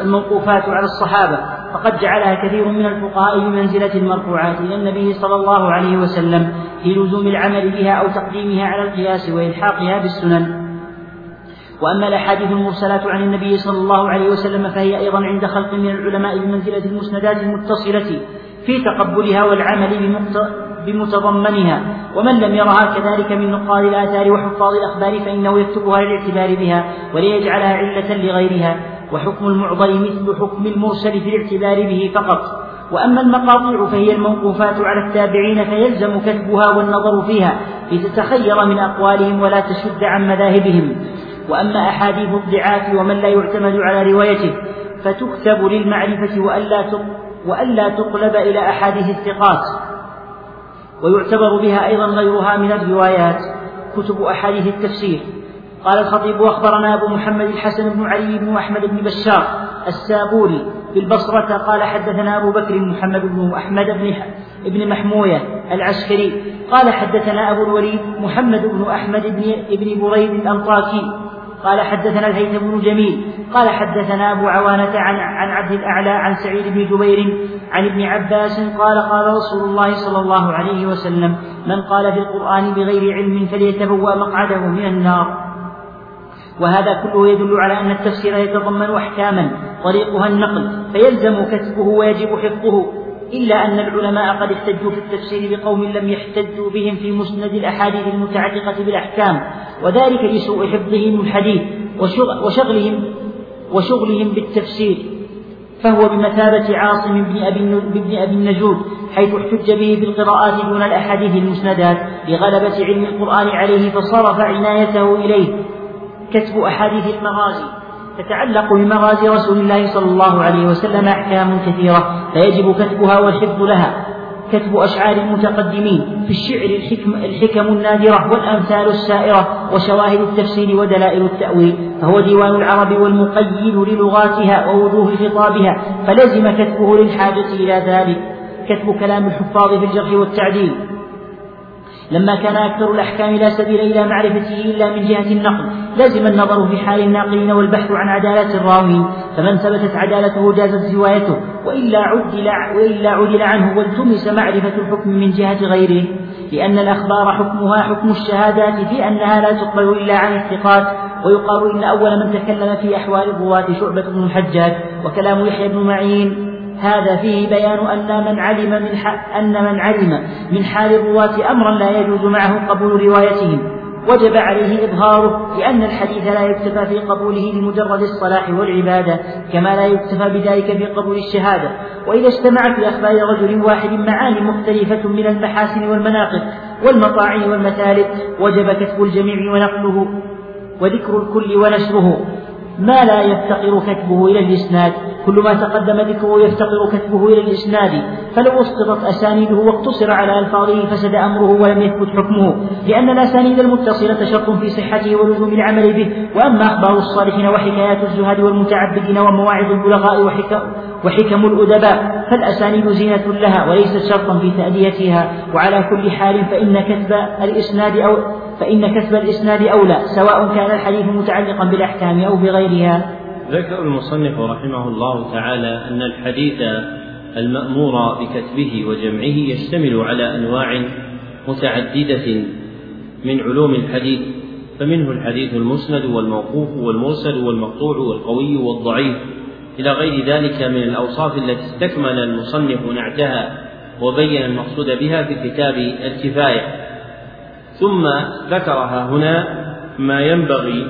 الموقوفات على الصحابة فقد جعلها كثير من الفقهاء بمنزلة المرفوعات إلى النبي صلى الله عليه وسلم في لزوم العمل بها أو تقديمها على القياس وإلحاقها بالسنن. وأما الأحاديث المرسلات عن النبي صلى الله عليه وسلم فهي أيضا عند خلق من العلماء بمنزلة المسندات المتصلة في تقبلها والعمل بمتضمنها. ومن لم يرها كذلك من نقاد الآثار وحفاظ الأخبار فإنه يكتبها للاعتبار بها وليجعلها علة لغيرها. وحكم المعضل مثل حكم المرسل في الاعتبار به فقط. وأما المقاطع فهي الموقوفات على التابعين فيلزم كتبها والنظر فيها لتتخير من أقوالهم ولا تشد عن مذاهبهم. وأما أحاديث الضعاف ومن لا يعتمد على روايته فتكتب للمعرفة وألا وألا تقلب إلى أحاديث الثقات. ويعتبر بها أيضا غيرها من الروايات كتب أحاديث التفسير. قال الخطيب وأخبرنا أبو محمد الحسن بن علي بن أحمد بن بشار السابوري بالبصرة قال حدثنا أبو بكر محمد بن أحمد بن ابن محموية العسكري قال حدثنا أبو الوليد محمد بن أحمد بن ابن بريد الأنطاكي قال حدثنا الهيثم بن جميل قال حدثنا أبو عوانة عن عن عبد الأعلى عن سعيد بن جبير عن ابن عباس قال قال رسول الله صلى الله عليه وسلم من قال في القرآن بغير علم فليتبوأ مقعده من النار. وهذا كله يدل على أن التفسير يتضمن أحكاما طريقها النقل فيلزم كتبه ويجب حفظه إلا أن العلماء قد احتجوا في التفسير بقوم لم يحتجوا بهم في مسند الأحاديث المتعلقة بالأحكام وذلك لسوء حفظهم الحديث وشغلهم وشغلهم بالتفسير فهو بمثابة عاصم بن أبي بن أبي النجود حيث احتج به في القراءات دون الأحاديث المسندات لغلبة علم القرآن عليه فصرف عنايته إليه كتب أحاديث المغازي. تتعلق بمغازي رسول الله صلى الله عليه وسلم أحكام كثيرة فيجب كتبها والحفظ لها. كتب أشعار المتقدمين في الشعر الحكم, الحكم النادرة والأمثال السائرة وشواهد التفسير ودلائل التأويل فهو ديوان العرب والمقيد للغاتها ووجوه خطابها فلزم كتبه للحاجة إلى ذلك. كتب كلام الحفاظ في الجرح والتعديل. لما كان أكثر الأحكام لا سبيل إلى معرفته إلا من جهة النقل لازم النظر في حال الناقلين والبحث عن عدالة الراوين فمن ثبتت عدالته جازت روايته وإلا عدل وإلا عدل عنه والتمس معرفة الحكم من جهة غيره لأن الأخبار حكمها حكم الشهادات في أنها لا تقبل إلا عن الثقات ويقال إن أول من تكلم في أحوال الرواة شعبة بن الحجاج وكلام يحيى بن معين. هذا فيه بيان أن من علم من أن من علم من حال الرواة أمرا لا يجوز معه قبول روايتهم. وجب عليه إظهاره لأن الحديث لا يكتفى في قبوله بمجرد الصلاح والعبادة كما لا يكتفى بذلك في قبول الشهادة. وإذا اجتمع في أخبار رجل واحد معاني مختلفة من المحاسن والمناقب والمطاعم والمثالب وجب كتب الجميع ونقله وذكر الكل ونشره. ما لا يفتقر كتبه إلى الإسناد. كل ما تقدم ذكره يفتقر كتبه إلى الإسناد. فلو أسقطت أسانيده واقتصر على ألفاظه فسد أمره ولم يثبت حكمه. لأن الأسانيد المتصلة شرط في صحته ولزوم العمل به. وأما أخبار الصالحين وحكايات الزهاد والمتعبدين ومواعظ البلغاء وحكم, وحكم الأدباء فالأسانيد زينة لها وليست شرطا في تأديتها. وعلى كل حال فإن كتب الإسناد أو فإن كتب الإسناد أولى سواء كان الحديث متعلقا بالأحكام أو بغيرها. ذكر المصنف رحمه الله تعالى أن الحديث المأمور بكتبه وجمعه يشتمل على أنواع متعددة من علوم الحديث فمنه الحديث المسند والموقوف والمرسل والمقطوع والقوي والضعيف. إلى غير ذلك من الأوصاف التي استكمل المصنف نعتها وبين المقصود بها في كتاب الكفاية. ثم ذكرها هنا ما ينبغي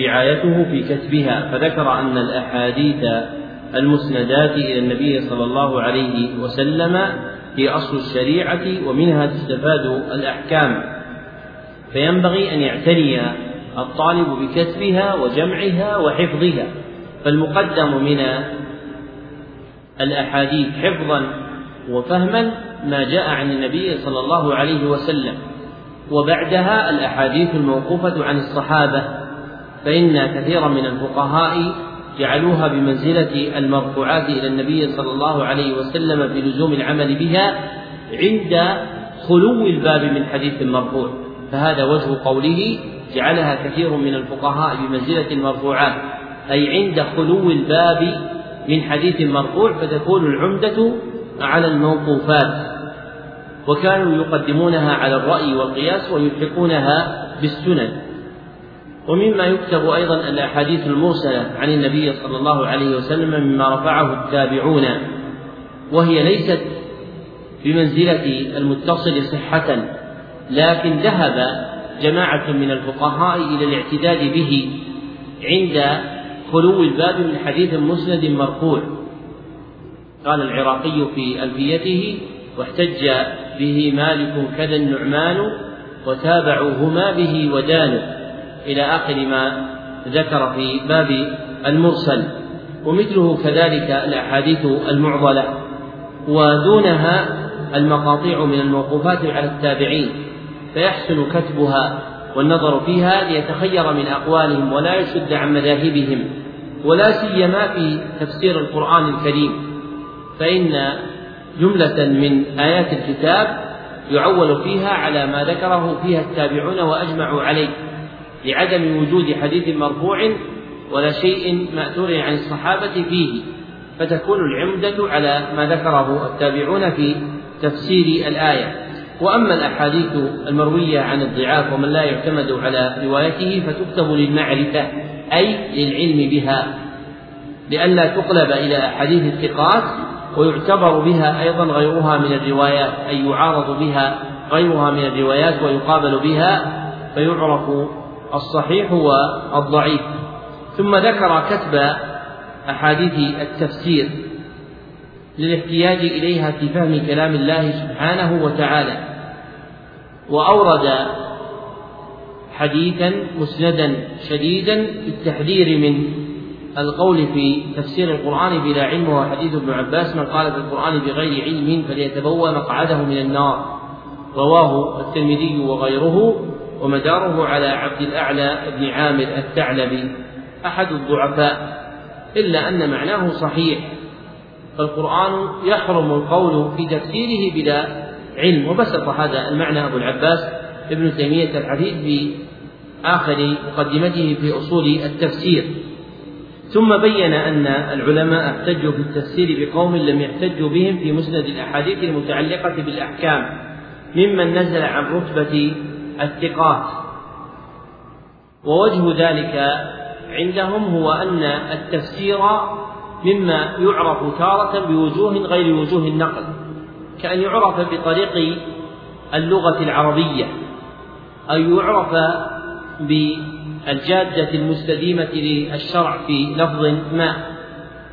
رعايته في كتبها فذكر أن الأحاديث المسندات إلى النبي صلى الله عليه وسلم هي أصل الشريعة ومنها تستفاد الأحكام. فينبغي أن يعتني الطالب بكتبها وجمعها وحفظها. فالمقدم من الأحاديث حفظا وفهما ما جاء عن النبي صلى الله عليه وسلم. وبعدها الأحاديث الموقوفة عن الصحابة فإن كثيرا من الفقهاء جعلوها بمنزلة المرفوعات إلى النبي صلى الله عليه وسلم في لزوم العمل بها عند خلو الباب من حديث مرفوع. فهذا وجه قوله جعلها كثير من الفقهاء بمنزلة المرفوعات أي عند خلو الباب من حديث مرفوع فتكون العمدة على الموقوفات. وكانوا يقدمونها على الرأي والقياس ويلحقونها بالسنن. ومما يكتب أيضا الأحاديث المرسلة عن النبي صلى الله عليه وسلم مما رفعه التابعون وهي ليست بمنزلة المتصل صحة لكن ذهب جماعة من الفقهاء إلى الاعتداد به عند خلو الباب من حديث مسند مرفوع. قال العراقي في ألفيته واحتج به مالك كذا النعمان وتابعوهما به ودانوا إلى آخر ما ذكر في باب المرسل. ومثله كذلك الأحاديث المعضلة. ودونها المقاطيع من الموقوفات على التابعين. فيحسن كتبها والنظر فيها ليتخير من أقوالهم ولا يشد عن مذاهبهم. ولا سيما في تفسير القرآن الكريم. فإن جملة من آيات الكتاب يعول فيها على ما ذكره فيها التابعون وأجمعوا عليه لعدم وجود حديث مرفوع ولا شيء مأثور عن الصحابة فيه فتكون العمدة على ما ذكره التابعون في تفسير الآية. وأما الأحاديث المروية عن الضعاف ومن لا يعتمد على روايته فتكتب للمعرفة أي للعلم بها لئلا تقلب إلى أحاديث الثقات ويعتبر بها أيضا غيرها من الروايات أي يعارض بها غيرها من الروايات ويقابل بها فيعرف الصحيح والضعيف. ثم ذكر كتب أحاديث التفسير للاحتياج إليها في فهم كلام الله سبحانه وتعالى. وأورد حديثا مسندا شديدا في التحذير من القول في تفسير القرآن بلا علم وهو حديث ابن عباس من قال في القرآن بغير علم فليتبوأ مقعده من النار. رواه الترمذي وغيره ومداره على عبد الأعلى بن عامر الثعلبي. أحد الضعفاء. إلا أن معناه صحيح. فالقرآن يحرم القول في تفسيره بلا علم. وبسط هذا المعنى أبو العباس ابن تيمية الحفيد في آخر مقدمته في أصول التفسير. ثم بين أن العلماء احتجوا في التفسير بقوم لم يحتجوا بهم في مسند الأحاديث المتعلقة بالأحكام ممن نزل عن رتبة الثقات. ووجه ذلك عندهم هو أن التفسير مما يعرف تارة بوجوه غير وجوه النقل كأن يعرف بطريق اللغة العربية أو يعرف بالجادة المستديمة للشرع في لفظ ما.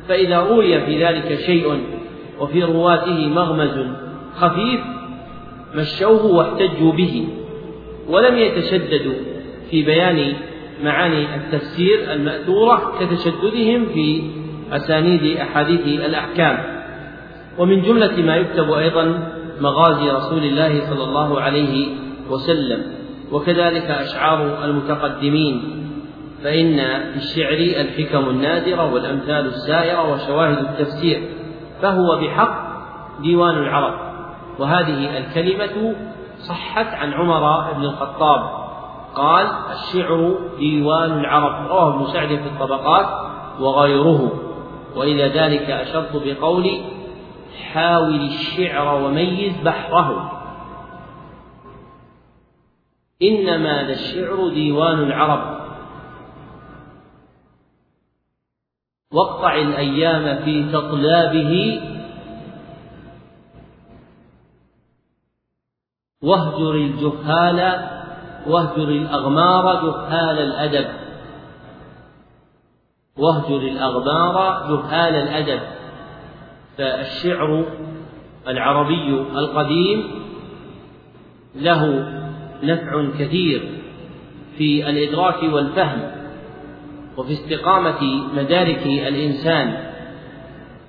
فإذا روي في ذلك شيء وفي رواته مغمز خفيف مشوه واحتجوا به ولم يتشددوا في بيان معاني التفسير المأثورة كتشددهم في أسانيد أحاديث الأحكام. ومن جملة ما يكتب أيضا مغازي رسول الله صلى الله عليه وسلم. وكذلك أشعار المتقدمين فإن في الشعر الحكم النادرة والأمثال السائرة وشواهد التفسير فهو بحق ديوان العرب. وهذه الكلمة صحت عن عمر بن الخطاب قال الشعر ديوان العرب. رواه ابن سعد في الطبقات وغيره. وإلى ذلك أشرت بقولي حاول الشعر وميز بحره. إنما ذا الشعر ديوان العرب. واقطع الأيام في تطلابه واهجر الجهال واهجر الأغمار جهال الأدب. واهجر الأغمار جهال الأدب. فالشعر العربي القديم له نفع كثير في الإدراك والفهم وفي استقامة مدارك الإنسان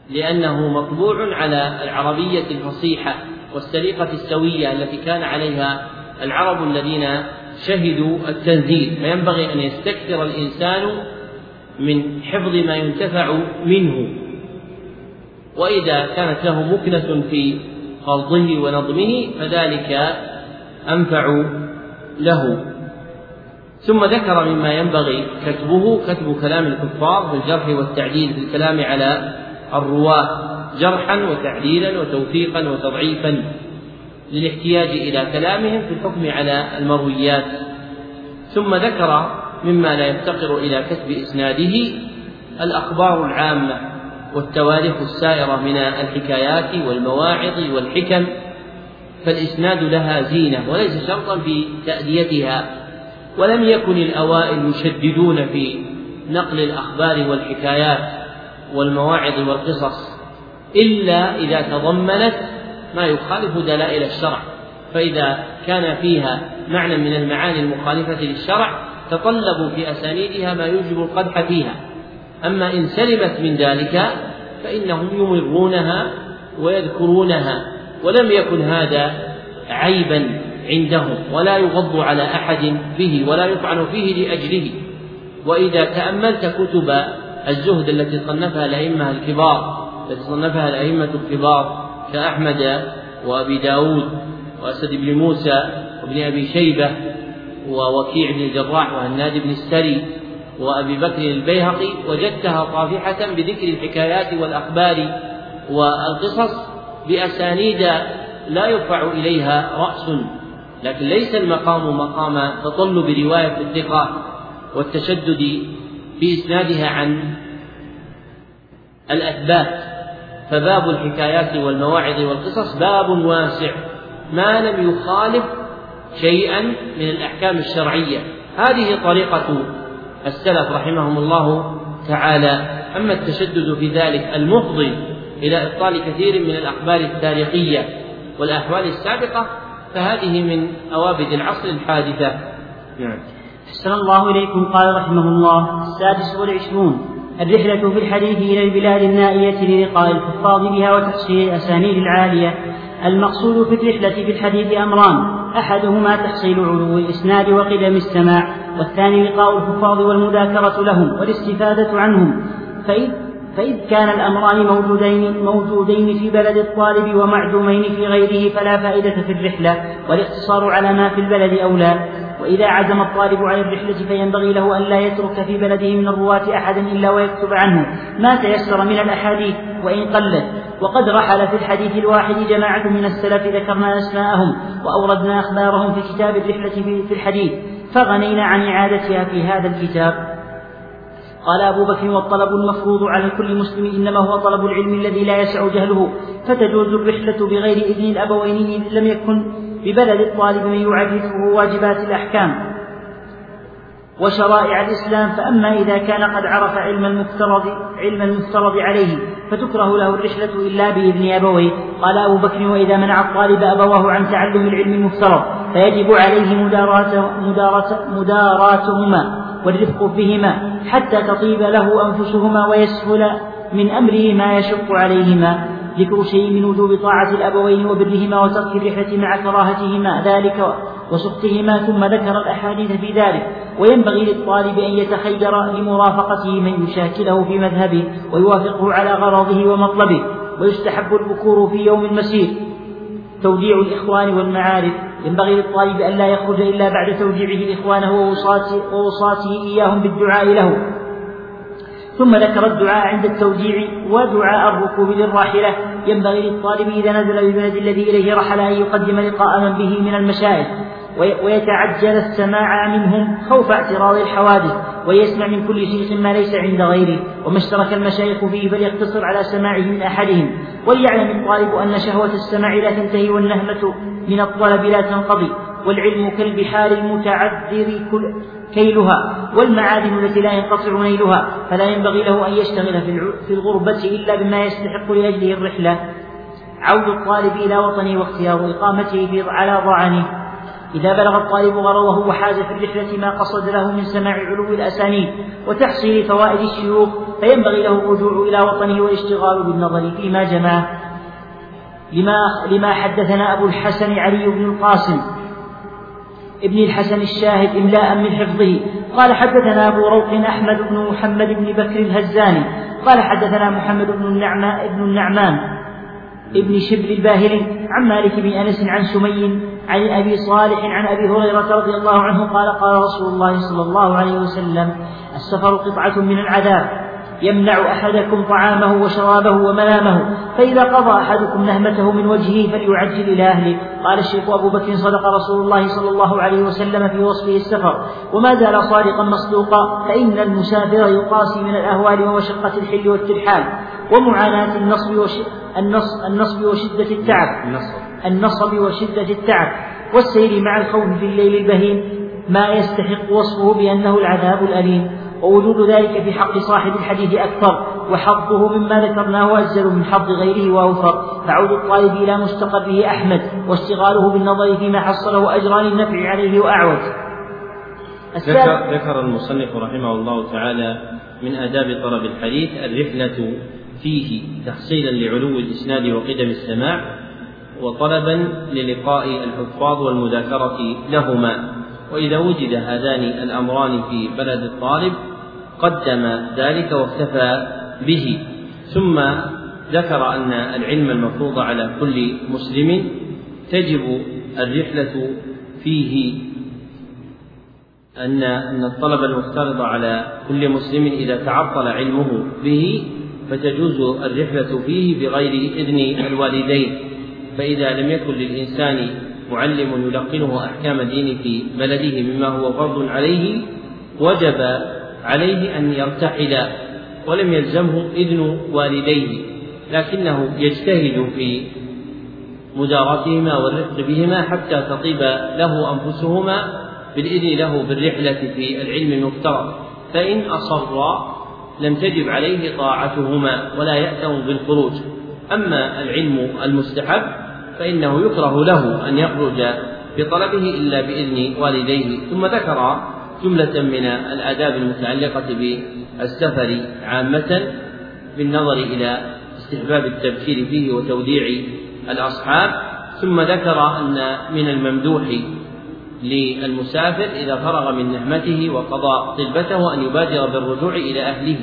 لأنه مطبوع على العربية الفصيحة والسليقة السوية التي كان عليها العرب الذين شهدوا التنزيل. فينبغي أن يستكثر الإنسان من حفظ ما ينتفع منه. وإذا كانت له مكنة في خلطه ونظمه فذلك أنفع له. ثم ذكر مما ينبغي كتبه كتب كلام الكفار في الجرح والتعديل في الكلام على الرواة جرحا وتعديلا وتوثيقا وتضعيفا للاحتياج إلى كلامهم في الحكم على المرويات. ثم ذكر مما لا يفتقر إلى كتب إسناده الأخبار العامة والتواريخ السائرة من الحكايات والمواعظ والحكم فالإسناد لها زينة وليس شرطا في تأديتها ولم يكن الأوائل يشددون في نقل الأخبار والحكايات والمواعظ والقصص إلا إذا تضمنت ما يخالف دلائل الشرع. فإذا كان فيها معنى من المعاني المخالفة للشرع تطلبوا في أسانيدها ما يوجب القدح فيها. أما إن سلمت من ذلك فإنهم يمرونها ويذكرونها. ولم يكن هذا عيبا عندهم ولا يغض على أحد به ولا يطعن فيه لأجله. وإذا تأملت كتب الزهد التي صنفها الأئمة الكبار التي صنفها الأئمة الكبار كأحمد وأبي داود وأسد بن موسى وابن أبي شيبة ووكيع بن الجراح وهناد بن السري وأبي بكر البيهقي وجدتها طافحة بذكر الحكايات والأخبار والقصص بأسانيد لا يرفع إليها رأس لكن ليس المقام مقام تطلب رواية الثقة والتشدد في إسنادها عن الأثبات. فباب الحكايات والمواعظ والقصص باب واسع. ما لم يخالف شيئا من الأحكام الشرعية. هذه طريقة السلف رحمهم الله تعالى. أما التشدد في ذلك المفضي إلى إبطال كثير من الأخبار التاريخية والأحوال السابقة فهذه من أوابد العصر الحادثة. نعم. أحسن الله إليكم قال رحمه الله. السادس والعشرون. الرحلة في الحديث إلى البلاد النائية للقاء الحفاظ بها وتحصيل الأسانيد العالية. المقصود في الرحلة في الحديث أمران. أحدهما تحصيل علو الإسناد وقدم السماع والثاني لقاء الحفاظ والمذاكرة لهم والاستفادة عنهم. فإذ فإذ كان الأمران موجودين موجودين في بلد الطالب ومعدومين في غيره فلا فائدة في الرحلة والاقتصار على ما في البلد أولى. وإذا عزم الطالب على الرحلة فينبغي له أن لا يترك في بلده من الرواة أحدا إلا ويكتب عنه ما تيسر من الأحاديث وإن قلت. وقد رحل في الحديث الواحد جماعة من السلف ذكرنا أسماءهم وأوردنا أخبارهم في كتاب الرحلة في الحديث. فغنينا عن إعادتها في هذا الكتاب. قال أبو بكر والطلب المفروض على كل مسلم إنما هو طلب العلم الذي لا يسع جهله فتجوز الرحلة بغير إذن الأبوين إن لم يكن ببلد الطالب من يعرفه واجبات الأحكام وشرائع الإسلام فأما إذا كان قد عرف علم المفترض علم المفترض عليه فتكره له الرحلة إلا بإذن أبويه. قال أبو بكر وإذا منع الطالب أبواه عن تعلم العلم المفترض فيجب عليه مداراة مداراة مداراتهما. والرفق بهما حتى تطيب له أنفسهما ويسهل من أمره ما يشق عليهما ذكر شيء من وجوب طاعة الأبوين وبرهما وترك الرحلة مع كراهتهما ذلك وسخطهما ثم ذكر الأحاديث في ذلك. وينبغي للطالب أن يتخير لمرافقته من يشاكله في مذهبه ويوافقه على غرضه ومطلبه. ويستحب البكور في يوم المسير. توديع الإخوان والمعارف. ينبغي للطالب أن لا يخرج إلا بعد توديعه إخوانه ووصاته إياهم بالدعاء له. ثم ذكر الدعاء عند التوديع ودعاء الركوب للراحلة. ينبغي للطالب إذا نزل بالبلد الذي إليه رحل أن يقدم لقاء من به من المشايخ ويتعجل السماع منهم خوف اعتراض الحوادث. ويسمع من كل شيخ ما ليس عند غيره وما اشترك المشايخ فيه فليقتصر على سماعه من أحدهم. وليعلم الطالب أن شهوة السماع لا تنتهي والنهمة من الطلب لا تنقضي والعلم كالبحار المتعذر كل كيلها والمعادن التي لا ينقطع نيلها فلا ينبغي له أن يشتغل في الغربة إلا بما يستحق لأجله الرحلة. عود الطالب إلى وطنه واختيار إقامته على ضعنه. إذا بلغ الطالب غرضه وحاز في الرحلة ما قصد له من سماع علو الأسانيد وتحصيل فوائد الشيوخ فينبغي له الرجوع إلى وطنه والاشتغال بالنظر فيما جمع. لما لما حدثنا أبو الحسن علي بن القاسم ابن الحسن الشاهد إملاء من حفظه قال حدثنا أبو روح أحمد بن محمد بن بكر الهزاني قال حدثنا محمد بن النعمان ابن النعمان ابن شبل الباهلي عن مالك بن أنس عن سمي عن أبي صالح عن أبي هريرة رضي الله عنه قال قال رسول الله صلى الله عليه وسلم السفر قطعة من العذاب يمنع أحدكم طعامه وشرابه ومنامه فإذا قضى أحدكم نهمته من وجهه فليعجل إلى أهله. قال الشيخ أبو بكر صدق رسول الله صلى الله عليه وسلم في وصفه السفر. وما زال صادقا مصدوقا فإن المسافر يقاسي من الأهوال ومشقة الحل والترحال. ومعاناة النصب. النصب, وشدة التعب. النصب. النصب وشدة التعب. والسير مع الخوف في الليل البهيم. ما يستحق وصفه بأنه العذاب الأليم. ووجود ذلك في حق صاحب الحديث أكثر. وحظه مما ذكرناه أجزل من حظ غيره وأوفر. فعود الطالب إلى مستقره أحمد. واشتغاله بالنظر فيما حصله أجران النفع عليه وأعوج. ذكر, ذكر المصنف رحمه الله تعالى من آداب طلب الحديث الرحلة فيه تحصيلا لعلو الإسناد وقدم السماع وطلبا للقاء الحفاظ والمذاكرة لهما. وإذا وجد هذان الأمران في بلد الطالب قدم ذلك واكتفى به. ثم ذكر أن العلم المفروض على كل مسلم. تجب الرحلة فيه أن أن الطلب المفترض على كل مسلم إذا تعطل علمه به فتجوز الرحلة فيه بغير إذن الوالدين. فإذا لم يكن للإنسان معلم يلقنه أحكام الدين في بلده مما هو فرض عليه وجب عليه أن يرتحل ولم يلزمه إذن والديه. لكنه يجتهد في مداراتهما والرفق بهما حتى تطيب له أنفسهما بالإذن له بالرحلة في العلم المفترض. فإن أصرا لم تجب عليه طاعتهما ولا يأتم بالخروج. أما العلم المستحب فإنه يكره له أن يخرج بطلبه إلا بإذن والديه. ثم ذكر جملة من الآداب المتعلقة بالسفر عامة بالنظر إلى استحباب التبكير فيه وتوديع الأصحاب. ثم ذكر أن من الممدوح للمسافر إذا فرغ من نعمته وقضى طلبته أن يبادر بالرجوع إلى أهله.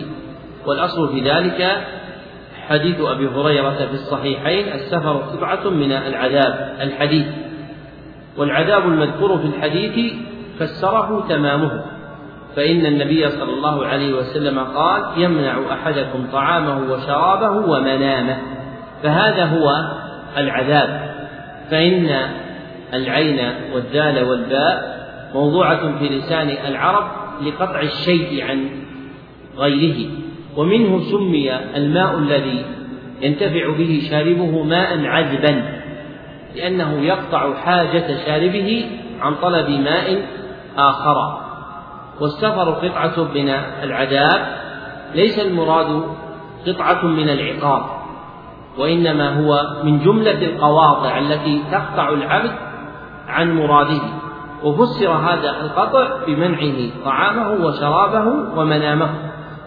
والأصل في ذلك حديث أبي هريرة في الصحيحين السفر قطعة من العذاب الحديث. والعذاب المذكور في الحديث فسره تمامه. فإن النبي صلى الله عليه وسلم قال يمنع أحدكم طعامه وشرابه ومنامه. فهذا هو العذاب. فإن العين والدال والباء موضوعة في لسان العرب لقطع الشيء عن غيره ومنه سمي الماء الذي ينتفع به شاربه ماء عذبا لأنه يقطع حاجة شاربه عن طلب ماء آخر. والسفر قطعة من العذاب ليس المراد قطعة من العقاب وإنما هو من جملة القواطع التي تقطع العبد عن مراده. وفسر هذا القطع بمنعه طعامه وشرابه ومنامه.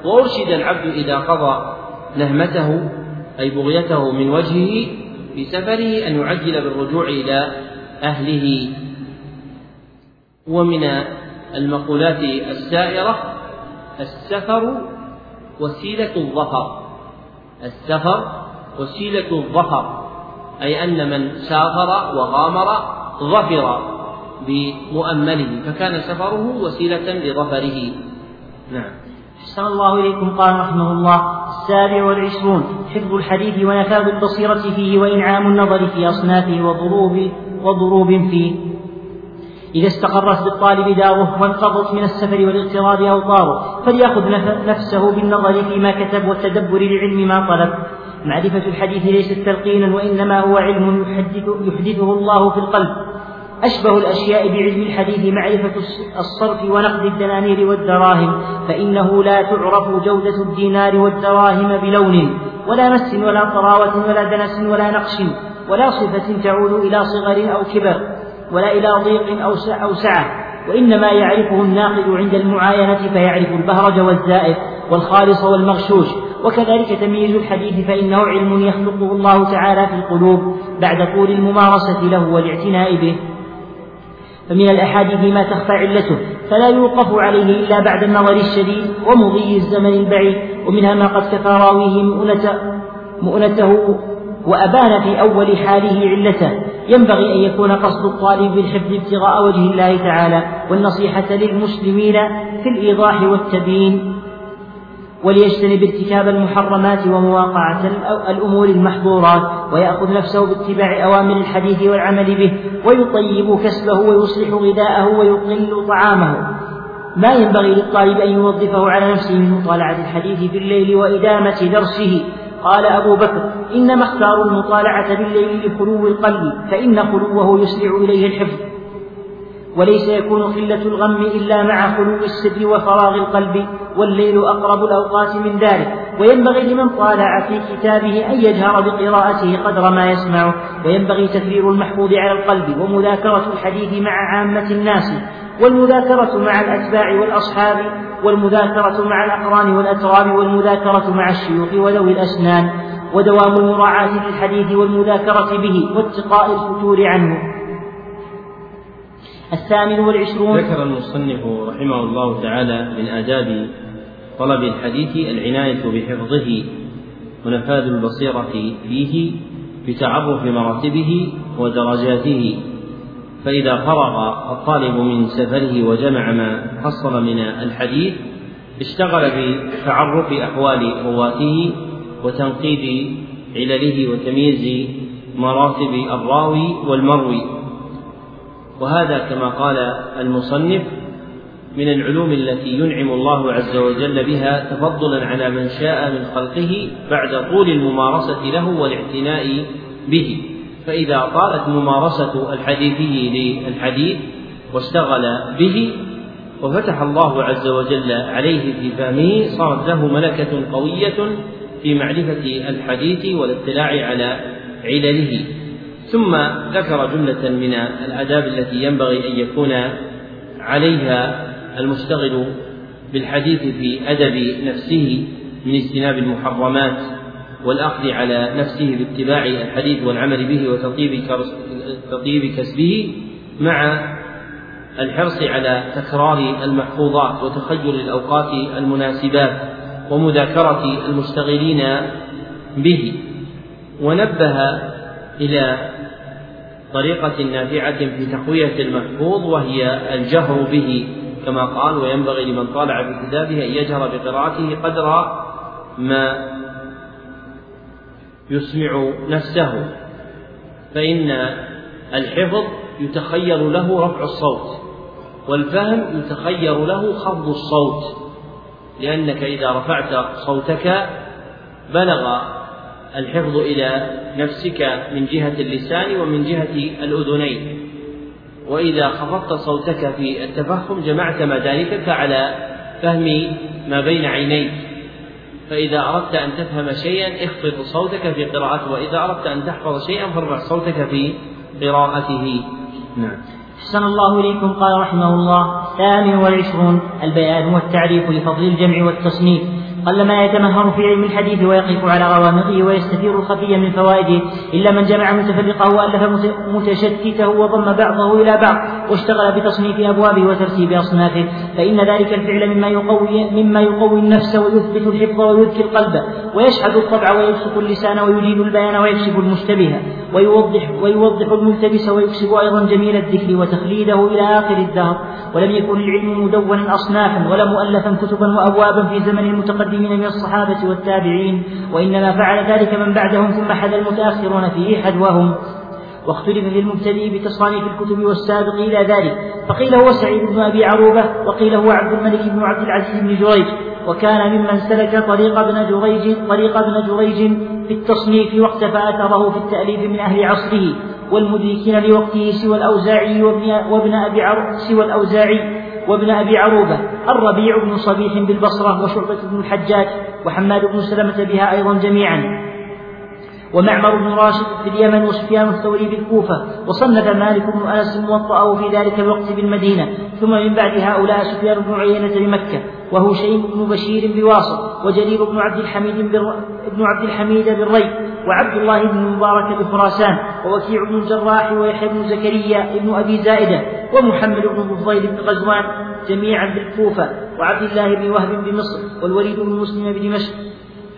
وأرشد العبد إذا قضى نهمته أي بغيته من وجهه في سفره أن يعجل بالرجوع إلى أهله. ومن المقولات السائرة السفر وسيلة الظفر. السفر وسيلة الظفر أي أن من سافر وغامر ظفر بمؤمله فكان سفره وسيلة لظفره نعم. أحسن الله إليكم قال رحمه الله السابع والعشرون حفظ الحديث ونفاذ البصيرة فيه وإنعام النظر في أصنافه وضروب وضروب فيه. إذا استقرت بالطالب داره وانقضت من السفر والاغتراب أوطاره فليأخذ نفسه بالنظر فيما كتب والتدبر لعلم ما طلب. معرفة الحديث ليست تلقينا وإنما هو علم يحدث يحدثه الله في القلب. أشبه الأشياء بعلم الحديث معرفة الصرف ونقد الدنانير والدراهم فإنه لا تعرف جودة الدينار والدراهم بلون ولا مس ولا طراوة ولا دنس ولا نقش ولا صفة تعود إلى صغر أو كبر ولا إلى ضيق أو سعة وإنما يعرفه الناقد عند المعاينة فيعرف البهرج والزائف والخالص والمغشوش وكذلك تمييز الحديث فإنه علم يخلقه الله تعالى في القلوب بعد طول الممارسة له والاعتناء به. فمن الأحاديث ما تخفى علته فلا يوقف عليه إلا بعد النظر الشديد ومضي الزمن البعيد ومنها ما قد كفى راويه مؤنته وأبان في أول حاله علته. ينبغي أن يكون قصد الطالب بالحفظ ابتغاء وجه الله تعالى والنصيحة للمسلمين في الإيضاح والتبيين. وليجتنب ارتكاب المحرمات ومواقعة الأمور المحظورات ويأخذ نفسه باتباع أوامر الحديث والعمل به ويطيب كسبه ويصلح غذاءه ويقل طعامه. ما ينبغي للطالب أن يوظفه على نفسه من مطالعة الحديث في الليل وإدامة درسه. قال أبو بكر إنما اختاروا المطالعة بالليل لخلو القلب فإن خلوه يسرع إليه الحفظ. وليس يكون قلة الغم إلا مع خلو السر وفراغ القلب والليل أقرب الأوقات من ذلك. وينبغي لمن طالع في كتابه أن يجهر بقراءته قدر ما يسمعه وينبغي تكرير المحفوظ على القلب ومذاكرة الحديث مع عامة الناس. والمذاكرة مع الأتباع والأصحاب والمذاكرة مع الأقران والأتراب والمذاكرة مع الشيوخ وذوي الأسنان. ودوام المراعاة للحديث والمذاكرة به واتقاء الفتور عنه. الثامن والعشرون. ذكر المصنف رحمه الله تعالى من آداب طلب الحديث العناية بحفظه ونفاذ البصيرة فيه بتعرف مراتبه ودرجاته. فإذا فرغ الطالب من سفره وجمع ما حصل من الحديث اشتغل بتعرف أحوال رواته وتنقيب علله وتمييز مراتب الراوي والمروي. وهذا كما قال المصنف من العلوم التي ينعم الله عز وجل بها تفضلا على من شاء من خلقه بعد طول الممارسة له والاعتناء به. فإذا طالت ممارسة الحديثي للحديث واشتغل به وفتح الله عز وجل عليه في فهمه صارت له ملكة قوية في معرفة الحديث والاطلاع على علله. ثم ذكر جملة من الآداب التي ينبغي أن يكون عليها المشتغل بالحديث في أدب نفسه من اجتناب المحرمات والأخذ على نفسه باتباع الحديث والعمل به وتطيب تطيب كسبه مع الحرص على تكرار المحفوظات وتخيل الأوقات المناسبات ومذاكرة المشتغلين به. ونبه إلى طريقة نافعة في تقوية المحفوظ وهي الجهر به كما قال وينبغي لمن طالع في كتابه أن يجهر بقراءته قدر ما يسمع نفسه. فإن الحفظ يتخير له رفع الصوت والفهم يتخير له خفض الصوت. لأنك إذا رفعت صوتك بلغ الحفظ إلى نفسك من جهة اللسان ومن جهة الأذنين. وإذا خفضت صوتك في التفهم جمعت مداركك على فهم ما بين عينيك. فإذا أردت أن تفهم شيئا اخفض صوتك في قراءته. وإذا أردت أن تحفظ شيئا فارفع صوتك في قراءته. نعم. أحسن الله إليكم. قال رحمه الله الثامن والعشرون البيان والتعريف لفضل الجمع والتصنيف. قلما يتمهر في علم الحديث ويقف على غوامضه ويستثير الخفي من فوائده إلا من جمع متفرقه وألف متشتته وضم بعضه إلى بعض واشتغل بتصنيف أبوابه وترتيب أصنافه فإن ذلك الفعل مما يقوي مما يقوي النفس ويثبت الحفظ ويذكي القلب ويشحذ الطبع ويبسط اللسان ويجيد البيان ويكشف المشتبه ويوضح ويوضح الملتبس ويكسب أيضا جميل الذكر وتخليده إلى آخر الدهر ولم يكن العلم مدونا أصنافا ولا مؤلفا كتبا وأبوابا في زمن المتقدمين من الصحابة والتابعين وإنما فعل ذلك من بعدهم ثم حد المتأخرون فيه حدوهم. واختلف في المبتدئ بتصانيف الكتب والسابق إلى ذلك فقيل هو سعيد بن أبي عروبة وقيل هو عبد الملك بن عبد العزيز بن جريج وكان ممن سلك طريق ابن جريج طريق ابن جريج في التصنيف واقتفى أثره في التأليف من أهل عصره والمدركين لوقته سوى الأوزاعي وابن, وابن أبي عر سوى الأوزاعي. وابن أبي عروبة الربيع بن صبيح بالبصرة وشعبة بن الحجاج وحماد بن سلمة بها أيضا جميعا. ومعمر بن راشد في اليمن وسفيان الثوري بالكوفة وصنف مالك بن أنس موطأه في ذلك الوقت بالمدينة ثم من بعد هؤلاء سفيان بن عيينة بمكة وهشيم بن بشير بواسط وجرير بن عبد الحميد بن عبد الحميد بالري وعبد الله بن مبارك بخراسان ووكيع بن الجراح ويحيى بن زكريا بن أبي زائدة ومحمد بن الفضيل بن غزوان جميعا بالكوفة وعبد الله بن وهب بمصر والوليد بن مسلم بدمشق.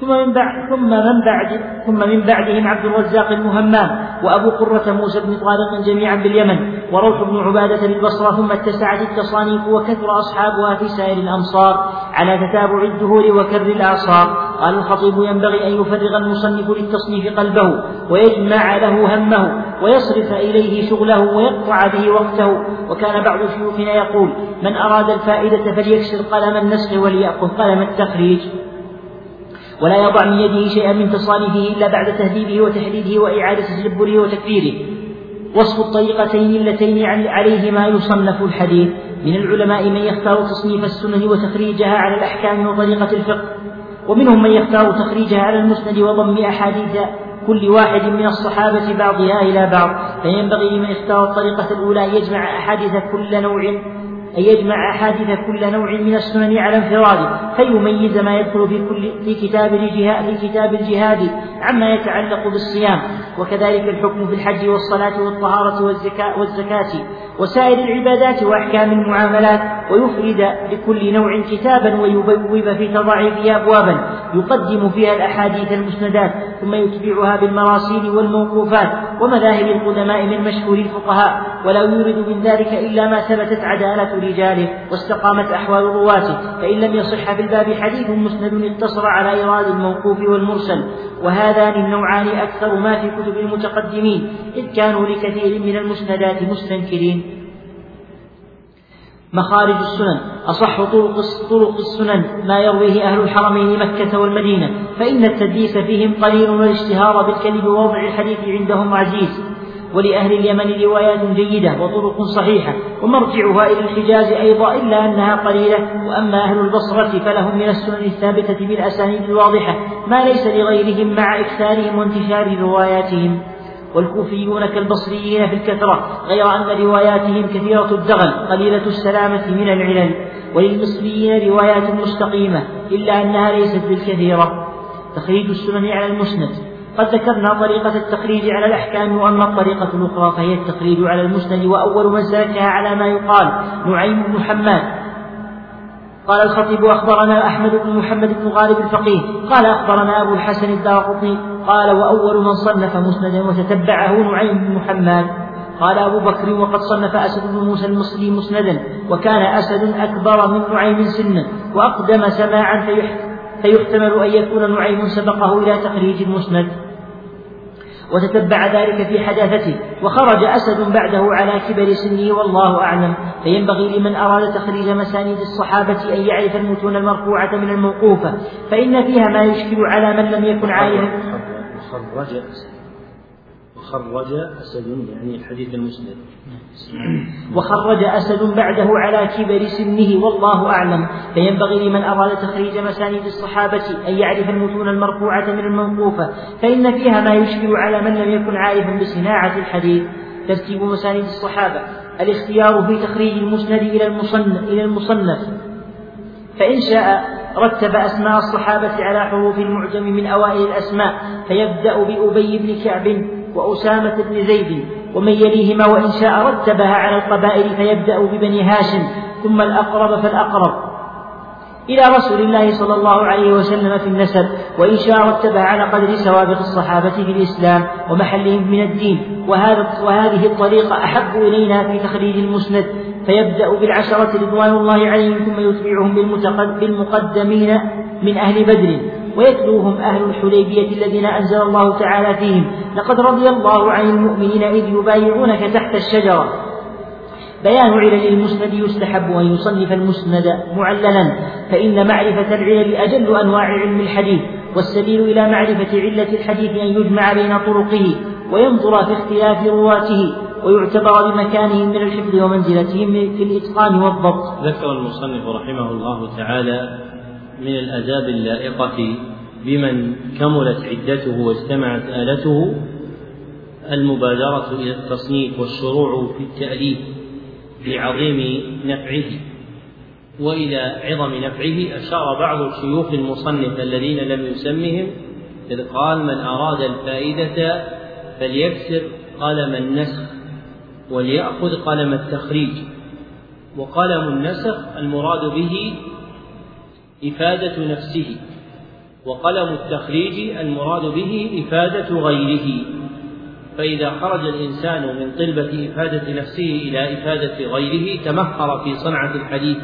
ثم من بعد ثم من بعد ثم من بعدهم عبد الرزاق المهمام وأبو قرة موسى بن طارق جميعا باليمن وروح بن عبادة بالبصرة ثم اتسعت التصانيف وكثر أصحابها في سائر الأمصار على تتابع الدهور وكر الاعصار قال الخطيب ينبغي أن يفرغ المصنف للتصنيف قلبه ويجمع له همه ويصرف إليه شغله ويقطع به وقته. وكان بعض شيوخنا يقول من أراد الفائدة فليكسر قلم النسخ وليأخذ قلم التخريج. ولا يضع من يده شيئا من تصانيفه إلا بعد تهذيبه وتحديده وإعادة تدبره وتكبيره. وصف الطريقتين اللتين عليهما يصنف الحديث. من العلماء من يختار تصنيف السنن وتخريجها على الأحكام وطريقة الفقه. ومنهم من يختار تخريجها على المسند وضم أحاديث كل واحد من الصحابة بعضها إلى بعض. فينبغي لمن اختار الطريقة الأولى أن يجمع أحاديث كل نوع. أن يجمع أحاديث كل نوع من السنن على انفراده فيميز ما يدخل في كل في كتاب الجهاد في كتاب الجهاد عما يتعلق بالصيام. وكذلك الحكم في الحج والصلاة والطهارة والزكاة, والزكاة وسائر العبادات وأحكام المعاملات ويفرد لكل نوع كتابا ويبوب في تضاعفه أبوابا. يقدم فيها الأحاديث المسندات ثم يتبعها بالمراسيل والموقوفات. ومذاهب القدماء من مشهور الفقهاء ولا يورد من ذلك إلا ما ثبتت عدالة رجاله واستقامت أحوال رواته فإن لم يصح في الباب حديث مسند اقتصر على إيراد الموقوف والمرسل وهذان النوعان أكثر ما في كتب المتقدمين إذ كانوا لكثير من المسندات مستنكرين. مخارج السنن أصح طرق طرق السنن ما يرويه أهل الحرمين مكة والمدينة فإن التدليس فيهم قليل والاشتهار بالكذب ووضع الحديث عندهم عزيز. ولأهل اليمن روايات جيدة وطرق صحيحة ومرجعها إلى الحجاز أيضا إلا أنها قليلة وأما أهل البصرة فلهم من السنن الثابتة بالأسانيد الواضحة ما ليس لغيرهم مع إكثارهم وانتشار رواياتهم. والكوفيون كالبصريين في الكثرة غير أن رواياتهم كثيرة الدغل قليلة السلامة من العلل. وللمصريين روايات مستقيمة إلا أنها ليست بالكثيرة. تخريج السنن على المسند. قد ذكرنا طريقة التخريج على الأحكام وأما الطريقة الأخرى فهي التخريج على المسند وأول من سلكها على ما يقال نعيم بن حماد. قال الخطيب أخبرنا أحمد بن محمد بن غالب الفقيه قال أخبرنا أبو الحسن الدارقطني قال وأول من صنف مسندا وتتبعه نعيم بن محمد قال أبو بكر وقد صنف أسد بن موسى المصري مسندا وكان أسد أكبر من نعيم سنا وأقدم سماعا فيحتمل أن يكون نعيم سبقه إلى تخريج المسند. وتتبع ذلك في حداثته وخرج أسد بعده على كبر سنه والله أعلم. فينبغي لمن أراد تخريج مسانيد الصحابة أن يعرف المتون المرفوعة من الموقوفة فإن فيها ما يشكل على من لم يكن عالما خرج وخرج أسد يعني الحديث المسند. وخرج أسد بعده على كبر سنه والله أعلم. فينبغي لمن أراد تخريج مسانيد الصحابة أن يعرف المتون المرفوعة من الموقوفة فإن فيها ما يشكل على من لم يكن عارفا بصناعة الحديث. ترتيب مسانيد الصحابة. الاختيار في تخريج المسند إلى المصنف, إلى المصنف. فإن شاء رتب أسماء الصحابة على حروف المعجم من أوائل الأسماء فيبدأ بأبي بن كعب. وأسامة بن زيد ومن يليهما وإن شاء رتبها على القبائل فيبدأ ببني هاشم ثم الأقرب فالأقرب. إلى رسول الله صلى الله عليه وسلم في النسب وإن شاء رتبها على قدر سوابق الصحابة في الإسلام ومحلهم من الدين. وهذا وهذه الطريقة أحب إلينا في تخريج المسند. فيبدأ بالعشرة رضوان الله عليهم ثم يتبعهم بالمقدمين من أهل بدر. ويتلوهم أهل الحديبية الذين أنزل الله تعالى فيهم. لقد رضي الله عن المؤمنين إذ يبايعونك تحت الشجرة. بيان علل المسند يستحب أن يصنف المسند معللا فإن معرفة العلل أجل أنواع علم الحديث والسبيل إلى معرفة علة الحديث أن يجمع بين طرقه وينظر في اختلاف رواته ويعتبر بمكانهم من الحفظ ومنزلتهم في الإتقان والضبط. ذكر المصنف رحمه الله تعالى من الآداب اللائقة بمن كملت عدته واجتمعت آلته المبادرة إلى التصنيف والشروع في التأليف لعظيم نفعه وإلى عظم نفعه أشار بعض شيوخ المصنف الذين لم يسمهم إذ قال من أراد الفائدة فليكسر قلم النسخ وليأخذ قلم التخريج وقلم النسخ المراد به إفادة نفسه وقلم التخريج المراد به إفادة غيره. فإذا خرج الإنسان من طلبة إفادة نفسه إلى إفادة غيره تمهر في صنعة الحديث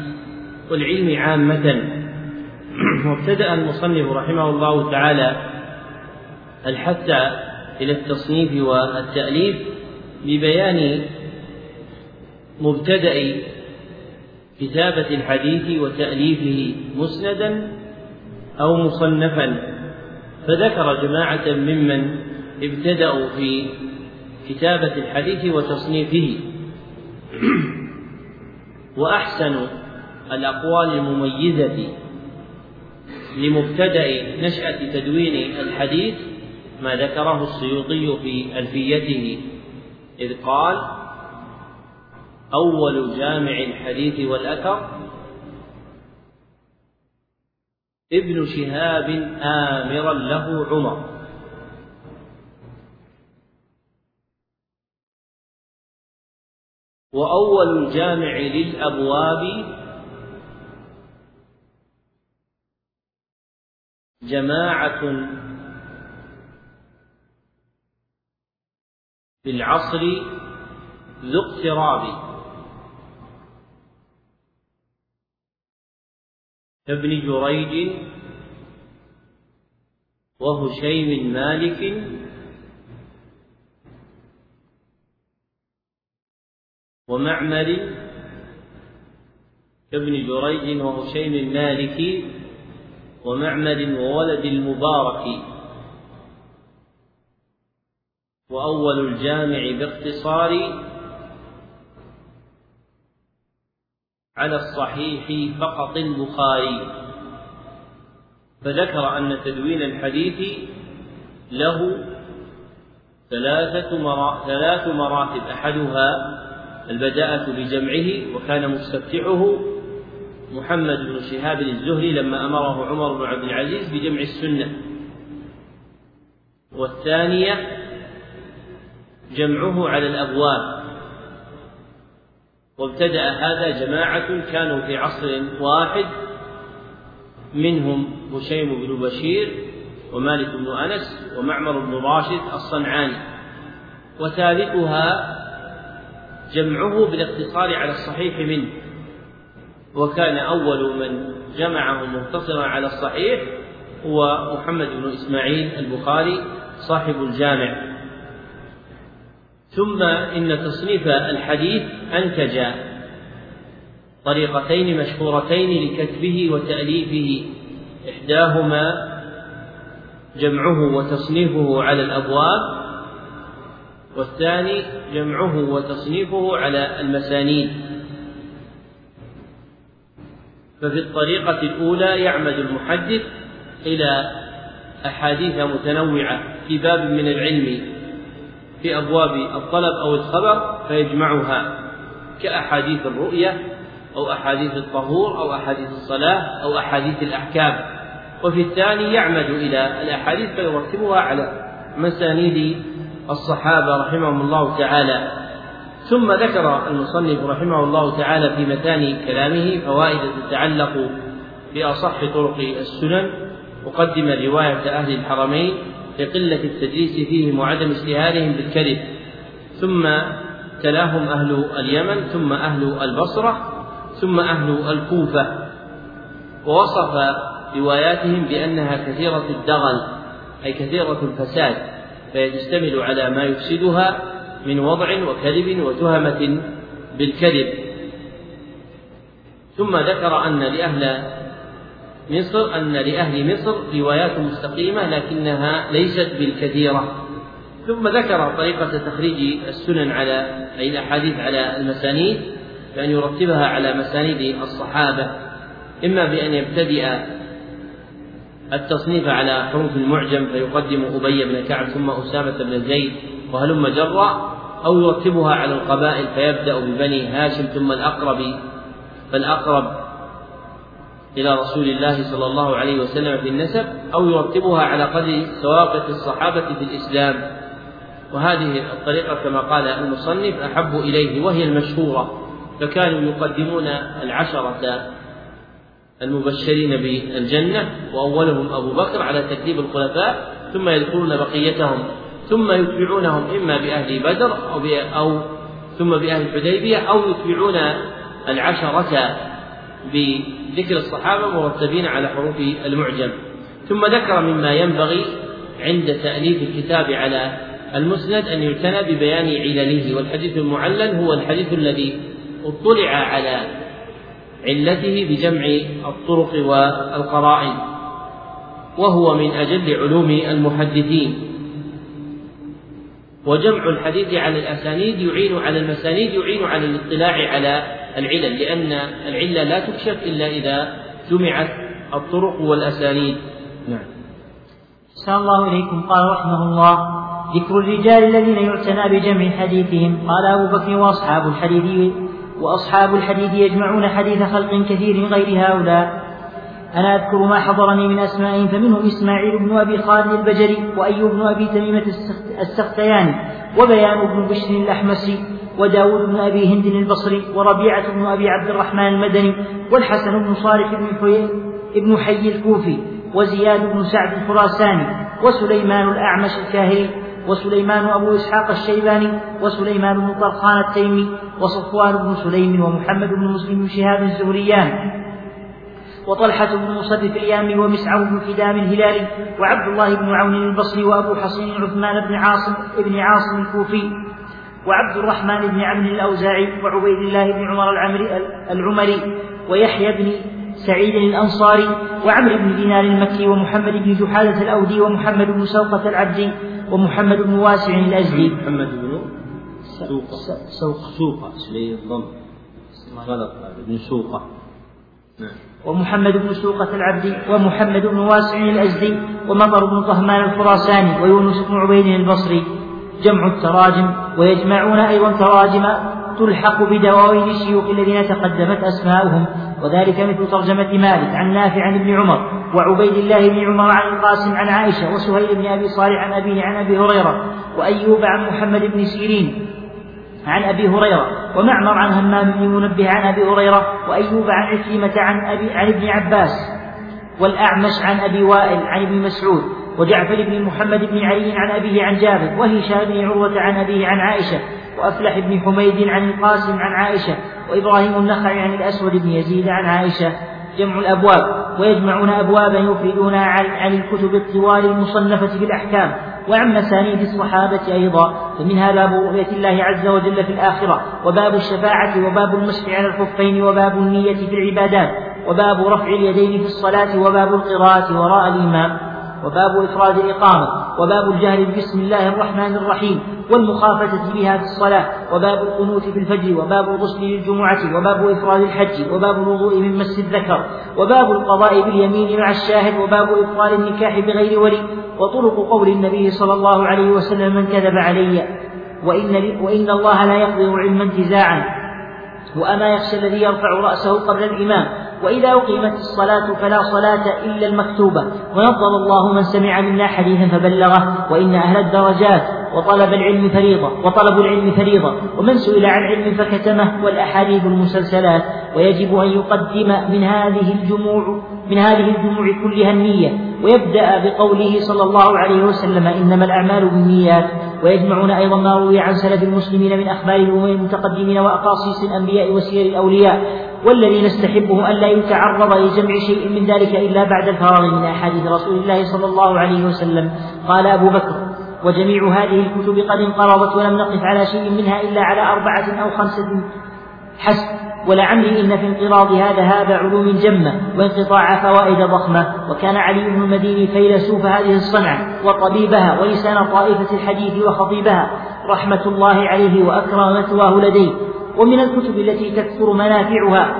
والعلم عامة. وابتدأ المصنف رحمه الله تعالى الحث إلى التصنيف والتأليف ببيان مبتدأ كتابة الحديث وتأليفه مسندا أو مصنفا فذكر جماعة ممن ابتدأوا في كتابة الحديث وتصنيفه. وأحسن الأقوال المميزة لمبتدأ نشأة تدوين الحديث ما ذكره السيوطي في ألفيته إذ قال أول جامع الحديث والأثر ابن شهاب آمرا له عمر. وأول الجامع للأبواب جماعة في العصر ذو اقتراب. كابن جريج وهشيم مالك ومعمر كابن جريج وهشيم المالكي ومعمر وولد المبارك وأول الجامع باختصار على الصحيح فقط البخاري. فذكر أن تدوين الحديث له ثلاثة ثلاث مراتب. أحدها البداءة بجمعه وكان مستفتحه محمد بن شهاب الزهري لما أمره عمر بن عبد العزيز بجمع السنة. والثانية جمعه على الأبواب. وابتدأ هذا جماعة كانوا في عصر واحد. منهم هشيم بن بشير ومالك بن أنس ومعمر بن راشد الصنعاني وثالثها جمعه بالاقتصار على الصحيح منه. وكان أول من جمعه مقتصرا على الصحيح هو محمد بن إسماعيل البخاري صاحب الجامع. ثم إن تصنيف الحديث أنتج طريقتين مشهورتين لكتبه وتأليفه إحداهما جمعه وتصنيفه على الأبواب والثاني جمعه وتصنيفه على المسانيد. ففي الطريقة الأولى يعمد المحدث إلى أحاديث متنوعة في باب من العلم في أبواب الطلب أو الخبر فيجمعها كأحاديث الرؤية أو أحاديث الطهور أو أحاديث الصلاة أو أحاديث الأحكام. وفي الثاني يعمد إلى الأحاديث فيرتبها على مسانيد الصحابة رحمهم الله تعالى. ثم ذكر المصنف رحمه الله تعالى في متان كلامه فوائد تتعلق بأصح طرق السنن مقدم رواية أهل الحرمين لقلة التدليس فيهم وعدم اشتهارهم بالكذب. ثم تلاهم أهل اليمن ثم أهل البصرة ثم أهل الكوفة. ووصف رواياتهم بأنها كثيرة الدغل أي كثيرة الفساد فهي تشتمل على ما يفسدها من وضع وكذب وتهمة بالكذب. ثم ذكر أن لأهل مصر أن لأهل مصر روايات مستقيمة لكنها ليست بالكثيرة. ثم ذكر طريقة تخريج السنن على أي الأحاديث على المسانيد بأن يرتبها على مسانيد الصحابة. إما بأن يبتدئ التصنيف على حروف المعجم فيقدم أبي بن كعب ثم أسامة بن زيد وهلم جرا أو يرتبها على القبائل فيبدأ ببني هاشم ثم الأقرب فالأقرب إلى رسول الله صلى الله عليه وسلم في النسب أو يرتبها على قدر سواقط الصحابة في الإسلام. وهذه الطريقة كما قال المصنف أحب إليه وهي المشهورة. فكانوا يقدمون العشرة المبشرين بالجنة وأولهم أبو بكر على ترتيب الخلفاء ثم يذكرون بقيتهم ثم يتبعونهم إما بأهل بدر أو, أو ثم بأهل الحديبية أو يتبعون العشرة بذكر الصحابة مرتبين على حروف المعجم. ثم ذكر مما ينبغي عند تأليف الكتاب على المسند أن يعتنى ببيان علله والحديث المعلل هو الحديث الذي اطلع على علته بجمع الطرق والقرائن وهو من أجل علوم المحدثين. وجمع الحديث على الأسانيد يعين على المسانيد يعين على الاطلاع على العلل لأن العلة لا تكشف إلا إذا جمعت الطرق والأسانيد. نعم. أحسن الله إليكم. قال رحمه الله ذكر الرجال الذين يعتنى بجمع حديثهم. قال أبو بكر وأصحاب الحديث وأصحاب الحديث يجمعون حديث خلق كثير غير هؤلاء. أنا أذكر ما حضرني من أسمائهم فمنهم إسماعيل بن أبي خالد البجري وأيوب بن أبي تميمة السختياني وبيان بن بشر الأحمسي. وداود بن أبي هند البصري وربيعة بن أبي عبد الرحمن المدني والحسن بن صالح بن حي ابن حي الكوفي وزياد بن سعد الخراساني وسليمان الأعمش الكاهلي وسليمان أبو إسحاق الشيباني وسليمان بن طرخان التيمي وصفوان بن سليم ومحمد بن مسلم بن شهاب الزهريان وطلحة بن مصرف اليامي ومسعر بن كدام الهلالي وعبد الله بن عون البصري وأبو حصين عثمان بن عاصم بن عاصم الكوفي وعبد الرحمن بن عمرو الأوزاعي وعبيد الله بن عمر العمري العمري ويحيى بن سعيد الأنصاري وعمرو بن دينار المكي ومحمد بن جحادة الأودي ومحمد بن سوقة العبدي ومحمد بن واسع الأزدي. محمد بن سوقة. سوقة. سوقة غلط بن سوقة. نعم. ومحمد بن سوقة العبدي ومحمد بن واسع الأزدي ومطر بن طهمان الخراساني ويونس بن عبيد البصري. جمع التراجم ويجمعون أيضا تراجم تلحق بدواوين الشيوخ الذين تقدمت أسماؤهم وذلك مثل ترجمة مالك عن نافع عن ابن عمر وعبيد الله بن عمر عن القاسم عن عائشة وسهيل بن أبي صالح عن أبيه عن أبي هريرة وأيوب عن محمد بن سيرين عن أبي هريرة ومعمر عن همام بن منبه عن أبي هريرة وأيوب عن عكرمة عن أبي عن ابن عباس والأعمش عن أبي وائل عن ابن مسعود. وجعفر بن محمد بن علي عن أبيه عن جابر وهشام بن عروة عن أبيه عن عائشة وأفلح بن حميد عن القاسم عن عائشة وإبراهيم النخعي عن الأسود بن يزيد عن عائشة جمع الأبواب ويجمعون أبوابا يفردونها عن الكتب الطوال المصنفة في الأحكام وعن مسانيد الصحابة أيضا فمنها باب رؤية الله عز وجل في الآخرة وباب الشفاعة وباب المسح على الخفين وباب النية في العبادات وباب رفع اليدين في الصلاة وباب القراءة وراء الإمام. وباب إفراد الإقامة وباب الجهر بسم الله الرحمن الرحيم والمخافة بها في الصلاة وباب القنوت في الفجر وباب الغسل للجمعة وباب إفراد الحج وباب الوضوء من مس الذكر وباب القضاء باليمين مع الشاهد وباب إبطال النكاح بغير ولي وطرق قول النبي صلى الله عليه وسلم من كذب علي. وإن, وإن الله لا يقبض علما انتزاعا وأما يخشى الذي يرفع رأسه قبل الإمام وإذا أقيمت الصلاة فلا صلاة إلا المكتوبة. ونظر الله من سمع منا حديثا فبلغه وإن أهل الدرجات وطلب العلم فريضة وطلب العلم فريضة. ومن سئل عن علم فكتمه والأحاديث المسلسلات ويجب أن يقدم من هذه الجموع من هذه الجموع كلها النية ويبدأ بقوله صلى الله عليه وسلم إنما الأعمال بالنيات ويجمعون أيضا ما روي عن سلف المسلمين من أخبار الأمم المتقدمين وأقاصيص الأنبياء وسير الأولياء والذي نستحبه ألا يتعرض لجمع شيء من ذلك إلا بعد الفراغ من أحاديث رسول الله صلى الله عليه وسلم. قال أبو بكر وجميع هذه الكتب قد انقرضت ولم نقف على شيء منها إلا على أربعة أو خمسة حسب. ولعمري إن في انقراض هذا هذا علوم جمة وانقطاع فوائد ضخمة. وكان علي بن المديني فيلسوف هذه الصنعة وطبيبها ولسان طائفة الحديث وخطيبها. رحمة الله عليه وأكرم مثواه لديه. ومن الكتب التي تكثر منافعها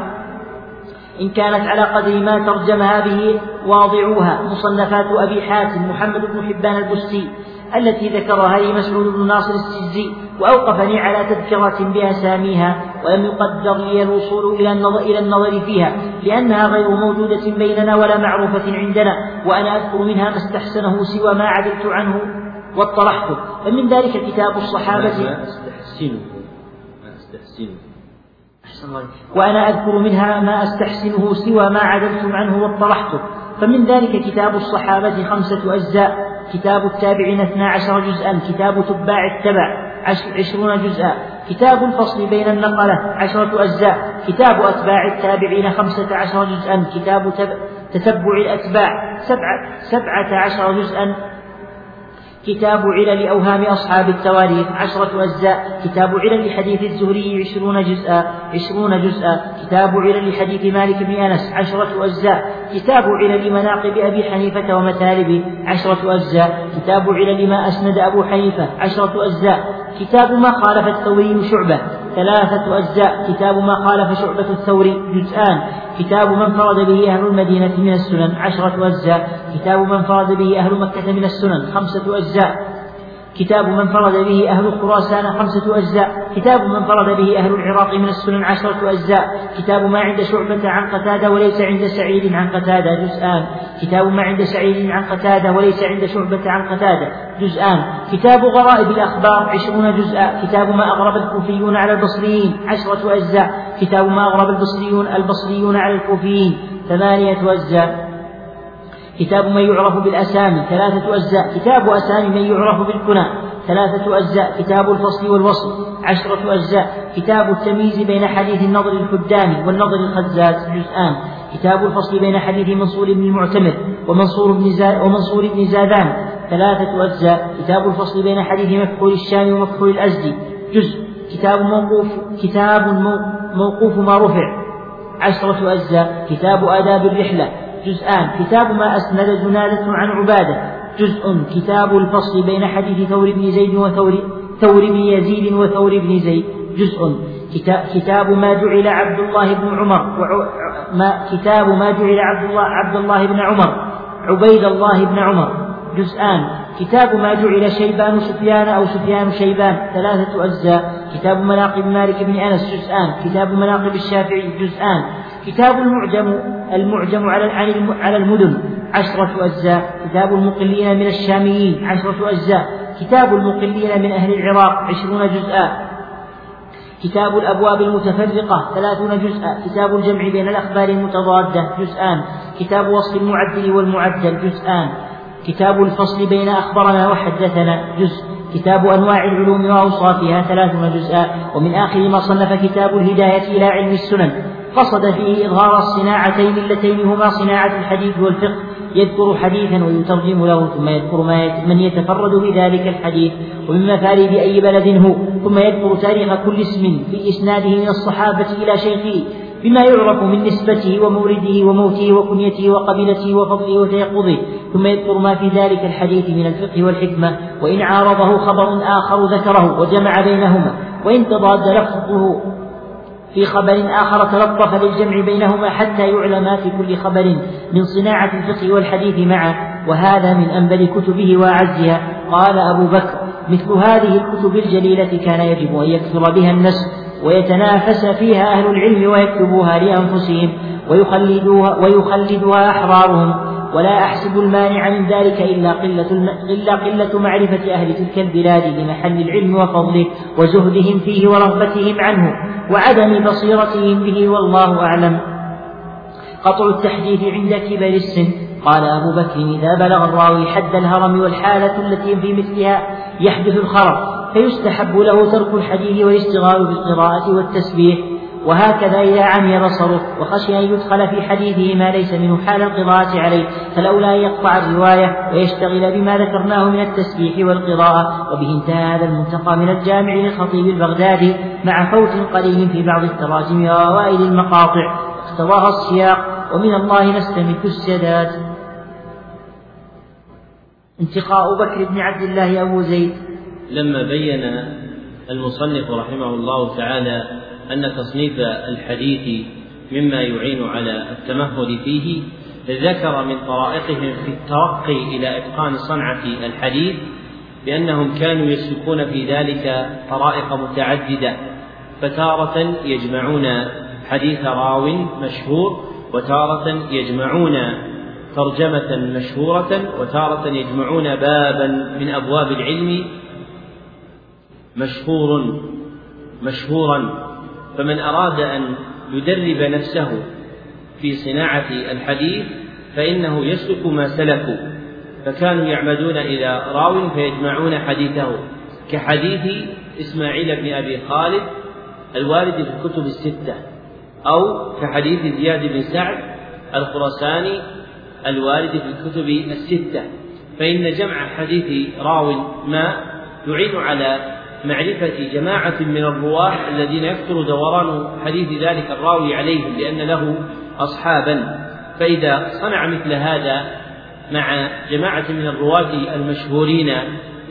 إن كانت على قدر ما ترجمها به واضعوها. مصنفات أبي حاتم محمد بن حبان البستي التي ذكرها لي مسعود بن ناصر السجزي وأوقفني على تذكرة بأساميها ولم يقدر لي الوصول إلى النظر, إلى النظر فيها لأنها غير موجودة بيننا ولا معروفة عندنا وأنا أذكر منها ما استحسنه سوى ما عدلت عنه واطرحته. فمن ذلك كتاب الصحابة. أحسن وأنا أذكر منها ما أستحسنه سوى ما عدلت عنه واطرحته. فمن ذلك كتاب الصحابة خمسة أجزاء. كتاب التابعين اثنا عشر جزءا كتاب تباع التبع عشرون جزءا كتاب الفصل بين النقلة عشرة أجزاء كتاب أتباع التابعين خمسة عشر جزءا كتاب تتبع الأتباع سبعة, سبعة عشر جزءا كتاب علل أوهام أصحاب التواريخ عشرة أجزاء. كتاب علل حديث الزهري عشرون جزءا عشرون جزءا. كتاب علل حديث مالك بن أنس عشرة أجزاء. كتاب علل مناقب أبي حنيفة ومثالبه عشرة أجزاء. كتاب علل ما أسند أبو حنيفة عشرة أجزاء. كتاب ما خالف الثوري شعبة. ثلاثة أجزاء. كتاب ما خالف شعبة الثوري جزءان. كتاب من فرد به أهل المدينة من السنن عشرة أجزاء. كتاب من فرد به أهل مكة من السنن خمسة أجزاء. كتاب من فرد به أهل خراسان خمسة أجزاء كتاب من فرد به أهل العراق من السنن عشرة أجزاء كتاب ما عند شعبة عن قتادة وليس عند سعيد عن قتادة جزءان. كتاب ما عند سعيد عن قتادة وليس عند شعبة عن قتادة جزءان. كتاب غرائب الأخبار عشرون جزءا كتاب ما أغرب الكوفيون على البصريين عشرة أجزاء كتاب ما أغرب البصريون البصريون على الكوفيين ثمانية أجزاء. كتاب من يعرف بالأسامي ثلاثة أجزاء. كتاب أسامي من يعرف بالكنى ثلاثة أجزاء. كتاب الفصل والوصل عشرة أجزاء. كتاب التمييز بين حديث النظر الحداني والنظر الخزاز جزءان. كتاب الفصل بين حديث منصور بن المعتمر ومنصور بن ومنصور بن زادان ثلاثة أجزاء. كتاب الفصل بين حديث مكحول الشام ومكحول الأزدي. جزء. كتاب موقوف كتاب موقوف ما رفع. عشرة أجزاء. كتاب آداب الرحلة. جزءان. كتاب ما أسند جنادة عن عبادة. جزء كتاب الفصل بين حديث ثور بن زيد وثور ثور بن يزيد وثور بن زيد. جزء كتاب ما جعل عبد الله بن عمر ما كتاب ما جعل عبد الله عبد الله بن عمر. عبيد الله بن عمر. جزءان. كتاب ما جعل شيبان سفيان أو سفيان شيبان. ثلاثة أجزاء. كتاب مناقب مالك بن أنس. جزءان. كتاب مناقب الشافعي. جزءان. كتاب المعجم المعجم على على المدن. عشرة أجزاء. كتاب المقلين من الشاميين. عشرة أجزاء. كتاب المقلين من أهل العراق. عشرون جزءا. كتاب الأبواب المتفرقة. ثلاثون جزءا. كتاب الجمع بين الأخبار المتضادة. جزءان. كتاب وصف المعدل والمعدل. جزءان. كتاب الفصل بين أخبرنا وحدثنا. جزء. كتاب أنواع العلوم وأوصافها. ثلاثون جزءا. ومن آخر ما صنف كتاب الهداية إلى علم السنن. قصد فيه إظهار الصناعتين اللتين هما صناعة الحديث والفقه. يذكر حديثا ويترجم له ثم يذكر ما من يتفرد بذلك الحديث. ومن مفارد أي بلد هو ثم يذكر تاريخ كل اسم في إسناده من الصحابة إلى شيخه بما يعرف من نسبته ومورده وموته وكنيته وقبيلته وفضله وتيقظه. ثم يذكر ما في ذلك الحديث من الفقه والحكمة. وإن عارضه خبر آخر ذكره وجمع بينهما. وإن تضاد لفظه في خبر آخر تلطف للجمع بينهما حتى يعلم في كل خبر من صناعة الفقه والحديث معا وهذا من أنبل كتبه وأعزها قال أبو بكر مثل هذه الكتب الجليلة كان يجب أن يكثر بها النسل ويتنافس فيها أهل العلم ويكتبوها لأنفسهم. ويخلدوها, ويخلدها أحرارهم. ولا أحسب المانع من ذلك إلا قلة إلا قلة معرفة أهل تلك البلاد لمحل العلم وفضله وزهدهم فيه ورغبتهم عنه وعدم بصيرتهم به والله أعلم. قطع التحديث عند كبر السن. قال أبو بكر إذا بلغ الراوي حد الهرم والحالة التي في مثلها يحدث الخرق فيستحب له ترك الحديث والاشتغال بالقراءة والتسبيح. وهكذا إذا عمي بصره وخشي أن يدخل في حديثه ما ليس منه حال القراءة عليه فلولا أن يقطع الرواية ويشتغل بما ذكرناه من التسبيح والقراءة وبه انتهى هذا المنتقى من الجامع للخطيب البغدادي مع فوت قليل في بعض التراجم وأوائل المقاطع اقتضاها السياق ومن الله نستمد السداد. انتقاء بكر بن عبد الله أبو زيد. لما بين المصنف رحمه الله تعالى أن تصنيف الحديث مما يعين على التمهل فيه ذكر من طرائقهم في الترقي إلى إتقان صنعة الحديث بأنهم كانوا يسلكون في ذلك طرائق متعددة فتارة يجمعون حديث راو مشهور وتارة يجمعون ترجمة مشهورة وتارة يجمعون بابا من أبواب العلم مشهور مشهورا. فمن أراد أن يدرب نفسه في صناعة الحديث فإنه يسلك ما سلكوا فكانوا يعمدون إلى راو فيجمعون حديثه كحديث إسماعيل بن أبي خالد الوارد في الكتب الستة أو كحديث زياد بن سعد الخرساني الوارد في الكتب الستة فإن جمع حديث راو ما يعين على معرفة جماعة من الرواة الذين يكثر دوران حديث ذلك الراوي عليهم لأن له أصحابا. فإذا صنع مثل هذا مع جماعة من الرواة المشهورين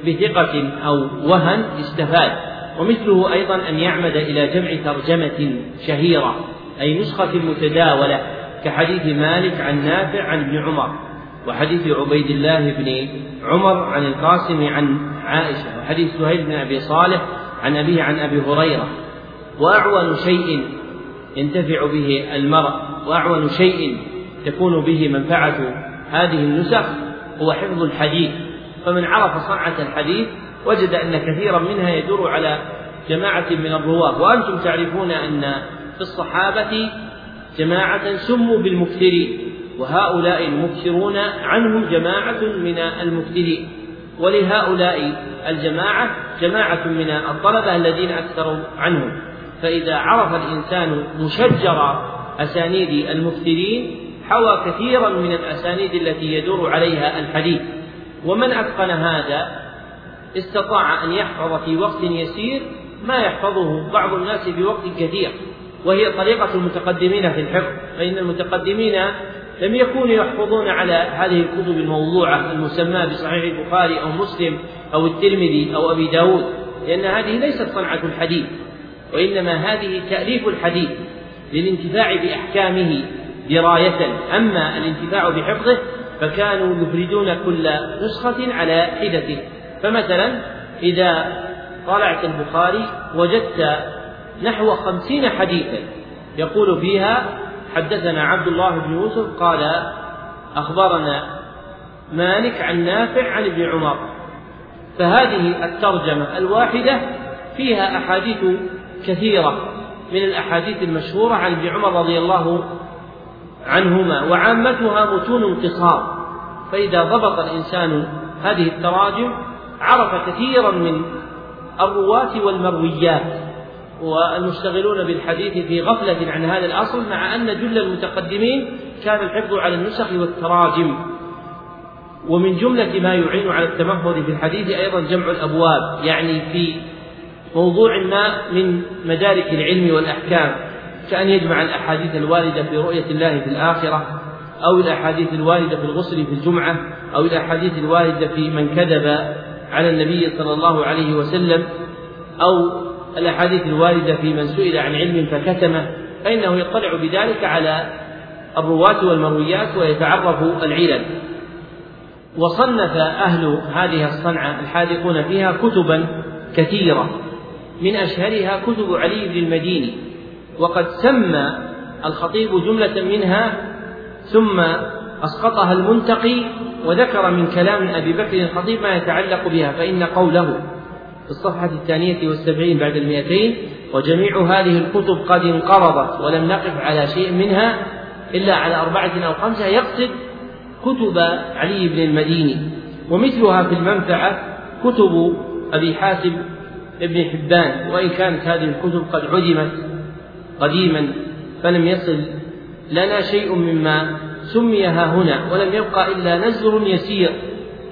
بثقة أو وهن استفاد. ومثله أيضا أن يعمد إلى جمع ترجمة شهيرة أي نسخة متداولة كحديث مالك عن نافع عن ابن عمر وحديث عبيد الله بن عمر عن القاسم عن عائشة وحديث سهيل بن أبي صالح عن أبيه عن أبي هريرة. وأعون شيء ينتفع به المرء وأعون شيء تكون به منفعة هذه النسخ هو حفظ الحديث. فمن عرف صنعة الحديث وجد أن كثيرا منها يدور على جماعة من الرواة. وأنتم تعرفون أن في الصحابة جماعة سموا بالمكثرين وهؤلاء المكثرون عنهم جماعة من المكثرين. ولهؤلاء الجماعة جماعة من الطلبة الذين أكثروا عنهم. فإذا عرف الإنسان مشجر أسانيد المكثرين حوى كثيرا من الأسانيد التي يدور عليها الحديث. ومن أتقن هذا؟ استطاع أن يحفظ في وقت يسير ما يحفظه بعض الناس في وقت كثير. وهي طريقة المتقدمين في الحفظ. فإن المتقدمين لم يكونوا يحفظون على هذه الكتب الموضوعة المسماة بصحيح البخاري أو مسلم أو الترمذي أو أبي داود لأن هذه ليست صنعة الحديث وإنما هذه تأليف الحديث للانتفاع بأحكامه دراية. أما الانتفاع بحفظه فكانوا يفردون كل نسخة على حدة فمثلا إذا طالعت البخاري وجدت نحو خمسين حديثا يقول فيها حدثنا عبد الله بن يوسف قال أخبرنا مالك عن نافع عن ابن عمر. فهذه الترجمة الواحدة فيها أحاديث كثيرة من الأحاديث المشهورة عن ابن عمر رضي الله عنهما وعامتها متون قصار فإذا ضبط الإنسان هذه التراجم عرف كثيرا من الرواة والمرويات. والمشتغلون بالحديث في غفلة عن هذا الأصل مع أن جل المتقدمين كان الحفظ على النسخ والتراجم. ومن جملة ما يعين على التمهد في الحديث أيضا جمع الأبواب يعني في موضوع ما من مدارك العلم والأحكام كأن يجمع الأحاديث الواردة في رؤية الله في الآخرة أو الأحاديث الواردة في الغسل في الجمعة أو الأحاديث الواردة في من كذب على النبي صلى الله عليه وسلم أو الأحاديث الواردة في من سئل عن علم فكتمه فإنه يطلع بذلك على الرواة والمرويات ويتعرف العلل. وصنف أهل هذه الصنعة الحاذقون فيها كتبا كثيرة. من أشهرها كتب علي بن المديني. وقد سمى الخطيب جملة منها ثم أسقطها المنتقي وذكر من كلام أبي بكر الخطيب ما يتعلق بها فإن قوله في الصفحة الثانية والسبعين بعد المئتين وجميع هذه الكتب قد انقرضت ولم نقف على شيء منها إلا على أربعة أو خمسة يقصد كتب علي بن المديني. ومثلها في المنفعة كتب أبي حاتم ابن حبان وإن كانت هذه الكتب قد عدمت قديما فلم يصل لنا شيء مما سمي ها هنا ولم يبقى إلا نزر يسير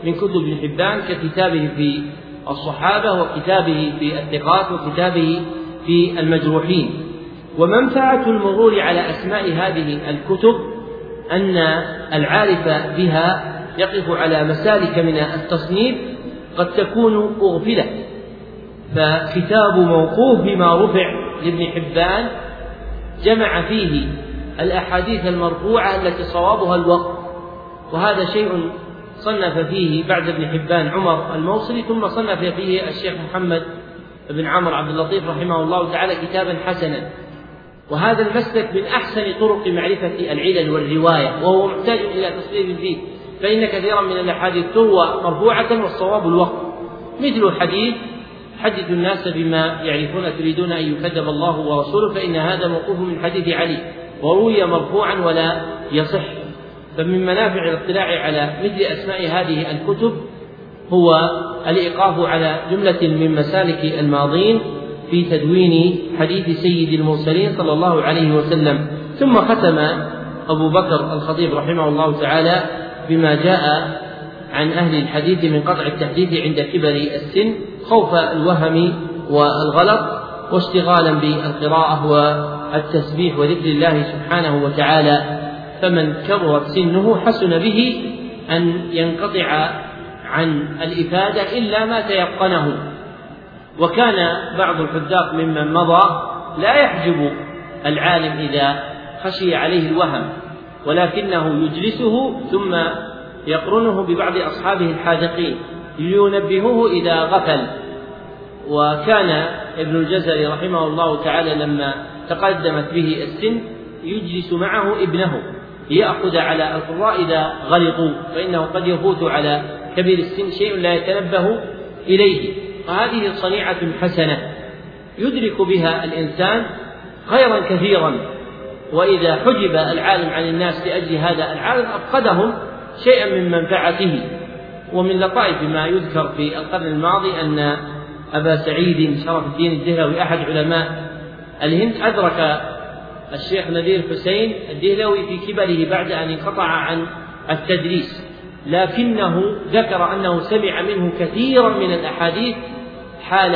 من كتب ابن حبان ككتابه في الصحابة وكتابه في الثقات وكتابه في المجروحين. ومنفعة المرور على أسماء هذه الكتب أن العارف بها يقف على مسالك من التصنيف قد تكون أغفلت فكتاب موقوف بما رفع لابن حبان جمع فيه الأحاديث المرفوعة التي صوابها الوقت. وهذا شيء صنف فيه بعد ابن حبان عمر الموصلي ثم صنف فيه الشيخ محمد بن عمرو عبد اللطيف رحمه الله تعالى كتابا حسنا. وهذا المسلك من أحسن طرق معرفة العلل والرواية وهو محتاج إلى تصريف فيه فإن كثيرا من الأحاديث تروى مرفوعة والصواب الوقت. مثل حديث حدثوا الناس بما يعرفون تريدون أن يكذب الله ورسوله فإن هذا موقوف من حديث علي وروي مرفوعا ولا يصح. فمن منافع الاطلاع على مثل أسماء هذه الكتب هو الإيقاف على جملة من مسالك الماضين في تدوين حديث سيد المرسلين صلى الله عليه وسلم. ثم ختم أبو بكر الخطيب رحمه الله تعالى بما جاء عن أهل الحديث من قطع التحديث عند كبر السن خوف الوهم والغلط واشتغالا بالقراءة والتسبيح وذكر الله سبحانه وتعالى. فمن كبرت سنه حسن به أن ينقطع عن الإفادة إلا ما تيقنه. وكان بعض الحذاق ممن مضى لا يحجب العالم إذا خشي عليه الوهم ولكنه يجلسه ثم يقرنه ببعض أصحابه الحاذقين لينبهوه إذا غفل. وكان ابن الجزري رحمه الله تعالى لما تقدمت به السن يجلس معه ابنه. ليأخذ على القراء إذا غلطوا فإنه قد يفوت على كبير السن شيء لا يتنبه إليه. فهذه صنيعة حسنة يدرك بها الإنسان خيرا كثيرا. وإذا حجب العالم عن الناس لأجل هذا العالم أفقدهم شيئا من منفعته. ومن لطائف ما يذكر في القرن الماضي أن أبا سعيد شرف الدين الدهلوي أحد علماء الهند أدرك الشيخ نذير حسين الدهلوي في كبره بعد أن انقطع عن التدريس لكنه ذكر أنه سمع منه كثيرا من الأحاديث حال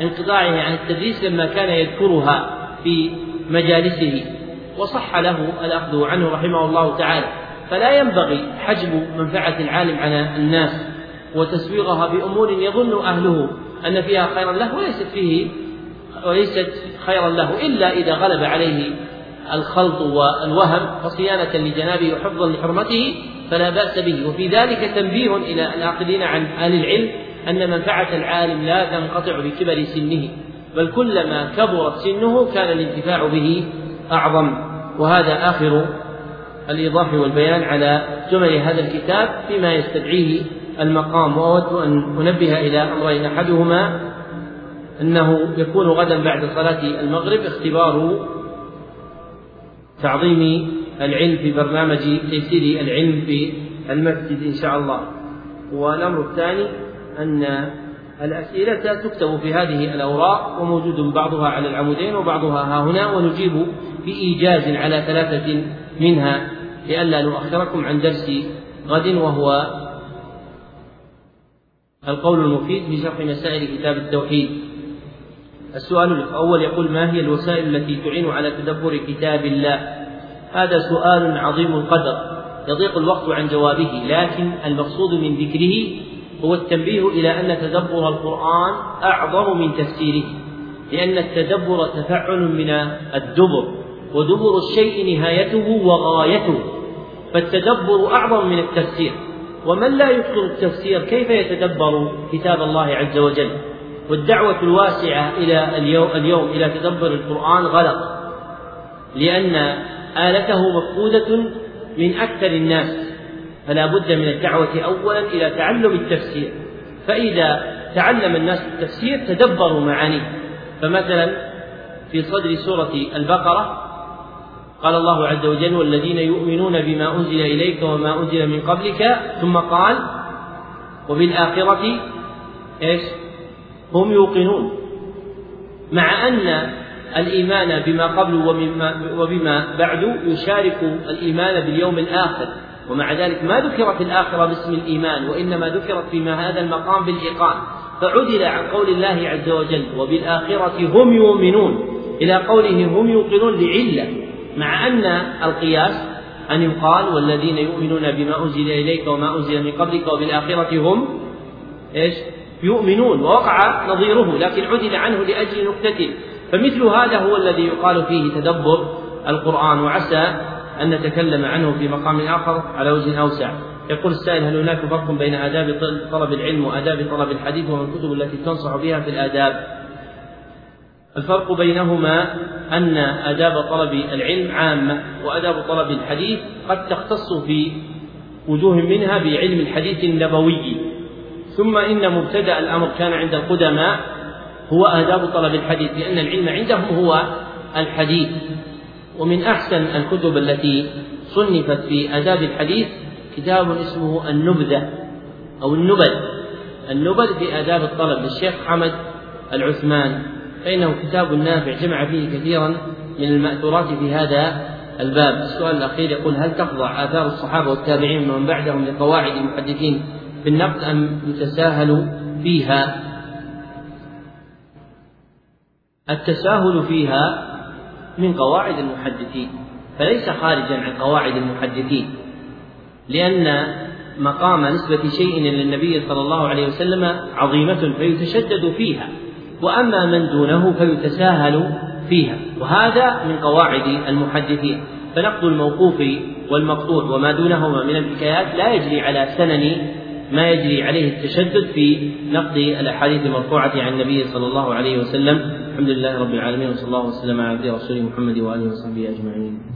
انقطاعه عن التدريس لما كان يذكرها في مجالسه وصح له الأخذ عنه رحمه الله تعالى. فلا ينبغي حجب منفعة العالم على الناس وتسويغها بأمور يظن أهله أن فيها خيرا له وليست فيه وليست خيرا له إلا إذا غلب عليه الخلط والوهم فصيانة لجنابه وحفظا لحرمته فلا بأس به. وفي ذلك تنبيه إلى العاقلين عن أهل العلم أن منفعة العالم لا تنقطع بكبر سنه بل كلما كبرت سنه كان الانتفاع به أعظم. وهذا آخر الإيضاح والبيان على جمل هذا الكتاب فيما يستدعيه المقام. وأود أن أنبه إلى أمرين أحدهما أنه يكون غدا بعد صلاة المغرب اختبار تعظيم العلم في برنامج تيسير العلم في المسجد إن شاء الله. والأمر الثاني أن الأسئلة تكتب في هذه الأوراق وموجود بعضها على العمودين وبعضها ها هنا ونجيب بإيجاز على ثلاثة منها لئلا نؤخركم عن درس غد وهو القول المفيد في شرح مسائل كتاب التوحيد. السؤال الأول يقول ما هي الوسائل التي تعين على تدبر كتاب الله؟ هذا سؤال عظيم القدر يضيق الوقت عن جوابه لكن المقصود من ذكره هو التنبيه إلى أن تدبر القرآن أعظم من تفسيره لأن التدبر تفعل من الدبر ودبر الشيء نهايته وغايته فالتدبر أعظم من التفسير ومن لا يتقن التفسير كيف يتدبر كتاب الله عز وجل؟ والدعوة الواسعة إلى اليوم, اليوم إلى تدبر القرآن غلط لأن آلته مفقودة من أكثر الناس فلا بد من الدعوة أولا إلى تعلم التفسير فإذا تعلم الناس التفسير تدبروا معانيه. فمثلا في صدر سورة البقرة قال الله عز وجل والذين يؤمنون بما أنزل إليك وما أنزل من قبلك ثم قال وبالآخرة إيش؟ هم يوقنون مع أن الإيمان بما قبل وبما, وبما بعد يشارك الإيمان باليوم الآخر ومع ذلك ما ذكرت الآخرة باسم الإيمان وإنما ذكرت في هذا المقام بالإيقان. فعدل عن قول الله عز وجل وبالآخرة هم يؤمنون إلى قوله هم يوقنون لعلة مع أن القياس أن يقال والذين يؤمنون بما أنزل إليك وما أنزل من قبلك وبالآخرة هم إيش؟ يؤمنون ووقع نظيره لكن عدل عنه لأجل نكتة فمثل هذا هو الذي يقال فيه تدبر القرآن وعسى أن نتكلم عنه في مقام آخر على وجه أوسع. يقول السائل هل هناك فرق بين آداب طلب العلم وآداب طلب الحديث وما الكتب التي تنصح بها في الآداب؟ الفرق بينهما أن آداب طلب العلم عامة وآداب طلب الحديث قد تختص في وجوه منها بعلم الحديث النبوي. ثم إن مبتدأ الأمر كان عند القدماء هو آداب طلب الحديث لأن العلم عندهم هو الحديث. ومن أحسن الكتب التي صنفت في آداب الحديث كتاب اسمه النبذة أو النبذ النبذ في آداب الطلب للشيخ حمد العثمان فإنه كتاب نافع جمع فيه كثيرا من المأثورات في هذا الباب. السؤال الأخير يقول هل تخضع آثار الصحابة والتابعين ومن بعدهم لقواعد المحدثين في النقد أم يتساهل فيها؟ التساهل فيها من قواعد المحدثين فليس خارجا عن قواعد المحدثين لأن مقام نسبة شيء إلى النبي صلى الله عليه وسلم عظيمة فيتشدد فيها وأما من دونه فيتساهل فيها وهذا من قواعد المحدثين. فنقد الموقوف والمقطوع وما دونهما من الحكايات لا يجري على سنن ما يجري عليه التشدد في نقد الأحاديث المرفوعة عن النبي صلى الله عليه وسلم. الحمد لله رب العالمين وصلى الله وسلم على عبده ورسوله محمد وآله وصحبه أجمعين.